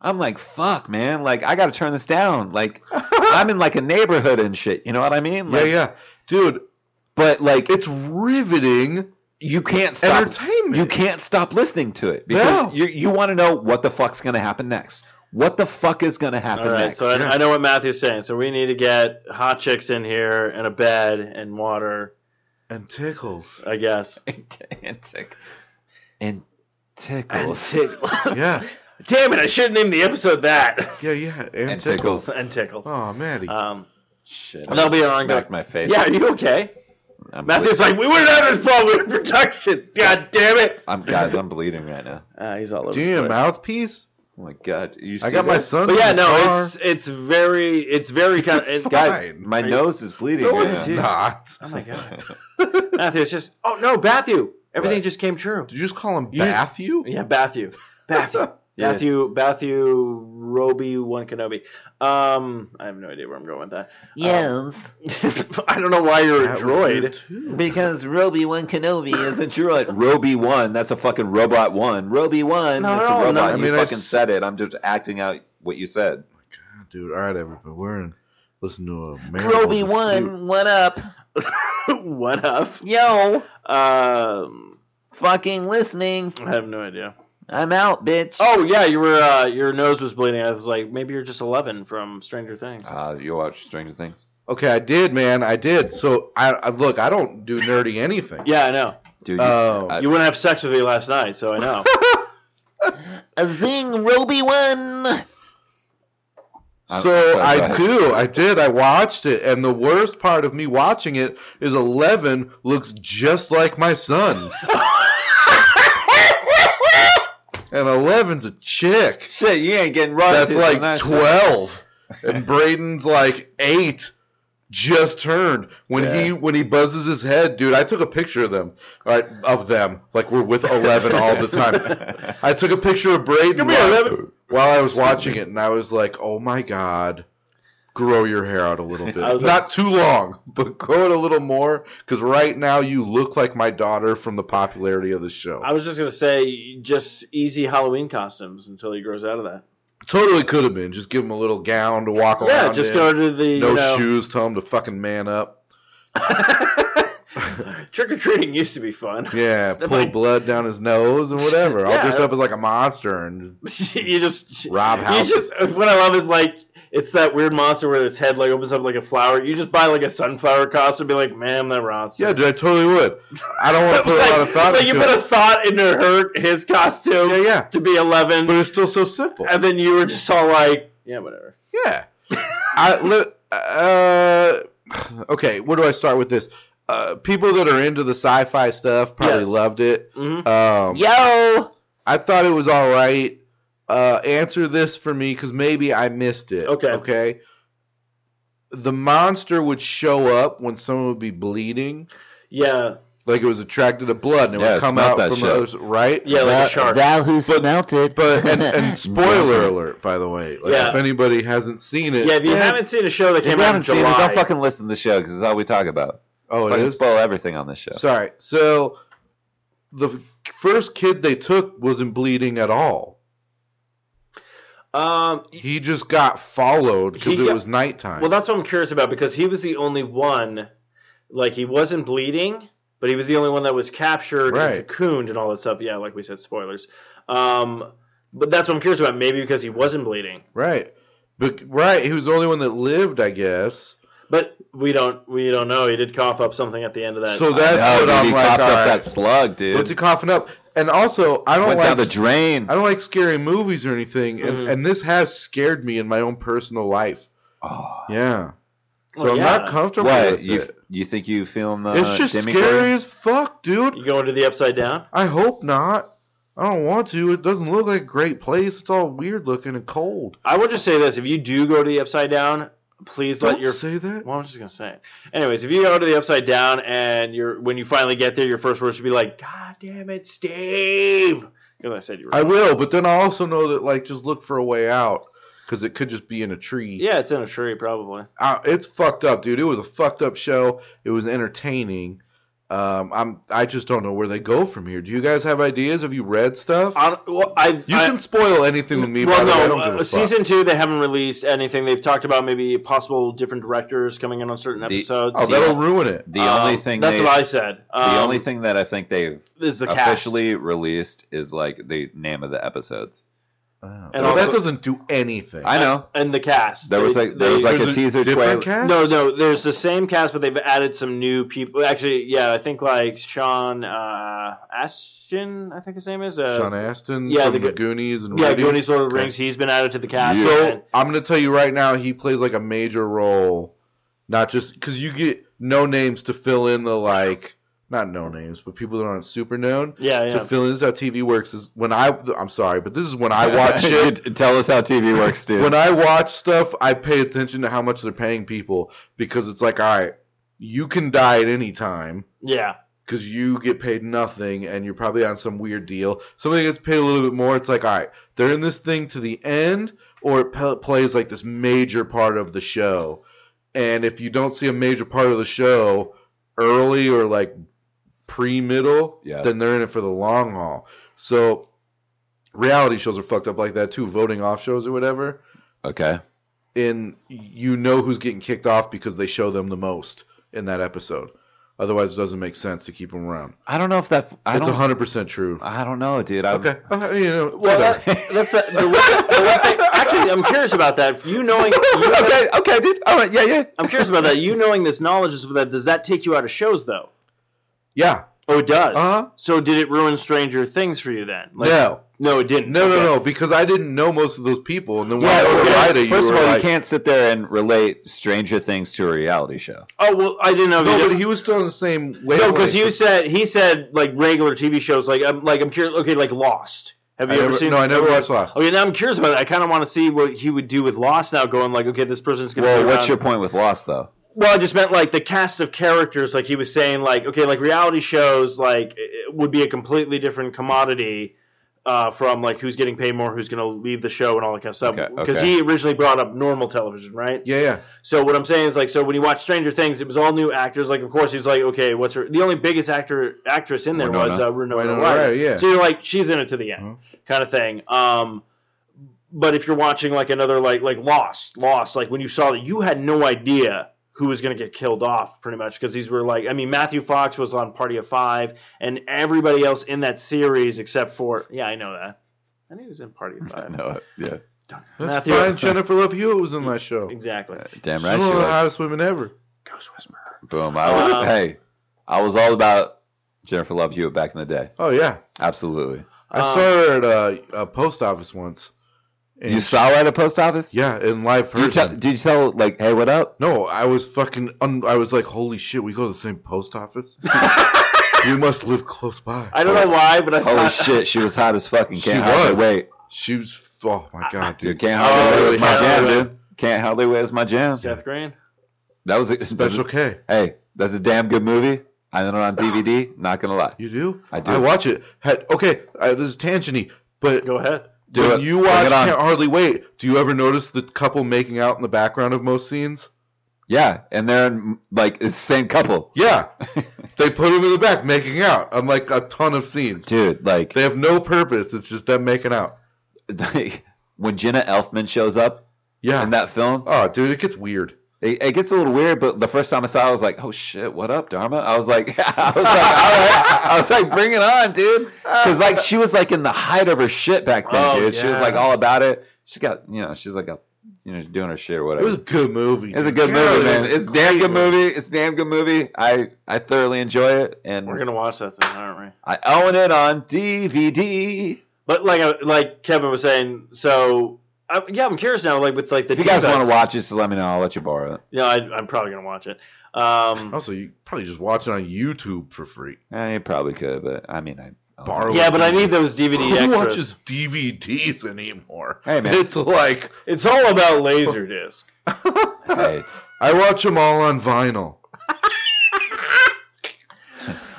I'm like fuck, man. Like I got to turn this down. Like I'm in like a neighborhood and shit. You know what I mean? Yeah, Like, yeah, dude. But like It's riveting you can't stop entertainment. you can't stop listening to it because No. you you want to know what the fuck's gonna happen next. What the fuck is gonna happen All right, next? so I, Yeah. I know what Matthew's saying. So we need to get hot chicks in here and a bed and water, and tickles. I guess. and, tick- and And tickles. Yeah, Damn it! I should name the episode that. yeah, yeah, and, And tickles. tickles. and tickles. Oh, Matty. Um, Shit, That'll be our ongoing- my face. yeah, are you okay? I'm Matthew's ble- like, we wouldn't have this problem with production. God damn it! I'm guys, I'm bleeding right now. Uh, he's all over. Do you the need a mouthpiece? Oh my god, you I see got my son. But yeah, the no, car. it's it's very it's very kind of it, Guys, Fine. my Are you- nose is bleeding. No, right it's now. not. Oh my god, Matthew, it's just oh no, Matthew, everything What? just came true. Did you just call him Matthew? Yeah, Matthew, Matthew, Yes. Matthew, Matthew, Roby, one Kenobi. Um, I have no idea where I'm going with that. Yes, I don't know why you're a That was good, droid. Because Roby One Kenobi is a droid. Roby One, that's a fucking robot one. Roby One, No, that's no, a robot. no. I you mean, I fucking s- said it. I'm just acting out what you said. God, dude. All right, everybody. We're in. Listen to a man. Roby with One, what up? what up? Yo, Um, fucking listening. I have no idea. I'm out, bitch. Oh yeah, you were uh, your nose was bleeding. I was like, maybe you're just Eleven from Stranger Things. Uh, you watch Stranger Things? Okay, I did, man. I did. So I, I look. I don't do nerdy anything. yeah, I know. Dude, you, Oh. I- You wouldn't have sex with me last night, so I know. A zing, Roby One. I'm- So I'm sorry, go I ahead. do. I did. I watched it, and the worst part of me watching it is Eleven looks just like my son, and Eleven's a chick. Shit, you ain't getting royalties That's like that twelve, and Braden's like eight. Just turned when he when he buzzes his head, dude. I took a picture of them, right, of them, like we're with Eleven all the time. I took a picture of Braden while, while I was watching it, and I was like, "Oh my god, grow your hair out a little bit. Not too long, but grow it a little more. Because right now you look like my daughter from the popularity of the show. I was just gonna say, just easy Halloween costumes until he grows out of that. totally could have been. Just give him a little gown to walk around. Yeah, just in. go to the no you know, shoes. Tell him to fucking man up. Trick or treating used to be fun. Yeah, pull might- blood down his nose and whatever. I'll dress up as like a monster and you just Rob houses. just what I love is like it's that weird monster where his head like opens up like a flower. You just buy like a sunflower costume, and be like, "Man, that monster." yeah, dude, I totally would. I don't want to put like, a lot of thought like you into put it, a thought into her his costume Yeah, yeah. to be eleven, but it's still so simple. and then you were just all like, "Yeah, whatever." Yeah. I li- uh, okay, where do I start with this? Uh, people that are into the sci-fi stuff probably Yes. loved it. Mhm. Um, Yo, I thought it was all right. Uh, answer this for me because maybe I missed it. Okay. Okay. The monster would show up when someone would be bleeding, yeah, like it was attracted to blood, and it Yeah, would come out that from those, right? yeah, like a That- shark. Thou who smelt it. But and, and spoiler alert, by the way, like Yeah. if anybody hasn't seen it, yeah, if you Yeah. haven't seen a show that If came out in haven't seen it, July, don't fucking listen to the show because it's all we talk about. oh, it fucking is. spoil everything on this show. Sorry. So the first kid they took wasn't bleeding at all. Um, He just got followed because it got- was nighttime. Well, that's what I'm curious about because he was the only one. Like he wasn't bleeding, but he was the only one that was captured Right. and cocooned and all that stuff. Yeah, like we said, spoilers. Um, but that's what I'm curious about. Maybe because he wasn't bleeding, right. But right, he was the only one that lived, I guess. but we don't we don't know. He did cough up something at the end of that. So that's no, what dude, I'm he like. coughed up right. that slug, dude. What's he coughing up? And also, I don't Went like down the drain. I don't like scary movies or anything, and, Mhm. and this has scared me in my own personal life. Oh. Yeah. So Well, I'm yeah. not comfortable What with you it. you think you feeling the It's just Jimmy scary Corey? as fuck, dude. you go into the upside down. I hope not. I don't want to. It doesn't look like a great place. It's all weird looking and cold. I will just say this: if you do go to the upside down, please Don't let your say that. Well, I'm just gonna say it. Anyways, if you go to the upside down and you're when you finally get there, your first words should be like, "God damn it, Steve!" Because I said you were. I will, but then I also know that like just look for a way out because it could just be in a tree. Yeah, it's in a tree probably. Uh, it's fucked up, dude. It was a fucked up show. It was entertaining. Um, I'm. I just don't know where they go from here. Do you guys have ideas? Have you read stuff? On, well, I've, You I, can spoil anything with me. well, by the way. I no, don't give uh, a fuck. season two they haven't released anything. They've talked about maybe possible different directors coming in on certain The- episodes. Oh, that'll ruin it. The Um, only thing that's they, what I said. the Um, only thing that I think they've is the cast. officially released is like the name of the episodes. And and well, that doesn't do anything. I know. and the cast. There was They- like there was like a There's teaser different trailer. cast? No, no, there's the same cast, but they've added some new people. Actually, yeah, I think like Sean uh, Ashton, I think his name is. Uh, Sean Astin yeah, from the the, Goonies and yeah, Radio- Goonies Lord of the Rings. He's been added to the cast. So I'm gonna tell you right now, he plays like a major role, not just because you get no names to fill in the like, not no names, but people that aren't super known yeah, yeah. to yeah. fill in. This is how TV works. Is when I, I'm sorry, but this is when I watch shit. Tell us how TV works, dude. when I watch stuff, I pay attention to how much they're paying people because it's like, all right, you can die at any time yeah. because you get paid nothing and you're probably on some weird deal. Somebody gets paid a little bit more. It's like, all right, they're in this thing to the end, or it pe- plays like this major part of the show. And if you don't see a major part of the show early or like pre middle, Yeah. then they're in it for the long haul. So reality shows are fucked up like that too, voting off shows or whatever. okay. And you know who's getting kicked off because they show them the most in that episode. Otherwise, it doesn't make sense to keep them around. I don't know if that. I It's hundred percent true. I don't know, dude. I'm, Okay, uh, you know, Well, that, that's the, the, one, the thing. Actually, I'm curious about that. You knowing, you okay, okay, dude. All right, yeah, yeah. I'm curious about that. You knowing this knowledge is that. Does that take you out of shows though? Yeah. Oh, it does. Uh huh. So did it ruin Stranger Things for you then? Like- no, no, it didn't. no, no, Okay. no, because I didn't know most of those people, and then when Yeah, I okay. to you, First of all, like, you can't sit there and relate Stranger Things to a reality show. Oh well, I didn't know. No, but he was still in the same way. No, because you said he said like regular TV shows. Like I'm like I'm curious. Okay, like Lost. Have I you ever never, seen? no, I never watched Lost. Okay, now I'm curious about it. I kind of want to see what he would do with Lost now. Going like, okay, this person's gonna. Well, be what's around. your point with Lost, though? Well, I just meant like the cast of characters. Like he was saying, like okay, like reality shows, like it would be a completely different commodity. uh, from like who's getting paid more, who's going to leave the show, and all that kind of stuff. Because okay. he originally brought up normal television, right? Yeah, yeah. So what I'm saying is like, so when you watch Stranger Things, it was all new actors. Like, of course, he's like, okay, what's her? The only biggest actor actress in there Winona. was uh, Winona Winona Ryder. Yeah. So you're like, she's in it to the end, Mhm. kind of thing. Um, but if you're watching like another like like Lost, Lost, like when you saw that, you had no idea who was going to get killed off, pretty much, because these were like, I mean, Matthew Fox was on Party of Five, and everybody else in that series except for, yeah, I know that. I knew he was in Party of I Five. know it. Yeah. That's Matthew- fine. Jennifer Love Hewitt was in that show. Exactly. Damn She's right. one She of the was. hottest women ever. Ghost Whisperer. Boom. I was, Um, hey, I was all about Jennifer Love Hewitt back in the day. Oh yeah, Absolutely. I Um, saw her at a, a post office once. And You saw her at a post office? Yeah, in live Did you, person. tell, did you tell like, hey, what up? No, I was fucking. Un- I was like, holy shit, we go to the same post office. we must live close by. I don't know why, but I Holy thought, shit, she was hot as fucking. She Can't hardly was. wait. She was. Oh my god, Dude, dude. can't Oh, hardly wait was my jam, dude. Can't hardly wait was my jam. Seth Green. That was a Special K. Hey, that's a damn good movie. I own it on DVD. Not gonna lie. You do? I do. I watch it. Had, okay, uh, this is tangenty, but Go ahead. Do when it. you watch it. Can't Hardly Wait, do you ever notice the couple making out in the background of most scenes? Yeah, and they're in, like the same couple. Yeah, they put them in the back making out on like a ton of scenes. Dude, like They have no purpose. It's just them making out. when Jenna Elfman shows up Yeah. in that film, oh, dude, it gets weird. It, it gets a little weird. But the first time I saw, it, I was like, "Oh shit, what up, Dharma?" I was like, I was like, all right. I was like, bring it on, dude, because like she was like in the height of her shit back then, Oh, dude. She was like all about it. She got, you know, she's like a, you know, doing her shit or whatever. It was a good movie. It's a good Can't movie, man. It's a damn good movie. It's a damn good movie. I I thoroughly enjoy it, and We're gonna watch that thing, aren't we? I own it on DVD. But like like Kevin was saying, so I, yeah, I'm curious now. Like with like the If you guys want to watch it, just let me know. I'll let you borrow it. yeah, I, I'm probably gonna watch it. Um, Also, you probably just watch it on YouTube for free. Eh, you probably could, but I mean, I Borrow yeah, it. but I need those DVD Who extras. watches DVDs anymore? Hey, man. it's like It's all about Laserdisc. Hey, I watch them all on vinyl.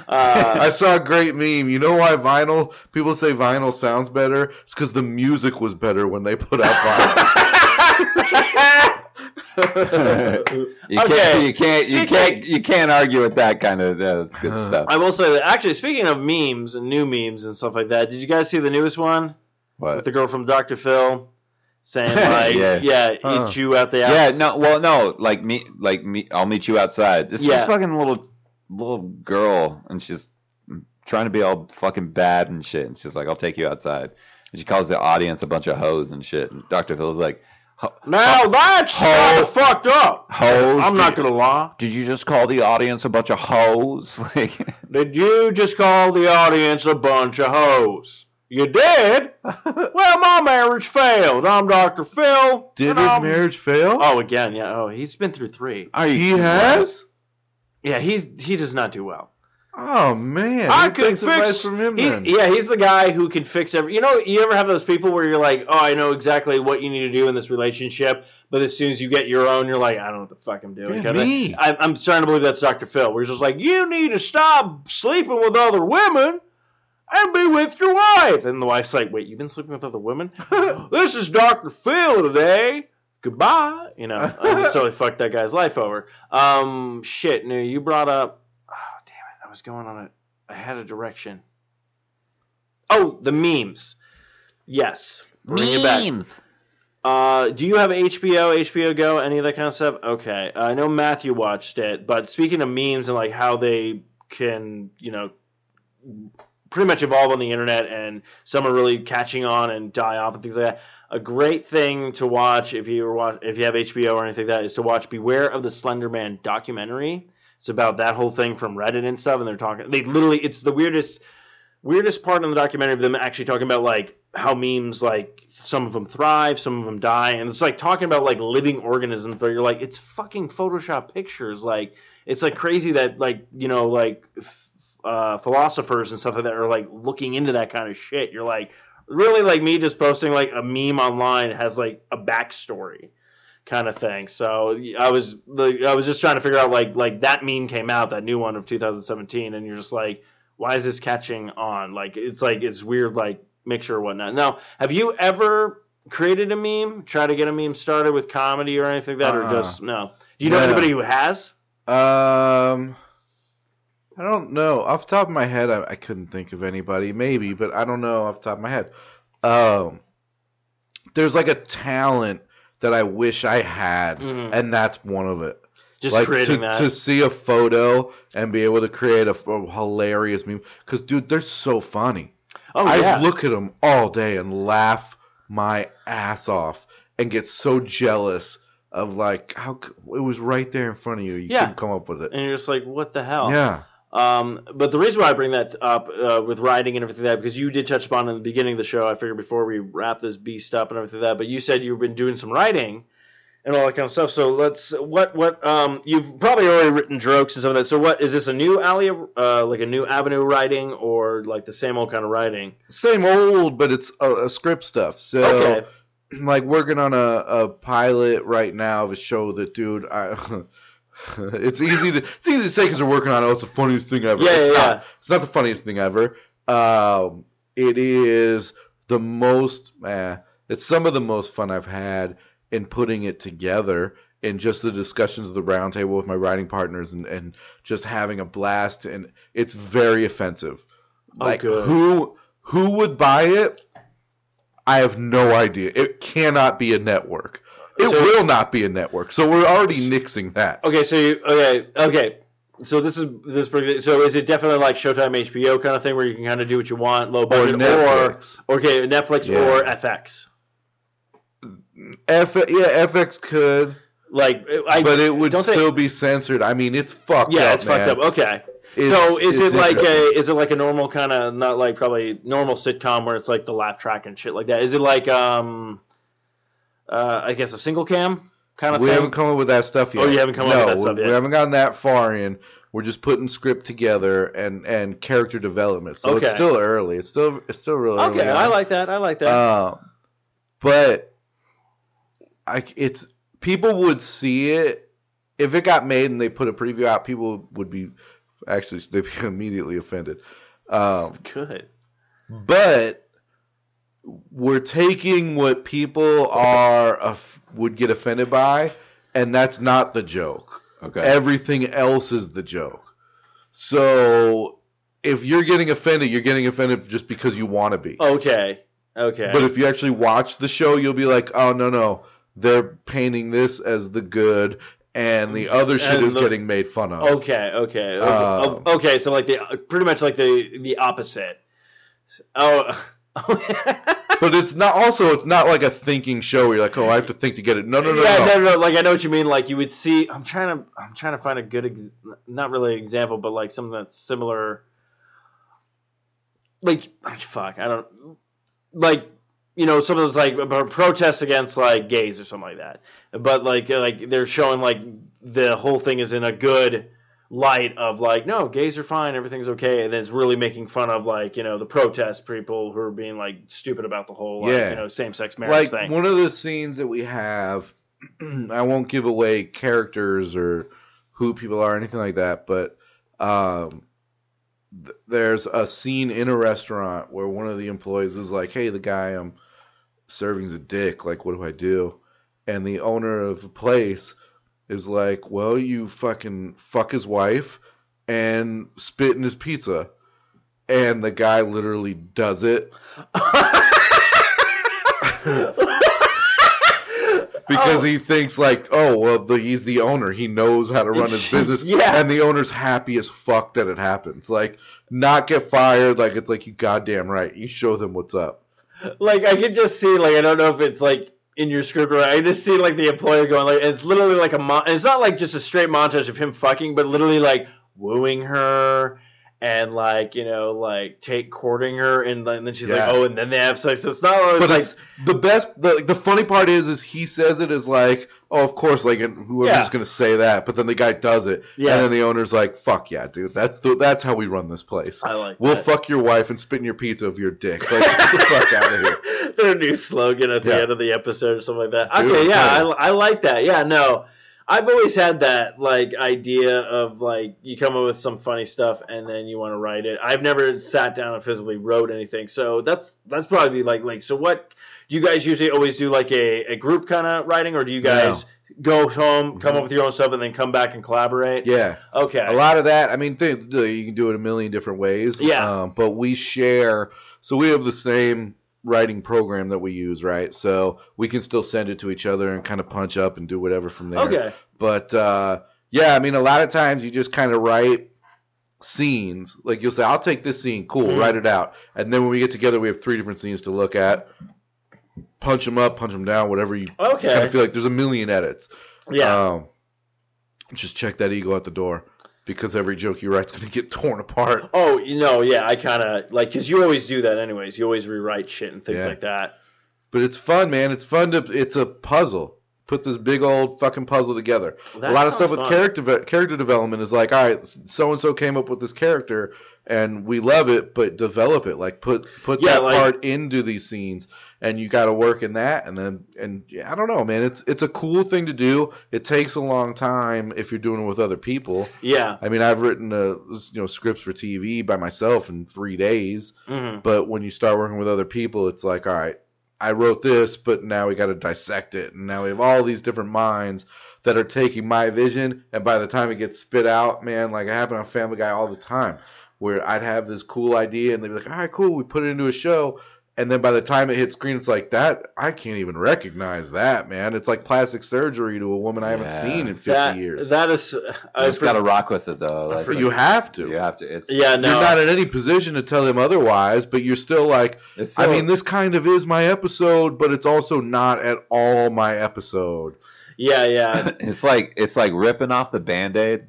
Uh, I saw a great meme. You know why vinyl? People say vinyl sounds better. It's because the music was better when they put out vinyl. you Okay. can't, you can't, you Speaking- can't, you can't argue with that kind of. Yeah, that's good Uh, stuff. I will say that actually, speaking of memes and new memes and stuff like that, did you guys see the newest one with the girl from Dr. Phil saying like, Yeah. yeah, Huh. eat you out the Yeah, no, well, no, like me, like me. I'll meet you outside. This, Yeah. this fucking little little girl, and she's trying to be all fucking bad and shit. And she's like, "I'll take you outside." And she calls the audience a bunch of hoes and shit. And Dr. Phil's like, "Ho- Now that's Ho- kinda fucked up. "Hoes? I'm not gonna lie. Did you just call the audience a bunch of hoes?" Like, Did you just call the audience a bunch of hoes? You did? well, my marriage failed. I'm Dr. Phil. Did his I'm- marriage fail? Oh, again, yeah. Oh, he's been through three. are you? he has. Yeah, he's he does not do well. Oh man, I Who can takes advice fix. from him he- then. yeah, he's the guy who can fix every. You know, you ever have those people where you're like, oh, I know exactly what you need to do in this relationship, but as soon as you get your own, you're like, I don't know what the fuck I'm doing. Yeah, me. I, I'm starting to believe that's Dr. Phil, where he's just like, you need to stop sleeping with other women and be with your wife. And the wife's like, wait, you've been sleeping with other women? this is Dr. Phil today. Goodbye. You know, I just totally fucked that guy's life over. Um, shit, no, you brought up. Oh, damn it. I was going on it. I had a direction. Oh, the memes. Yes. Bring it back. Uh, do you have HBO, HBO Go, any of that kind of stuff? Okay, I know Matthew watched it, but speaking of memes and like how they can, you know, pretty much evolve on the internet and some are really catching on and die off and things like that. A great thing to watch if you watch if you have HBO or anything like that is to watch Beware of the Slender Man documentary. It's about that whole thing from Reddit and stuff, and they're talking. They literally, it's the weirdest weirdest part in the documentary of them actually talking about like how memes like some of them thrive, some of them die, and it's like talking about like living organisms, but you're like it's fucking Photoshop pictures. Like it's like crazy that like you know like uh, philosophers and stuff like that are like looking into that kind of shit. You're like really like me just posting like a meme online has like a backstory kind of thing. So I was like I was just trying to figure out like like that meme came out that new one of 2017, and you're just like why is this catching on? Like it's like it's weird like mixture or whatnot. Now, have you ever created a meme? Try to get a meme started with comedy or anything like that, or Uh-uh. just no? Do you know No. anybody who has? Um, I don't know. Off the top of my head, I, I couldn't think of anybody. Maybe, but I don't know off the top of my head. Um, there's like a talent that I wish I had, Mhm. and that's one of it. Just like creating to, that. to see a photo and be able to create a, a hilarious meme. Because dude, they're so funny. oh I yeah. look at them all day and laugh my ass off and get so jealous of like how it was right there in front of you. You Yeah. couldn't come up with it. and you're just like, what the hell? Yeah. Um, but the reason why I bring that up uh, with writing and everything like that because you did touch upon in the beginning of the show. I figured before we wrap this beast up and everything like that. But you said you've been doing some writing and all that kind of stuff. So let's what what um you've probably already written jokes and some of that. So what is this a new alley of, uh like a new avenue writing or like the same old kind of writing? Same old, but it's uh, uh, script stuff. So, Okay. like working on a, a pilot right now of a show that, dude, I. it's easy to it's easy to say because we're working on it. Oh, it's the funniest thing ever. Yeah, it's yeah, not. yeah. It's not the funniest thing ever. Um, it is the most. Eh, it's some of the most fun I've had in putting it together. and just the discussions of the roundtable with my writing partners and, and just having a blast and it's very offensive. Oh, Like good. who who would buy it? I have no idea. It cannot be a network. It So- will not be a network. So we're already nixing that. Okay, so you okay okay. So this is this brings- so is it definitely like Showtime HBO kind of thing where you can kind of do what you want, low budget, or, Netflix. okay Netflix Yeah. or FX? F yeah, FX could, Like I but it would still be censored. I mean, it's fucked yeah, up. it's fucked up. Okay. It's- so is it like a is it like a normal kind of not like probably normal sitcom where it's like the laugh track and shit like that? Is it like um uh I guess a single cam kind of thing. we thing? haven't come up with that stuff yet. Oh, you haven't come up with that stuff we, yet. we haven't gotten that far in. We're just putting script together and, and character development. So Okay. it's still early. It's still it's still real early. okay, on. I like that. I like that. Um, but I, it's people would see it if it got made and they put a preview out. People would be actually they'd be immediately offended. Um, Good. but we're taking what people are of- would get offended by, and that's not the joke. Okay. Everything else is the joke. So if you're getting offended, you're getting offended just because you want to be. Okay. Okay. But if you actually watch the show, you'll be like, oh no no, they're painting this as the good, and the other shit And is the- getting made fun of. Okay, okay, okay. Um, okay. So like the pretty much like the the opposite. Oh, But it's not. Also, it's not like a thinking show where you're like, oh, I have to think to get it. No no no yeah, no. no, no, Like I know what you mean. Like you would see. I'm trying to. I'm trying to find a good. Ex, not really an example, but like something that's similar. Like fuck, I don't. Like you know, some of those like protests against like gays or something like that. But like like they're showing like the whole thing is in a good light of like no gays are fine everything's okay and then it's really making fun of like you know the protest people who are being like stupid about the whole like, Yeah. you know same-sex marriage like thing one of the scenes that we have i won't give away characters or who people are or anything like that but um th- there's a scene in a restaurant where one of the employees is like hey the guy i'm serving's a dick like what do i do and the owner of the place is like well you fucking fuck his wife and spit in his pizza and the guy literally does it because he thinks like, oh well, the, he's the owner. He knows how to run his business, Yeah. and the owner's happy as fuck that it happens. Like, not get fired. Like it's like you goddamn right. You show them what's up. like I can just see like I don't know if it's like in your script right? I just see like the employer going like it's literally like a mon- it's not like just a straight montage of him fucking but literally like wooing her and like you know like take courting her and, then- and then she's Yeah. like oh and then they have sex so it's not always But like the best. The the funny part is, is he says it is like, oh, of course, like, and whoever's Yeah. gonna say that. But then the guy does it, Yeah. and then the owner's like, fuck yeah, dude. That's the that's how we run this place. I like We'll that. fuck your wife and spit in your pizza of your dick. Like, get the fuck out of here. their new slogan at the Yeah. end of the episode or something like that. Dude, Okay, yeah, I. I like that. Yeah, no, I've always had that like idea of like you come up with some funny stuff and then you want to write it. I've never sat down and physically wrote anything, so that's that's probably like like so. What do you guys usually always do like a, a group kind of writing, or do you guys go home, come up with your own stuff, and then come back and collaborate? Yeah. Okay. A lot of that. I mean, things you can do it a million different ways. Yeah. Um, but we share. So we have the same writing program that we use, right? So we can still send it to each other and kind of punch up and do whatever from there. Okay. But uh, yeah, I mean, a lot of times you just kind of write scenes. Like you'll say, "I'll take this scene, cool, Mhm. write it out," and then when we get together, we have three different scenes to look at. Punch them up, punch them down, whatever you Okay. kind of feel like. There's a million edits. Yeah. Um, just check that ego at the door because every joke you write's going to get torn apart. Oh, you know, yeah, I kind of like because you always do that anyways. You always rewrite shit and things Yeah. like that. But it's fun, man. It's fun to. It's a puzzle. Put this big old fucking puzzle together. That a lot of stuff with fun. character character development is like, all right, so and so came up with this character, and we love it, but develop it. Like put put Yeah, that like- part into these scenes, and you got to work in that, and then and yeah, I don't know, man. It's it's a cool thing to do. It takes a long time if you're doing it with other people. Yeah. I mean, I've written uh, you know scripts for TV by myself in three days. hmm But when you start working with other people, it's like, all right, I wrote this, but now we got to dissect it, and now we have all these different minds that are taking my vision, and by the time it gets spit out, man, like it happened on Family Guy all the time, where I'd have this cool idea, and they'd be like, all right, cool, we put it into a show. And then by the time it hits screen, it's like that. I can't even recognize that, man. It's like plastic surgery to a woman I haven't Yeah. seen in 50 That years. that is. You I just got to rock with it though. Like, you have to. You have to. It's Yeah, no. You're not in any position to tell him otherwise, but you're still like, It's I mean, this kind of is my episode, but it's also not at all my episode. yeah, yeah. it's like it's like ripping off the band-aid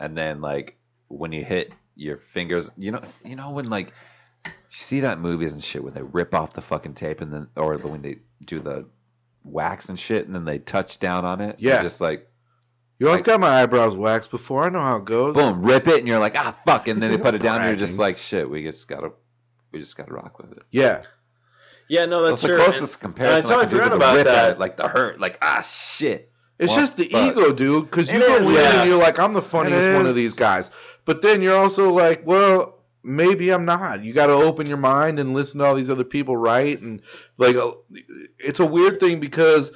and then like when you hit your fingers you know you know when like you see that movies and shit when they rip off the fucking tape and then or when they do the wax and shit and then they touch down on it Yeah. You're just like You know, I've Like- got my eyebrows waxed before. I know how it goes. boom rip it and you're like ah fuck and then they put it down and you're just like shit we just gotta we just gotta rock with it Yeah. Yeah, no, that's that's the true. closest And- comparison and I totally can do forgot to the about rip at that. it, like the hurt like ah shit It's What just the fuck? ego, dude, because you It go is, in yeah. and you're like, I'm the funniest one of these guys. But then you're also like, well, maybe I'm not. You got to open your mind and listen to all these other people write. And, like, uh, it's a weird thing because,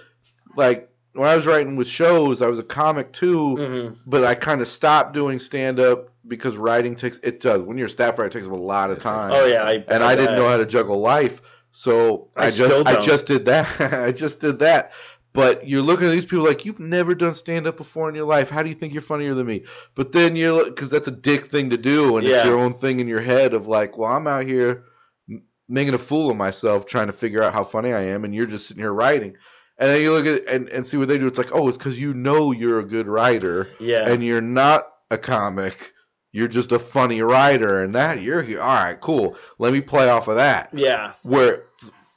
like, when I was writing with shows, I was a comic too. Mhm. but I kind of stopped doing stand up because writing takes it does when you're a staff writer it takes a lot of time. Oh yeah, I, and I didn't know how to juggle life, so I I, just I just did that. I just did that. But you're looking at these people like you've never done stand up before in your life. How do you think you're funnier than me? But then you're because that's a dick thing to do, and Yeah. it's your own thing in your head of like, well, I'm out here making a fool of myself trying to figure out how funny I am, and you're just sitting here writing. And then you look at and, and see what they do. It's like, oh, it's because you know you're a good writer Yeah. and you're not a comic. You're just a funny writer, and that you're here. All right, cool. Let me play off of that. yeah. Where,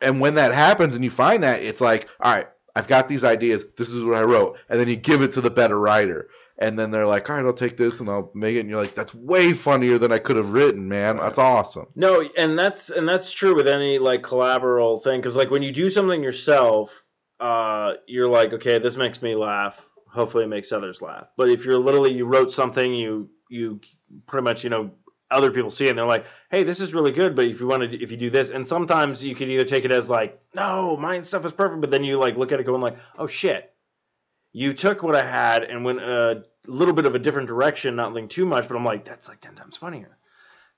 and when that happens, and you find that, it's like, all right, I've got these ideas. This is what I wrote, and then you give it to the better writer, and then they're like, all right, I'll take this and I'll make it, and you're like, that's way funnier than I could have written, man. That's awesome. No, and that's and that's true with any like collaborative thing because like when you do something yourself, uh, you're like, okay, this makes me laugh. Hopefully, it makes others laugh. But if you're literally you wrote something, you you pretty much you know other people see it and they're like, hey, this is really good. But if you want to, if you do this, and sometimes you could either take it as like, no, my stuff is perfect, but then you like look at it going like, oh shit, you took what I had and went a little bit of a different direction, not linked too much, but I'm like, that's like ten times funnier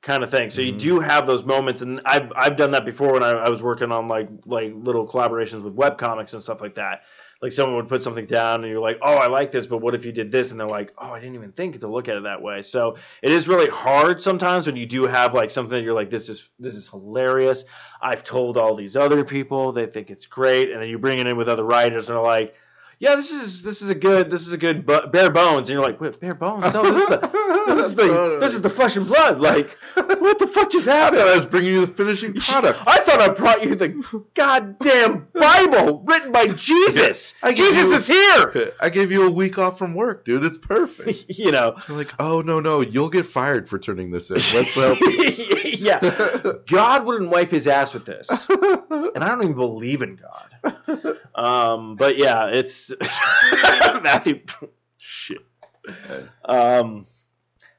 kind of thing. So you mm-hmm. do have those moments, and I've I've done that before when I, I was working on like like little collaborations with web comics and stuff like that. Like someone would put something down, and you're like, "Oh, I like this, but what if you did this?" And they're like, "Oh, I didn't even think to look at it that way." So it is really hard sometimes when you do have like something that you're like, "This is this is hilarious." I've told all these other people, they think it's great, and then you bring it in with other writers, and they're like. Yeah, this is this is a good this is a good bare bones, and you're like, bare bones? No, this is the this is the this is the flesh and blood. Like, what the fuck just happened? I was bringing you the finishing product. I thought I brought you the goddamn Bible written by Jesus. Jesus you- is here. I gave you a week off from work, dude. It's perfect. you know. You're like, oh no, no, you'll get fired for turning this in. Let's help. you." yeah. God wouldn't wipe his ass with this. And I don't even believe in God. Um, but yeah, it's it's Matthew. Shit. Um,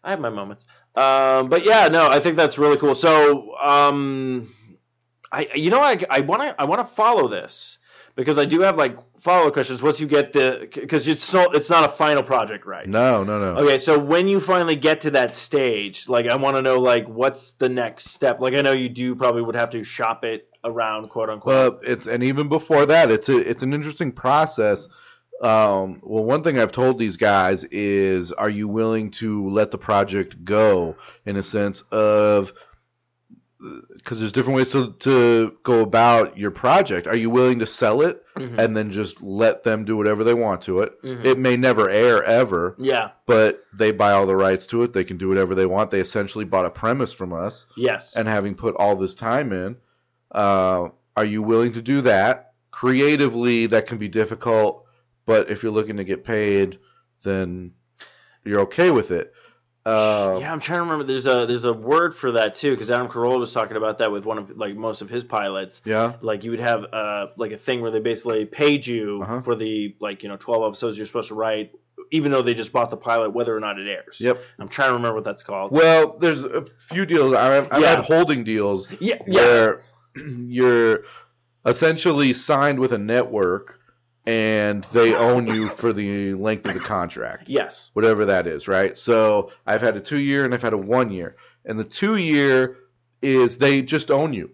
I have my moments. Um, but yeah, no, I think that's really cool. So, um, I you know I I want to I want to follow this because I do have like follow questions once you get the because it's so it's not a final project, right? No, no, no. Okay, so when you finally get to that stage, like I want to know like what's the next step? Like I know you do probably would have to shop it around, quote unquote. Well, it's and even before that, it's a it's an interesting process. Um, well, one thing I've told these guys is, are you willing to let the project go in a sense of because there's different ways to to go about your project. Are you willing to sell it Mhm. and then just let them do whatever they want to it? Mhm. It may never air ever, yeah. but they buy all the rights to it. They can do whatever they want. They essentially bought a premise from us Yes. and having put all this time in, uh, are you willing to do that? Creatively, that can be difficult, but if you're looking to get paid, then you're okay with it. Uh, yeah, I'm trying to remember. There's a there's a word for that too, because Adam Carolla was talking about that with one of like most of his pilots. yeah. Like you would have uh like a thing where they basically paid you Uh-huh. for the like you know 12 episodes you're supposed to write, even though they just bought the pilot, whether or not it airs. Yep. I'm trying to remember what that's called. Well, there's a few deals. I've, I've Yeah. had holding deals yeah, yeah, where you're essentially signed with a network and they own you for the length of the contract. yes, whatever that is, right? So I've had a two year and I've had a one year. And the two year is they just own you.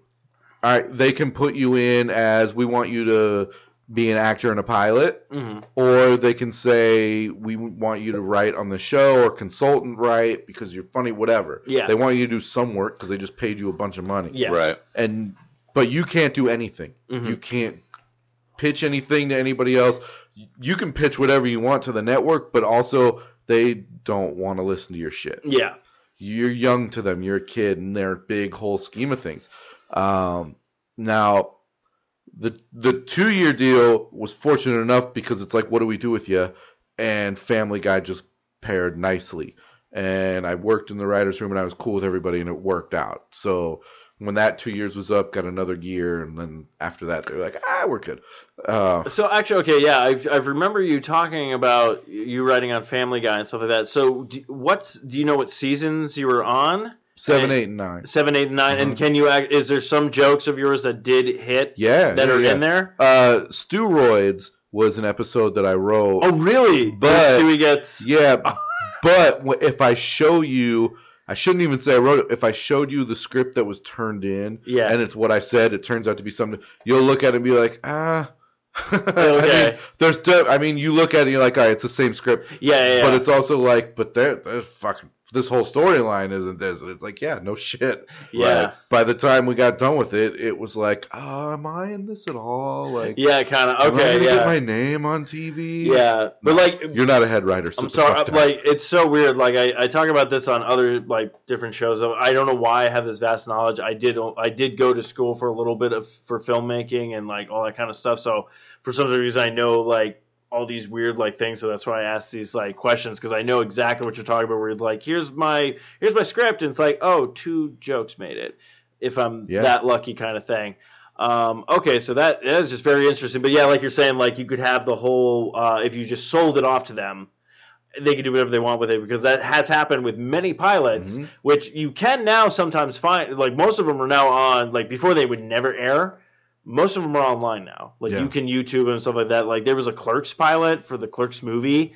All right, they can put you in as we want you to be an actor and a pilot, hmm or they can say we want you to write on the show or consultant write because you're funny, whatever. Yeah. They want you to do some work because they just paid you a bunch of money. yes, Right. And but you can't do anything. Mhm. You can't pitch anything to anybody else. You can pitch whatever you want to the network, but also they don't want to listen to your shit. yeah, You're young to them. You're a kid in their big whole scheme of things. Um, now, the the two year deal was fortunate enough because it's like, what do we do with you? And Family Guy just paired nicely. And I worked in the writers' room and I was cool with everybody and it worked out. So when that two years was up, got another year, and then after that they were like, ah, we're good. Uh, So actually, okay, yeah, I've I remember you talking about you writing on Family Guy and stuff like that. So do, what's do you know what seasons you were on? seven, eight, and nine. Seven, eight, and 9 And can you act? Is there some jokes of yours that did hit? Yeah, that yeah, are yeah. in there. Uh, Steroids was an episode that I wrote. Oh, really? But- Stewie gets. Yeah, but if I show you, I shouldn't even say I wrote it. If I showed you the script that was turned in, Yeah. and it's what I said, it turns out to be something. You'll look at it and be like, ah. I Okay. mean, there's, de- I mean, you look at it and you're like, all right, it's the same script, Yeah, yeah, yeah. but it's also like, but there, there's fucking. This whole storyline isn't this. And it's like, yeah, no shit. Yeah. Like, by the time we got done with it, it was like, oh, am I in this at all? Like, yeah, kind of. Okay, yeah, get my name on TV? yeah. But like, You're not a head writer. So I'm sorry. Like, it's so weird. Like, I, I talk about this on other like different shows. I don't know why I have this vast knowledge. I did I did go to school for a little bit of for filmmaking and like all that kind of stuff. So for some reason, I know like all these weird like things. So that's why I ask these like questions because I know exactly what you're talking about. Where you're like, here's my here's my script, and it's like, oh, two jokes made it. If I'm Yeah. that lucky, kind of thing. Um, okay, so that that is just very interesting. But yeah, like you're saying, like you could have the whole uh, if you just sold it off to them, they can do whatever they want with it because that has happened with many pilots, Mhm. which you can now sometimes find. Like most of them are now on. Like before, they would never air. Most of them are online now. Like Yeah. you can YouTube and stuff like that. Like there was a Clerks pilot for the Clerks movie.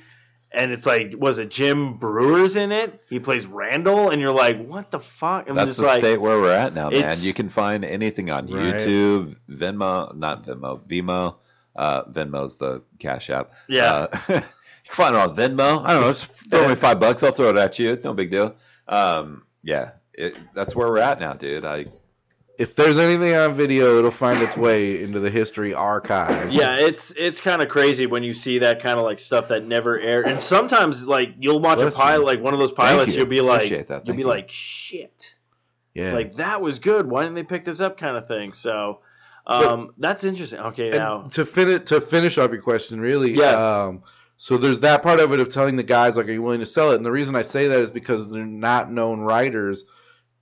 And it's like, was it Jim Breuer's in it? He plays Randall, and you're like, what the fuck? I'm That's just the like, state where we're at now, man. You can find anything on Right. YouTube, Venmo, not Venmo, Vimo. Uh, Venmo's the cash app. Yeah. Uh, you can find it on Venmo. I don't know. Just throw me five bucks. I'll throw it at you. No big deal. Um, yeah, it, that's where we're at now, dude. I if there's anything on video, it'll find its way into the history archive. Yeah, it's it's kind of crazy when you see that kind of like stuff that never aired, and sometimes like you'll watch Listen. a pilot, like one of those pilots, you. you'll be like, you'll be you. like, shit, yeah. like that was good. Why didn't they pick this up, kind of thing. So, um, that's interesting. Okay, now, to finish to finish off your question, really, Yeah. Um, so there's that part of it of telling the guys like, are you willing to sell it? And the reason I say that is because they're not known writers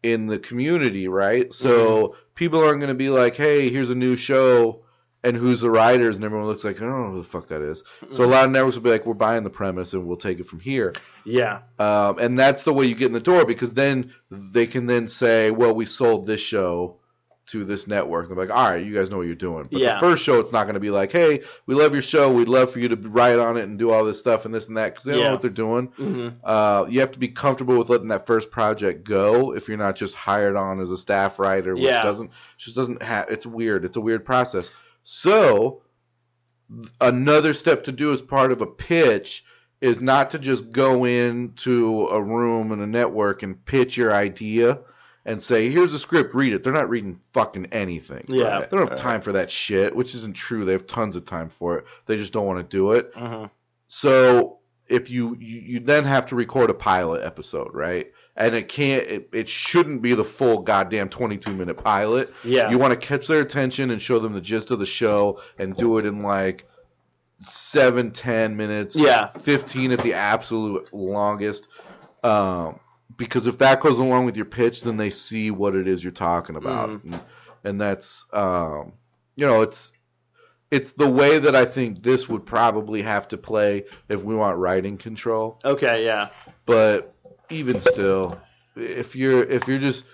in the community, right? So Mm-hmm. people aren't going to be like, hey, here's a new show, and who's the writers, and everyone looks like I don't know who the fuck that is. So a lot of networks will be like, we're buying the premise and we'll take it from here. Yeah. Um, and that's the way you get in the door because then they can then say, well, we sold this show to this network. They're like, all right, you guys know what you're doing. But Yeah. the first show, it's not going to be like, hey, we love your show. We'd love for you to write on it and do all this stuff and this and that because they don't know what they're doing. hmm Uh, you have to be comfortable with letting that first project go if you're not just hired on as a staff writer, which Yeah. doesn't just doesn't have. It's weird. It's a weird process. So another step to do as part of a pitch is not to just go into a room in a network and pitch your idea and say, "Here's a script, read it." They're not reading fucking anything. Yeah. They don't have time for that shit, which isn't true. They have tons of time for it. They just don't want to do it. Mm-hmm. So if you, you you then have to record a pilot episode, right? And it can't it, it shouldn't be the full goddamn 22 minute pilot. Yeah. You want to catch their attention and show them the gist of the show and do it in like seven, ten minutes. Yeah. 15 at the absolute longest. Um, because if that goes along with your pitch, then they see what it is you're talking about, Mhm. and, and that's um, you know, it's it's the way that I think this would probably have to play if we want writing control. Okay. Yeah. But even still, if you're if you're just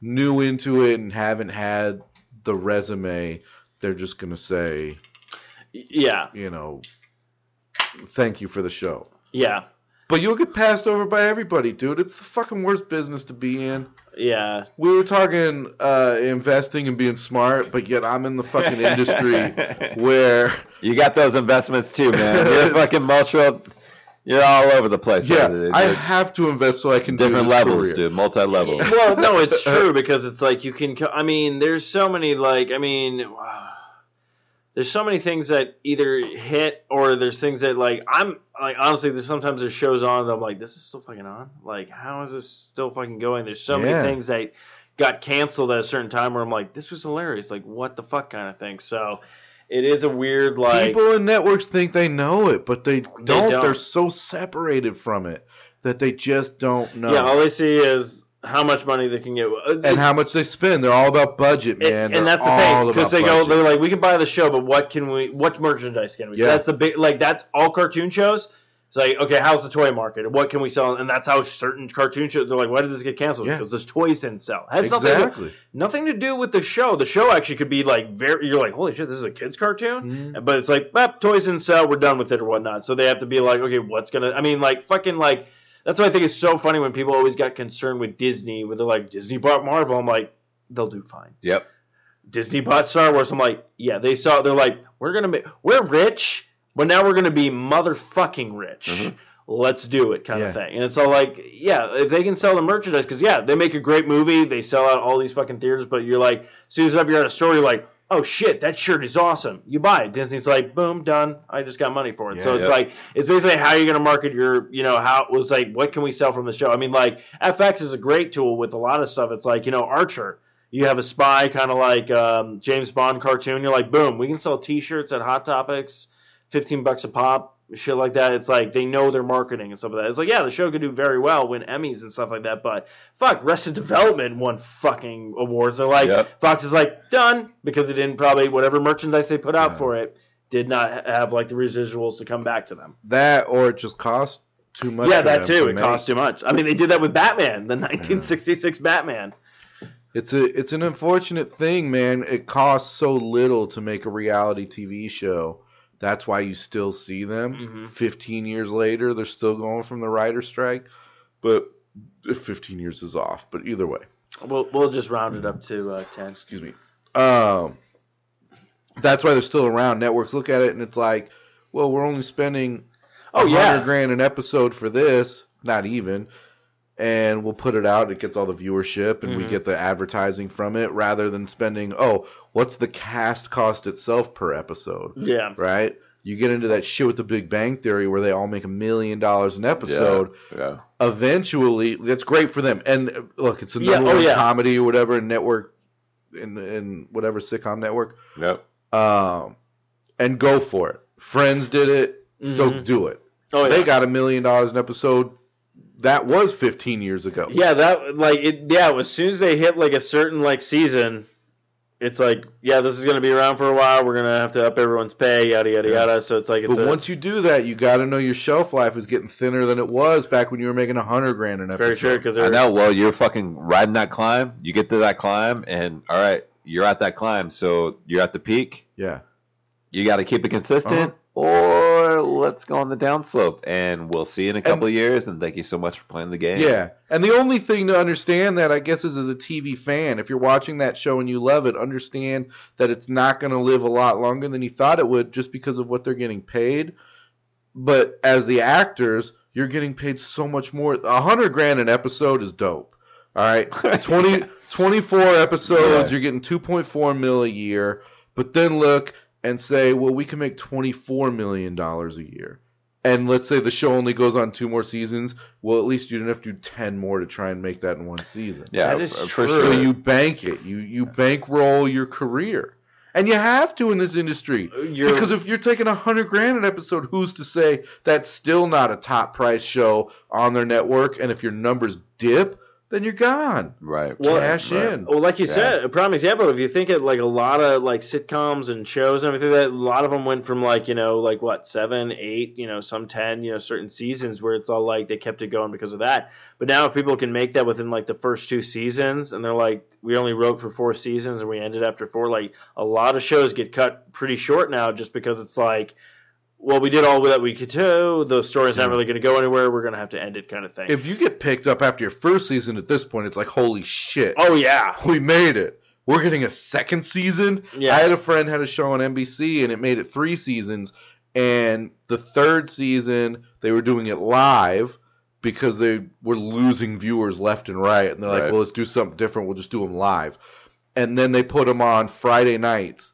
new into it and haven't had the resume, they're just gonna say, Yeah. you know, thank you for the show. Yeah. But you'll get passed over by everybody, dude. It's the fucking worst business to be in. Yeah. We were talking uh, investing and being smart, but yet I'm in the fucking industry where You got those investments too, man. You're fucking multiple. You're all over the place. yeah, It's I have to invest so I can different this levels, career. dude. Multi level. well, no, it's true because it's like you can. I mean, there's so many like. I mean, there's so many things that either hit or there's things that like I'm like honestly. There's sometimes there's shows on that I'm like, this is still fucking on. Like, how is this still fucking going? There's so Yeah. many things that got canceled at a certain time where I'm like, this was hilarious. Like, what the fuck kind of thing. So. It is a weird like People in networks think they know it, but they don't. They don't. are so separated from it that they just don't know. yeah. All they see is how much money they can get and how much they spend. They're all about budget, man. And, and that's the thing because they go, they're like, we can buy the show, but what can we? What merchandise can we? So that's the big, like that's all cartoon shows. It's like, okay, how's the toy market? What can we sell? And that's how certain cartoon shows. They're like, why did this get canceled? Yeah. Because those toys didn't sell. It has nothing, exactly. to, nothing to do with the show. The show actually could be like very. You're like, holy shit, this is a kids cartoon. Mhm. But it's like, toys didn't sell. We're done with it or whatnot. So they have to be like, okay, what's gonna? I mean, like fucking like. That's why I think it's so funny when people always got concerned with Disney, where they're like, Disney bought Marvel. I'm like, they'll do fine. Yep. Disney bought Star Wars. I'm like, yeah, they saw. They're like, we're gonna be, we're rich, but now we're gonna be motherfucking rich. Mhm. Let's do it, kind of thing. And it's all like, yeah, if they can sell the merchandise, because yeah, they make a great movie, they sell out all these fucking theaters, but you're like, as soon as you're at a store, you're like, oh shit, that shirt is awesome. You buy it. Disney's like, boom, done. I just got money for it. so it's Yeah. like, it's basically how you're gonna market your, you know, how it was like, what can we sell from the show? I mean, like FX is a great tool with a lot of stuff. It's like, you know, Archer you have a spy kind of like um, James Bond cartoon. You're like, boom, we can sell T-shirts at Hot Topics, fifteen bucks a pop, shit like that. It's like they know their marketing and stuff like that. It's like, yeah, the show could do very well, win Emmys and stuff like that. But fuck, Arrested Development won fucking awards. They're like, Yep. Fox is like done because it didn't probably whatever merchandise they put out Yeah. for it did not have like the residuals to come back to them. that or it just cost too much. yeah, that too. to It make. cost too much. I mean, they did that with Batman, the 1966 Batman. It's a it's an unfortunate thing, man. It costs so little to make a reality TV show. That's why you still see them. Mhm. 15 years later, they're still going from the writer strike. But 15 years is off, but either way, We'll we'll just round it up to uh, ten. excuse me. Um, that's why they're still around. Networks look at it and it's like, well, we're only spending Oh, a yeah. hundred grand an episode for this, not even, and we'll put it out. It gets all the viewership, and we Mhm. get the advertising from it, rather than spending. Oh, what's the cast cost itself per episode? Yeah. Right? You get into that shit with the Big Bang Theory, where they all make a million dollars an episode. Yeah. Eventually, that's great for them. And look, it's a Yeah, number oh, one yeah. comedy or whatever and network, in in whatever sitcom network. Yep. Um, and go for it. Friends did it, so Mhm. do it. Oh yeah. They got a million dollars an episode. That was 15 years ago. yeah, that like it. Yeah, as soon as they hit like a certain like season, it's like, yeah, this is going to be around for a while. We're going to have to up everyone's pay, yada yada Yeah. yada. So it's like, it's But a, once you do that, you got to know your shelf life is getting thinner than it was back when you were making a hundred grand an episode. very true because I know. Well, you're fucking riding that climb. You get to that climb, and all right, you're at that climb. So you're at the peak. Yeah. You got to keep it consistent, Uh-huh. or let's go on the downslope. And we'll see you in a couple of years. And thank you so much for playing the game. Yeah. And the only thing to understand that I guess is as a TV fan, if you're watching that show and you love it, understand that it's not going to live a lot longer than you thought it would just because of what they're getting paid. But as the actors, you're getting paid so much more. A hundred grand an episode is dope. All right, 20, 24 episodes, Yeah. you're getting 2.4 mil a year. But then look and say, well, we can make 24 million dollars a year. And let's say the show only goes on two more seasons. Well, at least you didn't have to do 10 more to try and make that in one season. Yeah, That is for true. So you bank it. You you bankroll your career, and you have to in this industry uh, You're- because if you're taking a hundred grand an episode, who's to say that's still not a top price show on their network? And if your numbers dip, then you're gone. right. Well, Cash right. in. Well, like you Yeah. said, a prime example. If you think it like a lot of like sitcoms and shows and everything, that a lot of them went from like you know like what seven, eight, you know some ten, you know certain seasons where it's all like they kept it going because of that. But now if people can make that within like the first two seasons, and they're like we only wrote for four seasons and we ended after four, like a lot of shows get cut pretty short now just because it's like. Well, we did all that we could do. The story's not really going to go anywhere. We're going to have to end it, kind of thing. If you get picked up after your first season, at this point, it's like holy shit. oh yeah, we made it. We're getting a second season. Yeah. I had a friend had a show on NBC and it made it three seasons. And the third season they were doing it live because they were losing viewers left and right. And they're like, Right. well, let's do something different. We'll just do them live. And then they put them on Friday nights.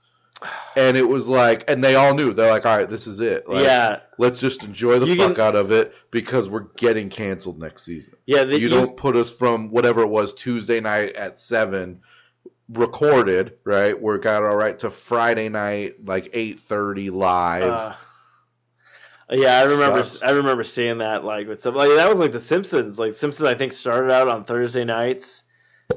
And it was like, and they all knew. They're like, all right, this is it. Like, yeah, Let's just enjoy the You fuck can- out of it because we're getting canceled next season yeah. The, you don't put us from whatever it was Tuesday night at seven recorded right We're got all right to Friday night like eight thirty live. Uh, yeah, I remember. Sucks. I remember seeing that like with some like that was like the Simpsons. Like Simpsons, I think started out on Thursday nights,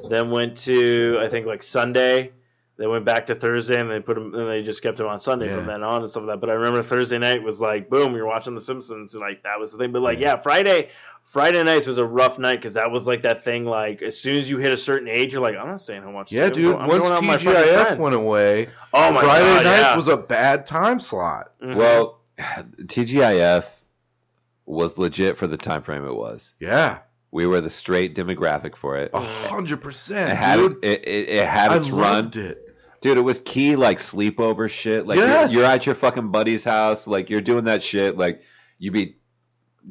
then went to I think like Sunday. They went back to Thursday and they put them and they just kept them on Sunday Yeah. from then on and stuff like that. But I remember Thursday night was like boom, you're watching the Simpsons and like that was the thing. But like yeah, Friday. Friday nights was a rough night because that was like that thing. Like as soon as you hit a certain age, you're like, I'm not staying home watching. yeah, TV. dude. I'm once going my TGIF friends." went away, oh my Friday god, nights yeah. was a bad time slot. Mhm. Well, TGIF was legit for the time frame it was. Yeah, We were the straight demographic for it. a hundred It percent, had dude. it, it, it had I its run. it. Dude, it was key like sleepover shit. Like Yes. you're, you're at your fucking buddy's house, like you're doing that shit. Like you be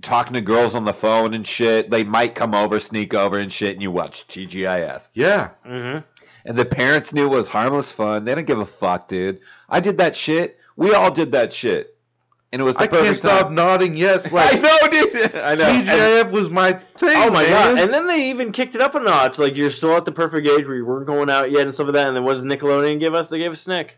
talking to girls on the phone and shit. They might come over, sneak over and shit, and you watch TGIF. Yeah, Mhm. And the parents knew it was harmless fun. They didn't give a fuck, dude. I did that shit. We all did that shit, and it was the I can't perfect stop nodding. Yes, I like know, dude. I know. And- TGIF was my thing. Oh my man. god! And then they even kicked it up a notch. Like you're still at the perfect age where you weren't going out yet and stuff like that. And then what does Nickelodeon give us? They gave us Snick.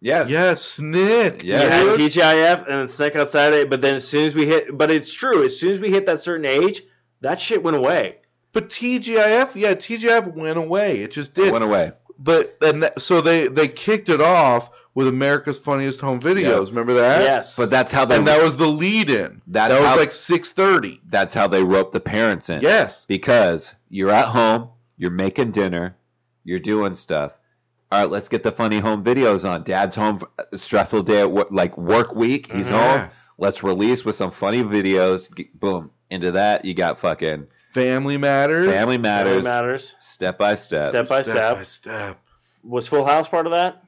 yeah, yeah, Snick. Yeah, you had dude. TGIF and then Snick on Saturday. But then as soon as we hit, but it's true. As soon as we hit that certain age, that shit went away. But TGIF, yeah, TGIF went away. It just did. it went away. But and that, so they they kicked it off with America's Funniest Home Videos. Remember that? yes, But that's how they. And that was the lead in. That's that was how- like six thirty. that's how they roped the parents in. Yes. because you're at home, you're making dinner, you're doing stuff. All right, let's get the funny home videos on. Dad's home, for stressful day at work, like work week. He's Mhm. home. Let's release with some funny videos. Boom, into that you got fucking Family Matters. Family Matters, Family matters. step by step. Step by Step step. by step. Was Full House part of that?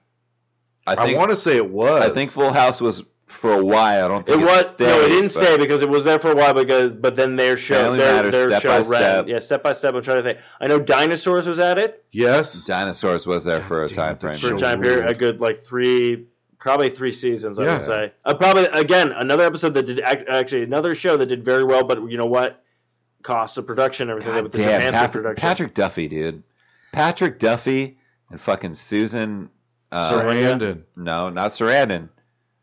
I I, want to say it was. I think Full House was for a while. I don't think It think was stayed, no, it didn't stay because it was there for a while. Because but then their show, their, Matters, their Step show by ran. Step. Yeah, step by step. I'm trying to think. I know Dinosaurs was at it yes. Dinosaurs was there for a time it, frame. for a time period, a good like three, probably three seasons. I Yeah. would say. Uh, probably again another episode that did ac- actually another show that did very well. But you know what? Costs of production, everything God with the damn, Patrick, production. Patrick Duffy, dude. Patrick Duffy and fucking Susan. Uh, Sarandon. no, not Sarandon.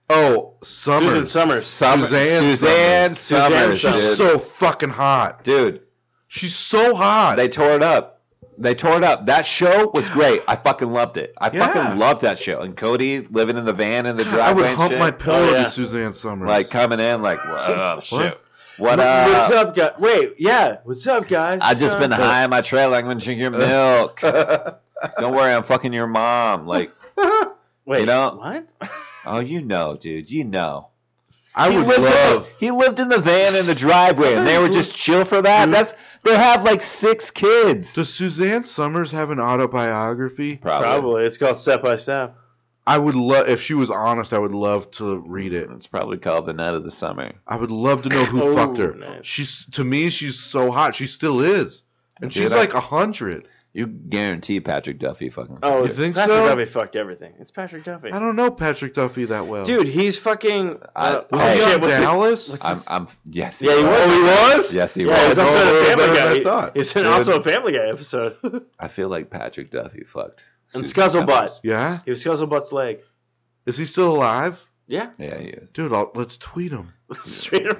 Oh, Somers. Susan Somers. Summer, Suzanne Suzanne, Suzanne Somers, Somers. She's dude. so fucking hot. dude, She's so hot. they tore it up. They tore it up. That show was great. I fucking loved it. I Yeah. fucking loved that show. And Cody living in the van in the driveway. I would hump shit. my pillow Oh, yeah. to Suzanne Somers. like coming in like, oh shit. What What's up? up, guys? Wait, yeah. What's up, guys? I just been high in my trailer. I'm gonna drink your milk. Don't worry, I'm fucking your mom. Like, Wait, you know- what? oh, you know, dude. You know. I he would lived love. In the, he lived in the van in the driveway, and they were just chill for that. That's they have like six kids. Does Suzanne Somers have an autobiography? Probably. It's called Step by Step. I would love if she was honest. I would love to read it. It's probably called the Night of the Summer. I would love to know who Oh, fucked her. nice. She's to me, she's so hot. She still is, and Dude, she's I- like a hundred. You guarantee Patrick Duffy fucking. Oh, You think Patrick so? Duffy fucked everything. It's Patrick Duffy. I don't know Patrick Duffy that well. Dude, he's fucking. I- Uh, was oh, he shit, on what's the- Dallas? what's I'm, I'm, yes. Yeah, he was. Oh, he was? Yes, he yeah, was. he's also Oh, a better Family than I Guy. thought. He's in Dude. also a Family Guy episode. I feel like Patrick Duffy fucked. and Susan Scuzzlebutt. Somers. Yeah, He was Scuzzlebutt's leg. is he still alive? Yeah. Yeah, he is. Dude, I'll, let's tweet him. Straight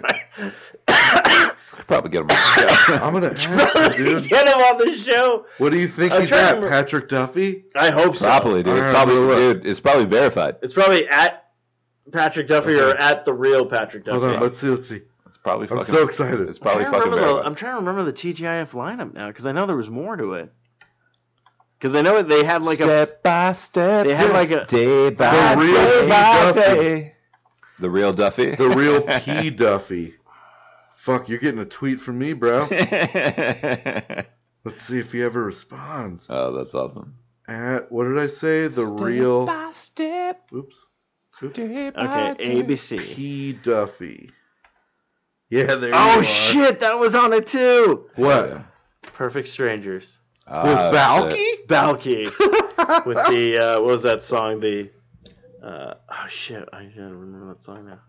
up. Probably get him on the show. I'm gonna ask him, dude. Get him on the show. What do you think I'm he's trying to at, remember- Patrick Duffy? I hope so. Probably, dude. It's Alright, probably, look. dude. It's probably verified. It's probably at Patrick Duffy or at the real Patrick Duffy. Hold on, let's see. Let's see. It's probably I'm fucking. so excited. It's probably I'm, trying to fucking remember the, verified. I'm trying to remember the TGIF lineup now because I know there was more to it. Because I know they had like a step by step. They had like a- day by The real day P. by Duffy. day. The real Duffy. The real P Duffy. Fuck, you're getting a tweet from me, bro. Let's see if he ever responds. oh, that's awesome. At what did I say? The real. step. Oops. Oops. okay ABC. P Duffy. Yeah, there you go. Oh shit, that was on it too. What? Perfect Strangers. With Ah, Valky? Balky with the uh, what was that song? The uh, oh shit, I gotta remember that song now.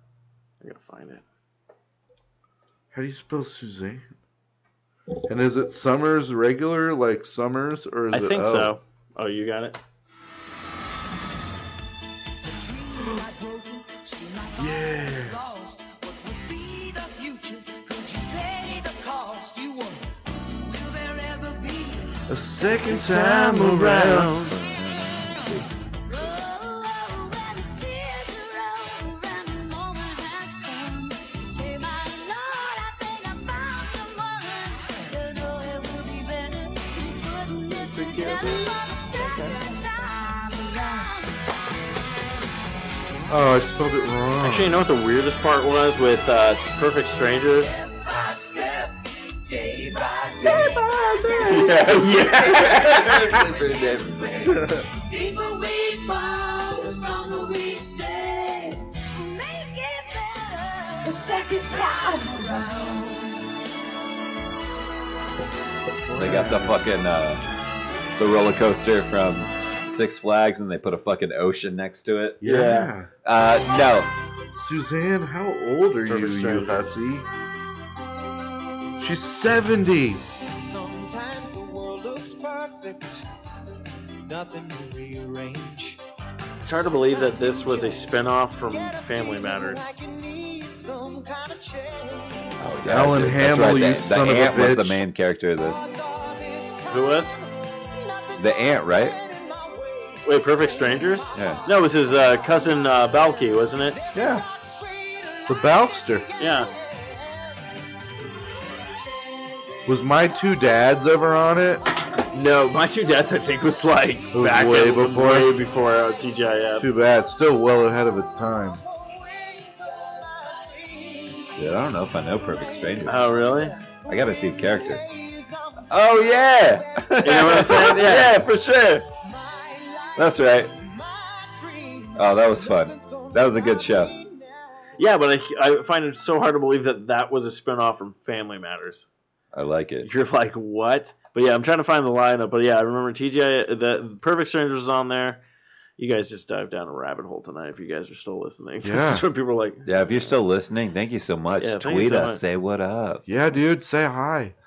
I gotta find it. How do you spell Suzanne? And is it Summers regular like Summers or is I it? I think so. Oh, you got it. Yeah. A second time around. Oh, I spelled it wrong. Actually, you know what the weirdest part was with uh, Perfect Strangers? Deeper we fall, the stronger we stay. Make it better the second time around. They got the fucking uh, the roller coaster from Six Flags, and they put a fucking ocean next to it. Yeah. Uh, no, Suzanne, how old are you, you Strangers. hussy? She's 70. Sometimes the world looks perfect, nothing to rearrange. It's hard to believe that this was a spin-off from Family Matters. Like you need some kind of change. Oh, Alan dude, Hamill, right. you The, the son of a ant was the main character of this. Who was? The ant, right? Wait, Perfect Strangers? Yeah. No, it was his uh, cousin uh, Balky, wasn't it? Yeah. The Balkster. Yeah. Was my two dads ever on it? No, my two dads, I think, was like was back way in- before. way before uh, TGIF. Too bad. Still well ahead of its time. Dude, I don't know if I know Perfect Strangers. Oh, really? I gotta see characters. Oh yeah. You know what I'm saying? Yeah. yeah, for sure. That's right. Oh, that was fun. That was a good show. Yeah, but I, I find it so hard to believe that that was a spin-off from Family Matters. I like it. You're like, what? But yeah, I'm trying to find the lineup. But yeah, I remember TGI, the Perfect Strangers was on there. You guys just dived down a rabbit hole tonight if you guys are still listening. Yeah. This is what people are like. Yeah, if you're still listening, thank you so much. Yeah, Tweet so us, much. say what up. Yeah, dude. Say hi.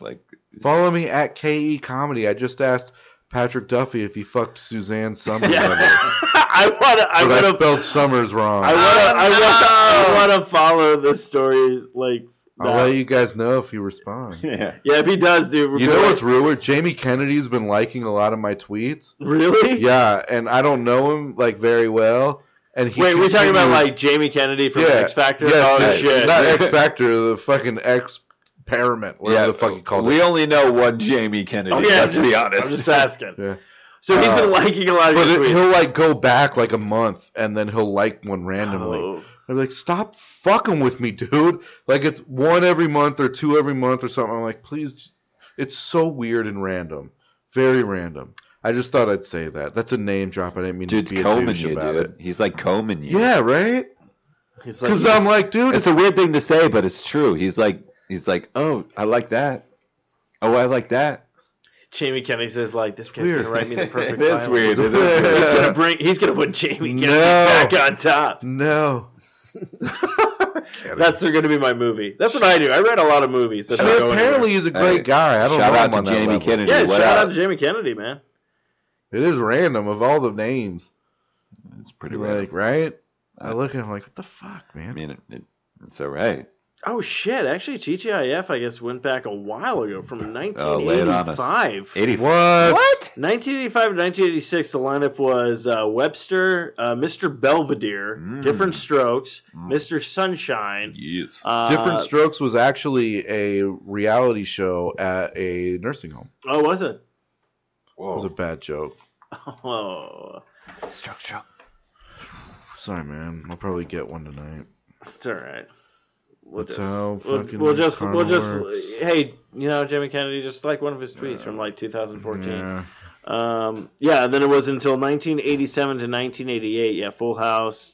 Like, Follow me at KE Comedy. I just asked Patrick Duffy if he fucked Suzanne Somers. Yeah. ever. I want to. I But want I to. spelled Summers wrong. I want to. Oh, I want to. I want follow the stories like I'll let you guys know if you respond. Yeah. Yeah, if he does, dude, You know doing- what's ruler? Jamie Kennedy's been liking a lot of my tweets. really? Yeah, and I don't know him like very well. And he Wait, we're talking about like Jamie Kennedy from yeah, X Factor. yes, oh yes, shit! Not X Factor, the fucking experiment, whatever the fuck you called we only know one Jamie Kennedy. Oh, yeah, let's I'm be honest. I'm just asking. Yeah. So he's been uh, liking a lot of But your tweets. he'll like go back like a month, and then he'll like one randomly. Oh. I'm like, stop fucking with me, dude. Like it's one every month or two every month or something. I'm like, please. It's so weird and random, very random. I just thought I'd say that. That's a name drop. I didn't mean Dude's to be a combing douche you, about dude. it. He's like combing you. Yeah, right. He's like, Because I'm like, dude, It's a weird thing to say, but it's true. He's like, he's like, oh, I like that. Oh, I like that. Jamie Kennedy says like this guy's weird. gonna write me the perfect. It is weird. It is weird. He's gonna bring. He's gonna put Jamie Kennedy No. back on top. no. That's going to be my movie. That's what I do. I read a lot of movies. That I mean, apparently anywhere. he's a great Hey, guy. I don't shout know out to that Jamie level. Kennedy. yeah, what shout up? out to Jamie Kennedy, man. It is random of all the names. It's pretty Like, random. right? I look at him like, what the fuck, man? I mean, it, it, it's all right. Oh shit! Actually, TGIF I guess went back a while ago from Oh, lay it on us. 1985. 80. What? What? 1985 to 1986, the lineup was uh, Webster, uh, Mr. Belvedere, Mm. Different Strokes, Mm. Mr. Sunshine. Yes. Uh, Different Strokes was actually a reality show at a nursing home. Oh, was it? It was a bad joke. Oh, Stroke, stroke. Sorry, man. I'll probably get one tonight. it's all right. We'll That's just, how we'll, we'll just, we'll just. works. Hey, you know, Jimmy Kennedy, just like one of his tweets from like 2014. Yeah. Um, yeah, and then it was until 1987 to 1988. Yeah, Full House.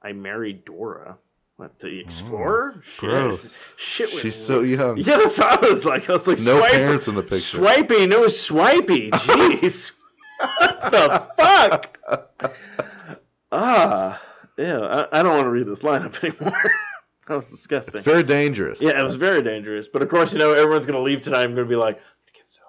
I married Dora. What the Explorer? Shit. Oh, gross. Shit. went- She's so young. Yeah, that's what I was like. I was like, No swipe- parents in the picture. Swiping. It was swipey. Jeez. what the fuck? Ah, yeah. I, I don't want to read this lineup anymore. that was disgusting. It's very dangerous. Yeah, it was very dangerous. But of course, you know, everyone's gonna leave tonight. I'm gonna be like, get so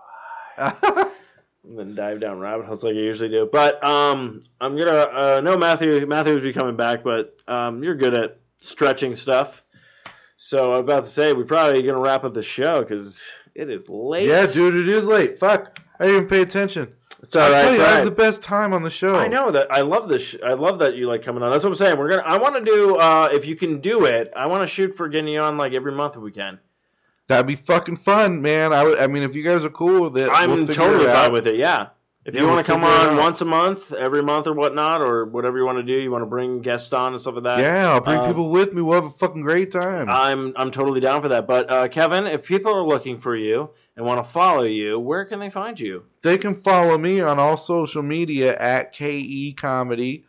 high, and then dive down rabbit holes like I usually do. But um, I'm gonna uh, no Matthew. Matthew will be coming back, but um, you're good at stretching stuff. So I'm about to say we're probably gonna wrap up the show because it is late. yeah, dude, it is late. Fuck. I didn't even pay attention. It's all I right. tell you, I have the best time on the show. I know that I love this. Sh- I love that you like coming on. That's what I'm saying. We're gonna. I want to do. Uh, if you can do it, I want to shoot for getting you on like every month if we can. That'd be fucking fun, man. I would. I mean, if you guys are cool with it, I'm we'll totally it fine with it. Yeah. If Yeah, you want to come on out. once a month, every month or whatnot, or whatever you want to do, you want to bring guests on and stuff like that. Yeah, I'll bring Uh, people with me. We'll have a fucking great time. I'm I'm totally down for that. But uh, Kevin, if people are looking for you and want to follow you, where can they find you? they can follow me on all social media at KE Comedy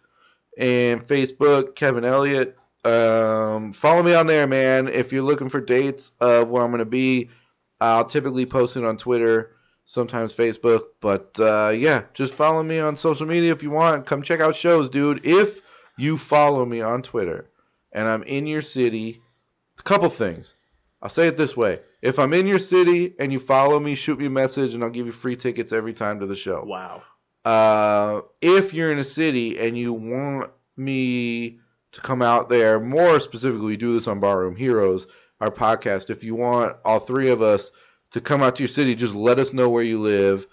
and Facebook, Kevin Elliott. Um, follow me on there, man. If you're looking for dates of where I'm going to be, I'll typically post it on Twitter, sometimes Facebook. But uh, yeah, just follow me on social media if you want. Come check out shows, dude. If you follow me on Twitter and I'm in your city, a couple things. I'll say it this way. If I'm in your city and you follow me, shoot me a message and I'll give you free tickets every time to the show. Wow. Uh, if you're in a city and you want me to come out there, more specifically, do this on Barroom Heroes, our podcast. If you want all three of us to come out to your city, just let us know where you live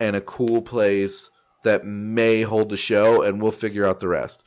and a cool place that may hold the show, and we'll figure out the rest.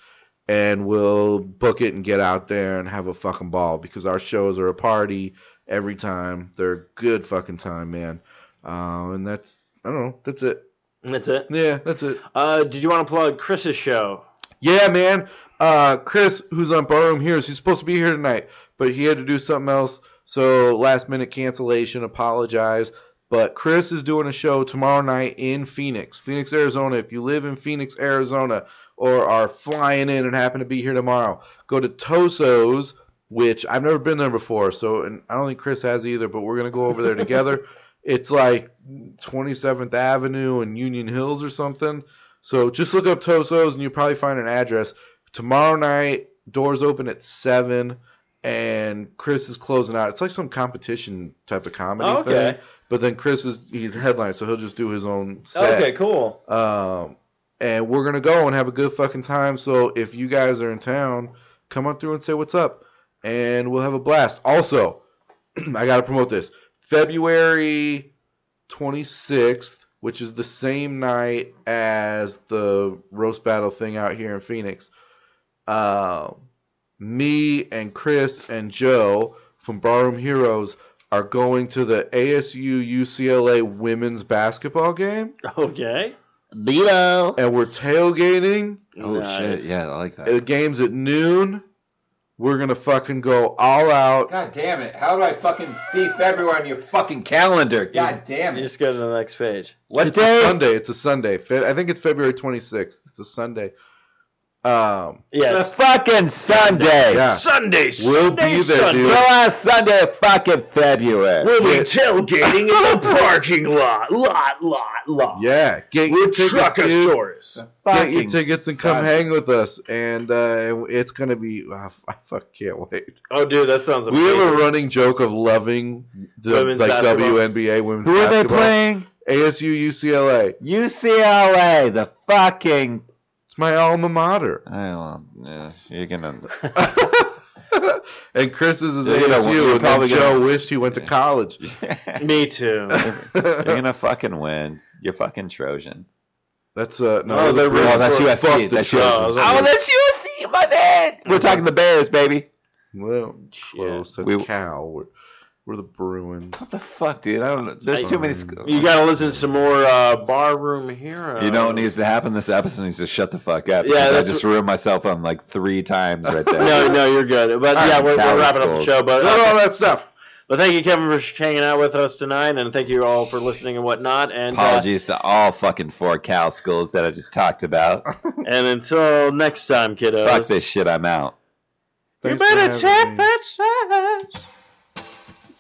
And we'll book it and get out there and have a fucking ball because our shows are a party every time. They're a good fucking time, man. Uh, and that's, I don't know, that's it. That's it. Yeah, that's it. Uh, did you want to plug Chris's show? Yeah, man. Uh, Chris, who's on Barroom Heroes, he's supposed to be here tonight, but he had to do something else. So last minute cancellation. Apologize. But Chris is doing a show tomorrow night in Phoenix, Phoenix, Arizona. If you live in Phoenix, Arizona, or are flying in and happen to be here tomorrow, go to Toso's, which I've never been there before. So, and I don't think Chris has either. But we're gonna go over there together. It's like 27th Avenue and Union Hills or something. So just look up Toso's and you'll probably find an address. Tomorrow night, doors open at 7, and Chris is closing out. It's like some competition type of comedy Oh, okay. thing. But then Chris is he's headline, so he'll just do his own set. Okay, cool. Um, and we're gonna go and have a good fucking time. So if you guys are in town, come on through and say what's up, and we'll have a blast. Also, I got to promote this. February 26th, which is the same night as the roast battle thing out here in Phoenix. Uh, me and Chris and Joe from Barroom Heroes are going to the ASU UCLA women's basketball game, Okay. Beto. and we're tailgating. Oh Nice. shit! Yeah, I like that. The game's at noon. We're gonna fucking go all out. God damn it! How do I fucking see February on your fucking calendar? God damn it! You it! just go to the next page. What it's a day? Sunday. It's a Sunday. I think it's February 26th. It's a Sunday. Um, The Yeah. fucking Sunday. Yeah. Sunday. We'll Sunday, be there, Sunday. The dude. last Sunday of fucking February. We'll be tailgating in the parking lot. Lot, lot, lot. yeah, get your With tickets, dude. Truckosaurus. Get your tickets and come Sunday. hang with us, and uh, it's gonna be. Uh, I fuck can't wait. Oh, dude, that sounds We have a running joke of loving the Women's like basketball. WNBA women's. Who are they playing? ASU UCLA. UCLA. The fucking. It's my alma mater. I don't. Yeah, you're gonna. and Chris is You're gonna- ASU, you're and probably then Joe gonna- wished he went to college. Me too. You're gonna fucking win. You're fucking Trojan. That's uh no, Oh, they're the- really- Oh, that's for- USC. fuck the That's Trojans. Oh, USC. Oh, that's USC, my man. We're talking the Bears, baby. Well, close. That's We- Cal. We're, we're the Bruins. What the fuck, dude? I don't know. There's too many. Sc- You gotta listen to some more uh, Barroom Heroes. You know what needs to happen? This episode needs to shut the fuck up. Yeah, because I that's just what- ruined myself on like three times right there. No, no, you're good. But All yeah, right, we're, we're Cowboys wrapping up the goals. show. But Not all that stuff. But thank you, Kevin, for hanging out with us tonight, and thank you all for listening and whatnot. And uh, Apologies to all fucking four Cal schools that I just talked about. and until next time, kiddos. Fuck this shit. I'm out. You Thanks for better having check me. that shit.